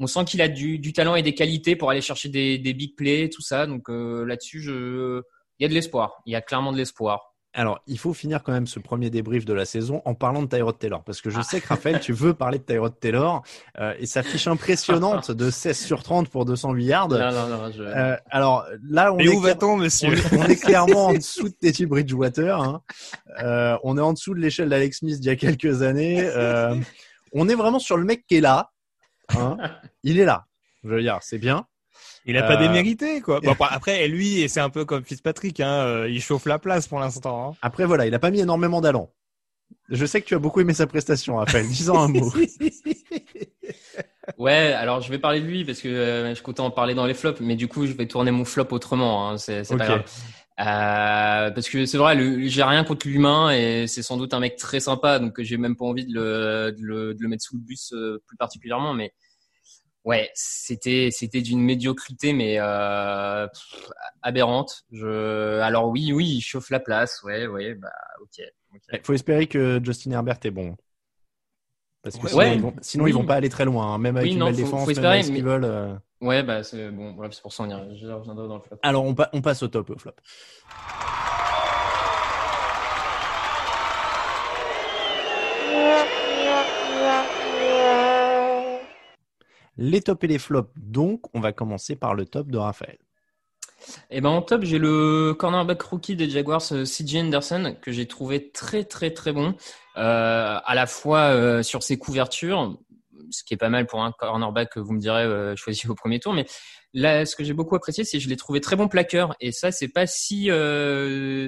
S5: on sent qu'il a du, du, talent et des qualités pour aller chercher des, des big plays, tout ça. Donc là-dessus, il y a de l'espoir. Il y a clairement de l'espoir.
S4: Alors, il faut finir quand même ce premier débrief de la saison en parlant de Tyrod Taylor, parce que je sais que Raphaël, tu veux parler de Tyrod Taylor euh, et sa fiche impressionnante de 16 sur 30 pour 208 yards.
S5: Non, non, non, je...
S4: euh, alors là, on
S6: Mais est où va-t-on, monsieur
S4: on est, clairement en dessous de Teddy Bridgewater. Hein. Euh, on est en dessous de l'échelle d'Alex Smith d'il y a quelques années. Euh, on est vraiment sur le mec qui est là. Hein. Il est là. Je veux dire, c'est bien.
S6: Il a pas euh, démérité, quoi. Bon, après, lui, c'est un peu comme Fitzpatrick, hein, euh, il chauffe la place pour l'instant. Hein.
S4: Après, voilà, il a pas mis énormément d'allant. Je sais que tu as beaucoup aimé sa prestation, Raphaël. Dis-en un mot. *laughs*
S5: ouais, alors je vais parler de lui parce que euh, je comptais en parler dans les flops, mais du coup, je vais tourner mon flop autrement. Hein, c'est pas grave. Euh, parce que c'est vrai, j'ai rien contre l'humain et c'est sans doute un mec très sympa, donc j'ai même pas envie de le, de le, de le mettre sous le bus plus particulièrement, mais Ouais, c'était c'était d'une médiocrité mais euh, aberrante. Je alors oui oui, il chauffe la place. Ouais ouais bah OK.
S4: Il faut espérer que Justin Herbert est bon. Parce que sinon, ils, vont, sinon ils vont pas aller très loin, hein. même avec une belle défense, même avec ce qu'ils veulent. Euh...
S5: Ouais, bah c'est bon, voilà, c'est pour ça on ira, je reviendrai dans le flop.
S4: Alors on, pa on passe au top au flop. *laughs* les tops et les flops. Donc, on va commencer par le top de Raphaël.
S5: Eh ben en top, j'ai le cornerback rookie des Jaguars, euh, CJ Anderson, que j'ai trouvé très très très bon, euh, à la fois euh, sur ses couvertures, ce qui est pas mal pour un cornerback, vous me direz, choisi au premier tour, mais là, ce que j'ai beaucoup apprécié, c'est que je l'ai trouvé très bon plaqueur, et ça, c'est pas si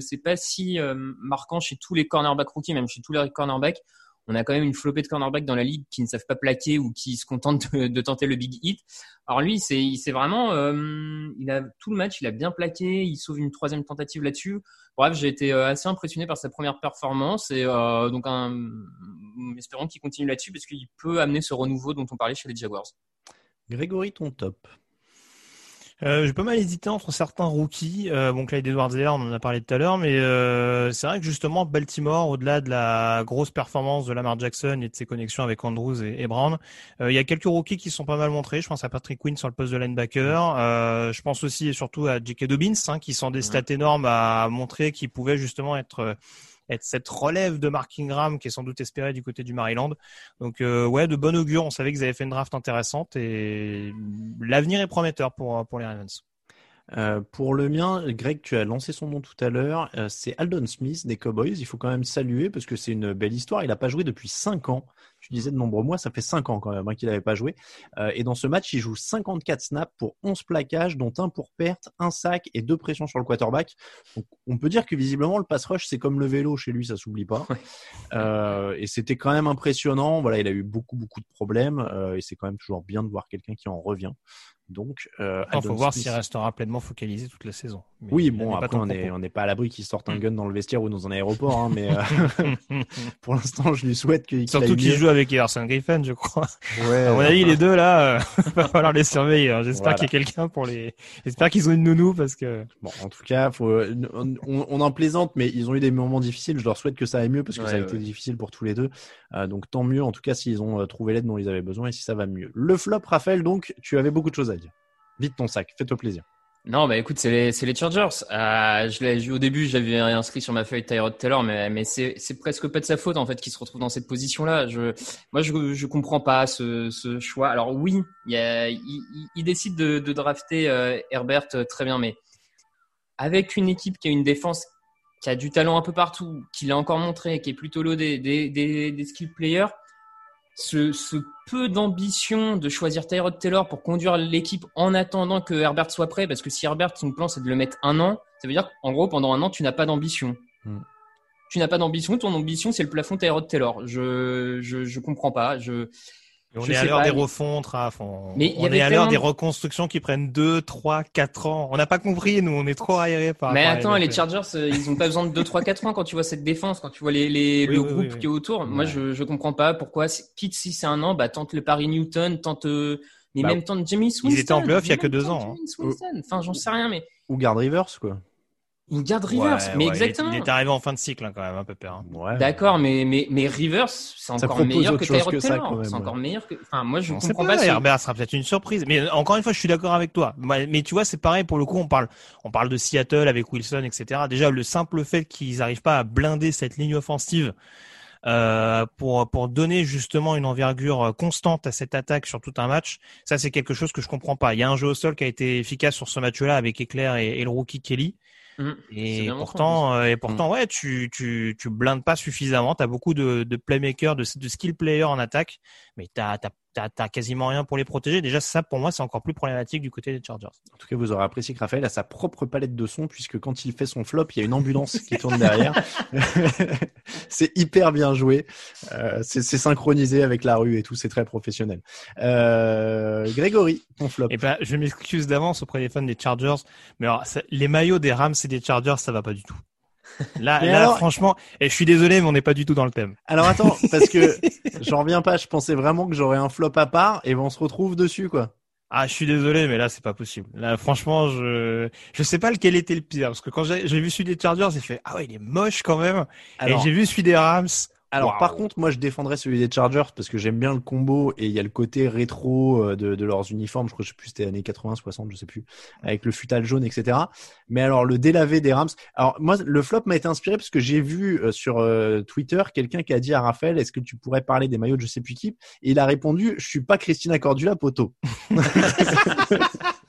S5: c'est pas si marquant chez tous les cornerbacks rookies, même chez tous les cornerbacks on a quand même une flopée de cornerbacks dans la ligue qui ne savent pas plaquer ou qui se contentent de, tenter le big hit. Alors lui, c'est, il vraiment, euh, il a tout le match, il a bien plaqué, il sauve une troisième tentative là-dessus. Bref, j'ai été euh, assez impressionné par sa première performance et euh, donc un, espérons qu'il continue là-dessus parce qu'il peut amener ce renouveau dont on parlait chez les Jaguars.
S4: Grégory, ton top.
S6: Euh, j'ai pas mal hésité entre certains rookies. Euh, bon, Clyde edwards on en a parlé tout à l'heure, mais euh, c'est vrai que justement Baltimore, au-delà de la grosse performance de Lamar Jackson et de ses connexions avec Andrews et, Brown, euh, il y a quelques rookies qui sont pas mal montrés. Je pense à Patrick Quinn sur le poste de linebacker. Euh, je pense aussi et surtout à J.K. Dobbins, hein, qui sont des stats énormes à montrer qu'ils pouvaient justement être être cette relève de Mark Ingram qui est sans doute espérée du côté du Maryland. Donc euh, ouais, de bon augure. On savait qu'ils avaient fait une draft intéressante et l'avenir est prometteur pour pour les Ravens.
S4: Euh, pour le mien, Greg, tu as lancé son nom tout à l'heure. Euh, c'est Aldon Smith des Cowboys. Il faut quand même saluer parce que c'est une belle histoire. Il n'a pas joué depuis 5 ans. tu disais de nombreux mois, ça fait 5 ans quand même hein, qu'il n'avait pas joué. Euh, et dans ce match, il joue 54 snaps pour 11 plaquages, dont un pour perte, un sac et deux pressions sur le quarterback. Donc, on peut dire que visiblement, le pass rush, c'est comme le vélo chez lui, ça s'oublie pas. *laughs* Et c'était quand même impressionnant. Voilà, il a eu beaucoup, beaucoup de problèmes. Et c'est quand même toujours bien de voir quelqu'un qui en revient. Donc, euh,
S6: Il faut voir s'il restera pleinement focalisé toute la saison. Mais
S4: oui,
S6: il
S4: bon, après, on est,
S6: propos.
S4: on n'est pas à l'abri qu'il sorte un
S6: Mm.
S4: gun dans le vestiaire ou dans un aéroport, hein, mais *laughs* euh, *laughs* pour l'instant, je lui souhaite qu'il
S6: Surtout qu'il joue avec Everson Griffin, je crois.
S4: Ouais,
S6: à mon avis, les deux là, euh, *laughs* va falloir les surveiller. hein. J'espère
S4: Voilà.
S6: qu'il y a quelqu'un pour les. J'espère qu'ils ont une nounou parce que.
S4: Bon, en tout cas, faut, on, on en plaisante, mais ils ont eu des moments difficiles. Je leur souhaite que ça aille mieux parce que
S5: Ouais,
S4: ça a
S5: ouais,
S4: été difficile pour tous les deux. Euh, donc tant mieux, en tout cas, s'ils ont euh, trouvé l'aide dont ils avaient besoin et si ça va mieux. Le flop, Raphaël, donc, tu avais beaucoup de choses à dire. Vite ton sac, fais-toi plaisir.
S5: Non, bah écoute, c'est les, Chargers. Euh, je au début, j'avais inscrit sur ma feuille Tyrod Taylor, mais, c'est, presque pas de sa faute en fait qu'il se retrouve dans cette position-là. Moi, je, je comprends pas ce, choix. Alors oui, il, décide de, de drafter euh, Herbert euh, très bien, mais avec une équipe qui a une défense qui a du talent un peu partout, qui l'a encore montré, qui est plutôt des, des skill players, ce, ce peu d'ambition de choisir Tyrod Taylor pour conduire l'équipe en attendant que Herbert soit prêt, parce que si Herbert, son plan, c'est de le mettre un an, ça veut dire qu'en gros, pendant un an, tu n'as pas d'ambition.
S4: Hmm.
S5: Tu n'as pas d'ambition, ton ambition, c'est le plafond Tyrod Taylor. Je, je, je comprends pas. Je,
S6: On
S5: je
S6: est à l'heure des refontes, Raph. On,
S5: Mais il y
S6: on est à l'heure des
S5: de-
S6: reconstructions qui prennent 2, 3, 4 ans. On n'a pas compris, nous, on est trop aérés par
S5: Mais
S6: à
S5: attends, les. Chargers, euh, ils ont pas besoin de 2, 3, 4 ans quand tu vois cette défense, quand tu vois les, les,
S6: Oui,
S5: le
S6: oui,
S5: groupe
S6: oui, oui.
S5: qui est autour. Moi,
S4: Ouais.
S5: je, je comprends pas pourquoi, quitte si c'est un an, bah, tente le Paris Newton, tente, euh, mais
S4: Bah,
S5: même tente Jamie Winston.
S6: Ils étaient en playoff il y a que deux ans, hein.
S5: Winston. Enfin, j'en sais rien, mais
S4: Ou garde Rivers, quoi.
S5: Il garde Rivers.
S6: Ouais,
S5: mais
S6: ouais, il est-
S5: exactement.
S6: Il est arrivé en fin de cycle, hein, quand même, un peu peur. hein.
S4: Ouais.
S5: D'accord, mais, mais, mais Rivers, c'est encore meilleur que Tyrod
S4: que ça,
S5: Taylor. C'est
S4: ouais.
S5: encore meilleur que, enfin, moi, je
S6: On
S5: comprends
S6: pas, Herbert sera peut-être une surprise. Mais encore une fois, je suis d'accord avec toi. Mais mais tu vois, c'est pareil pour le coup. On parle, on parle de Seattle avec Wilson, etc. Déjà, le simple fait qu'ils n'arrivent pas à blinder cette ligne offensive euh, pour pour donner justement une envergure constante à cette attaque sur tout un match, ça c'est quelque chose que je comprends pas. Il y a un jeu au sol qui a été efficace sur ce match-là avec Eclair et, et le rookie Kelly.
S5: C'est
S6: Et pourtant, euh, et pourtant, ouais, tu, tu, tu blindes pas suffisamment. T'as beaucoup de, de playmakers, de, de skill players en attaque, mais t'as, t'as, t'as, t'as quasiment rien pour les protéger. Déjà, ça, pour moi, c'est encore plus problématique du côté des Chargers.
S4: En tout cas, vous aurez apprécié que Raphaël a sa propre palette de sons, puisque quand il fait son flop, il y a une ambulance qui tourne derrière. *laughs* c'est hyper bien joué. Euh, c'est synchronisé avec la rue et tout, c'est très professionnel. Euh, Grégory, ton flop.
S6: Et ben, je m'excuse d'avance auprès des fans des Chargers, mais alors, ça- les maillots des Rams et des Chargers, ça va pas du tout. Là, là,
S4: alors-
S6: franchement, et je suis désolé, mais on n'est pas du tout dans le thème.
S4: Alors attends, *laughs* parce que j'en reviens pas, je pensais vraiment que j'aurais un flop à part et on se retrouve dessus, quoi.
S6: Ah, je suis désolé, mais là, c'est pas possible. Là, franchement, je, je sais pas lequel était le pire, parce que quand j'ai j'ai vu celui des Chargers, j'ai fait, ah ouais, il est moche quand même.
S4: Alors-
S6: et j'ai vu celui des Rams.
S4: Alors par contre, moi je défendrais celui des Chargers parce que j'aime bien le combo et il y a le côté rétro euh, de, de leurs uniformes. Je crois que je sais plus c'était années 80, 60, je sais plus, avec le futal jaune, etc. Mais alors le délavé des Rams. Alors moi le flop m'a été inspiré parce que j'ai vu euh, sur euh, Twitter quelqu'un qui a dit à Raphaël est-ce que tu pourrais parler des maillots de je sais plus qui? Et il a répondu je suis pas Christina Cordula poteau. *laughs* *laughs*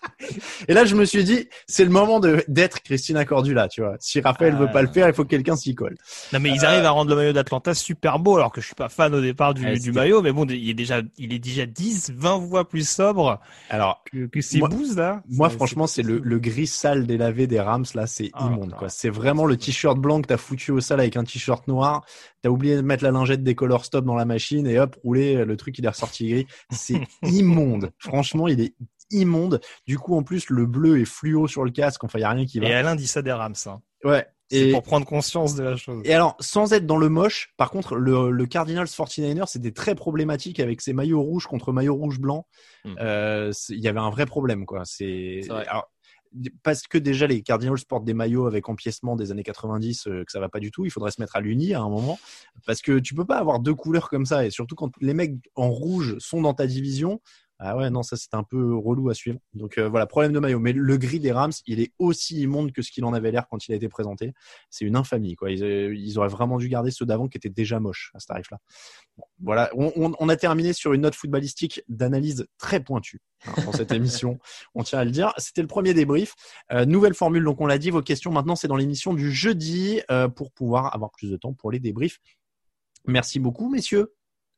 S4: Et là, je me suis dit, c'est le moment d'être Christina Cordula, tu vois. Si Raphaël veut pas le faire, il faut que quelqu'un s'y colle.
S6: Non mais ils arrivent à rendre le maillot d'Atlanta super beau alors que je suis pas fan au départ du,
S4: Ouais,
S6: du maillot mais bon il est déjà il est déjà 10 20 fois plus sobre
S4: Alors
S6: que, que ces
S4: moi-
S6: boosts là.
S4: Moi, franchement, c'est le, le gris sale délavé des Rams, là, c'est
S6: Ah,
S4: immonde, quoi. C'est vraiment le t-shirt blanc que t'as foutu au sol avec un t-shirt noir. T'as oublié de mettre la lingette des color stop dans la machine et hop, rouler, le truc, il est ressorti gris. C'est *laughs* immonde. Franchement, il est immonde. Du coup, en plus, le bleu est fluo sur le casque. Enfin, il y a rien qui va.
S6: Et Alain dit ça des Rams hein.
S4: Ouais.
S6: C'est
S4: Et,
S6: pour prendre conscience de la chose.
S4: et alors, sans être dans le moche, par contre, le, le Cardinals 49ers, c'était très problématique avec ses maillots rouges contre maillots rouge blanc.
S5: Hmm.
S4: Euh, il y avait un vrai problème, quoi. C'est, parce que déjà les Cardinals portent des maillots avec empiècement des années 90 euh, que ça va pas du tout il faudrait se mettre à l'uni à un moment parce que tu peux pas avoir deux couleurs comme ça et surtout quand les mecs en rouge sont dans ta division ah ouais non ça c'est un peu relou à suivre. Donc euh, voilà problème de maillot. Mais le gris des Rams il est aussi immonde que ce qu'il en avait l'air quand il a été présenté. C'est une infamie quoi. Ils, euh, ils auraient vraiment dû garder ceux d'avant qui étaient déjà moches à ce tarif là voilà. On, on- on a terminé sur une note footballistique d'analyse très pointue hein, dans cette *laughs* émission. On tient à le dire. C'était le premier débrief. Euh, nouvelle formule, donc on l'a dit, vos questions maintenant c'est dans l'émission du jeudi euh, pour pouvoir avoir plus de temps pour les débriefs. Merci beaucoup, messieurs.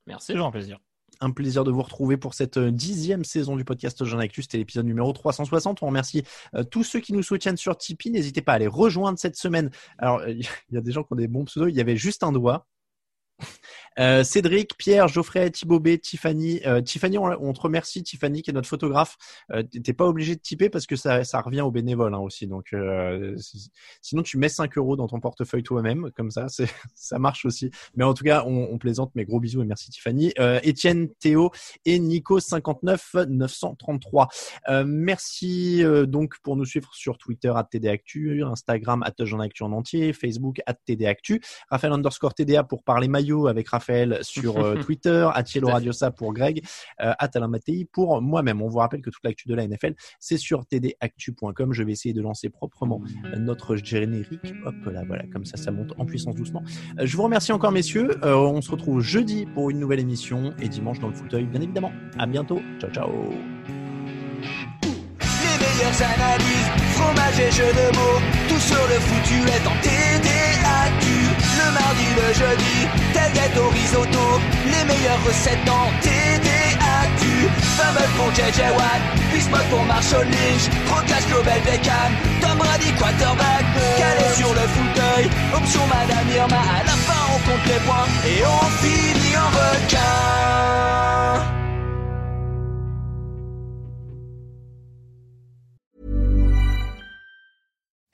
S5: Merci.
S6: Un plaisir.
S4: Un plaisir de vous retrouver pour cette euh, dixième saison du podcast Jean Actu. C'était l'épisode numéro 360. On remercie euh, tous ceux qui nous soutiennent sur Tipeee. N'hésitez pas à les rejoindre cette semaine. Alors, *laughs* il y a des gens qui ont des bons pseudos. Il y avait juste un doigt. Euh, Cédric, Pierre, Geoffrey, Thibaut B, Tiffany. Euh, Tiffany, on, on, te remercie, Tiffany, qui est notre photographe. Euh, T'es pas obligé de typer parce que ça, ça revient aux bénévoles hein, aussi. Donc, euh, sinon, tu mets 5 euros dans ton portefeuille toi-même, comme ça, *laughs* ça marche aussi. Mais en tout cas, on, on plaisante. Mais gros bisous et merci Tiffany. Euh, Étienne, Théo et Nico 59 933. Euh, merci donc pour nous suivre sur Twitter à TDActu, Instagram à Actu en entier, Facebook à TDActu, Raphaël underscore TDA pour parler maillot avec Raphaël sur euh, *laughs* Twitter, Atielo Radiosa pour Greg, euh, Alain Mattei pour moi-même. On vous rappelle que toute l'actu de la NFL, c'est sur tdactu.com. Je vais essayer de lancer proprement notre générique. Hop là, voilà, comme ça, ça monte en puissance doucement. Euh, je vous remercie encore, messieurs. Euh, on se retrouve jeudi pour une nouvelle émission et dimanche dans le fauteuil, bien évidemment. À bientôt. Ciao, ciao.
S11: Les meilleures analyses, fromage et jeux de mots, tout sur le foutu est en TDAQ. Le mardi, le jeudi, tel gâteau risotto, les meilleures recettes en TDAQ. Fumble pour JJ Watt, Bismuth pour Marshall Lynch, Procas Global Beckham, Tom Brady quarterback, calé sur le fauteuil, option Madame Irma, à la fin on compte les points et on finit en requin.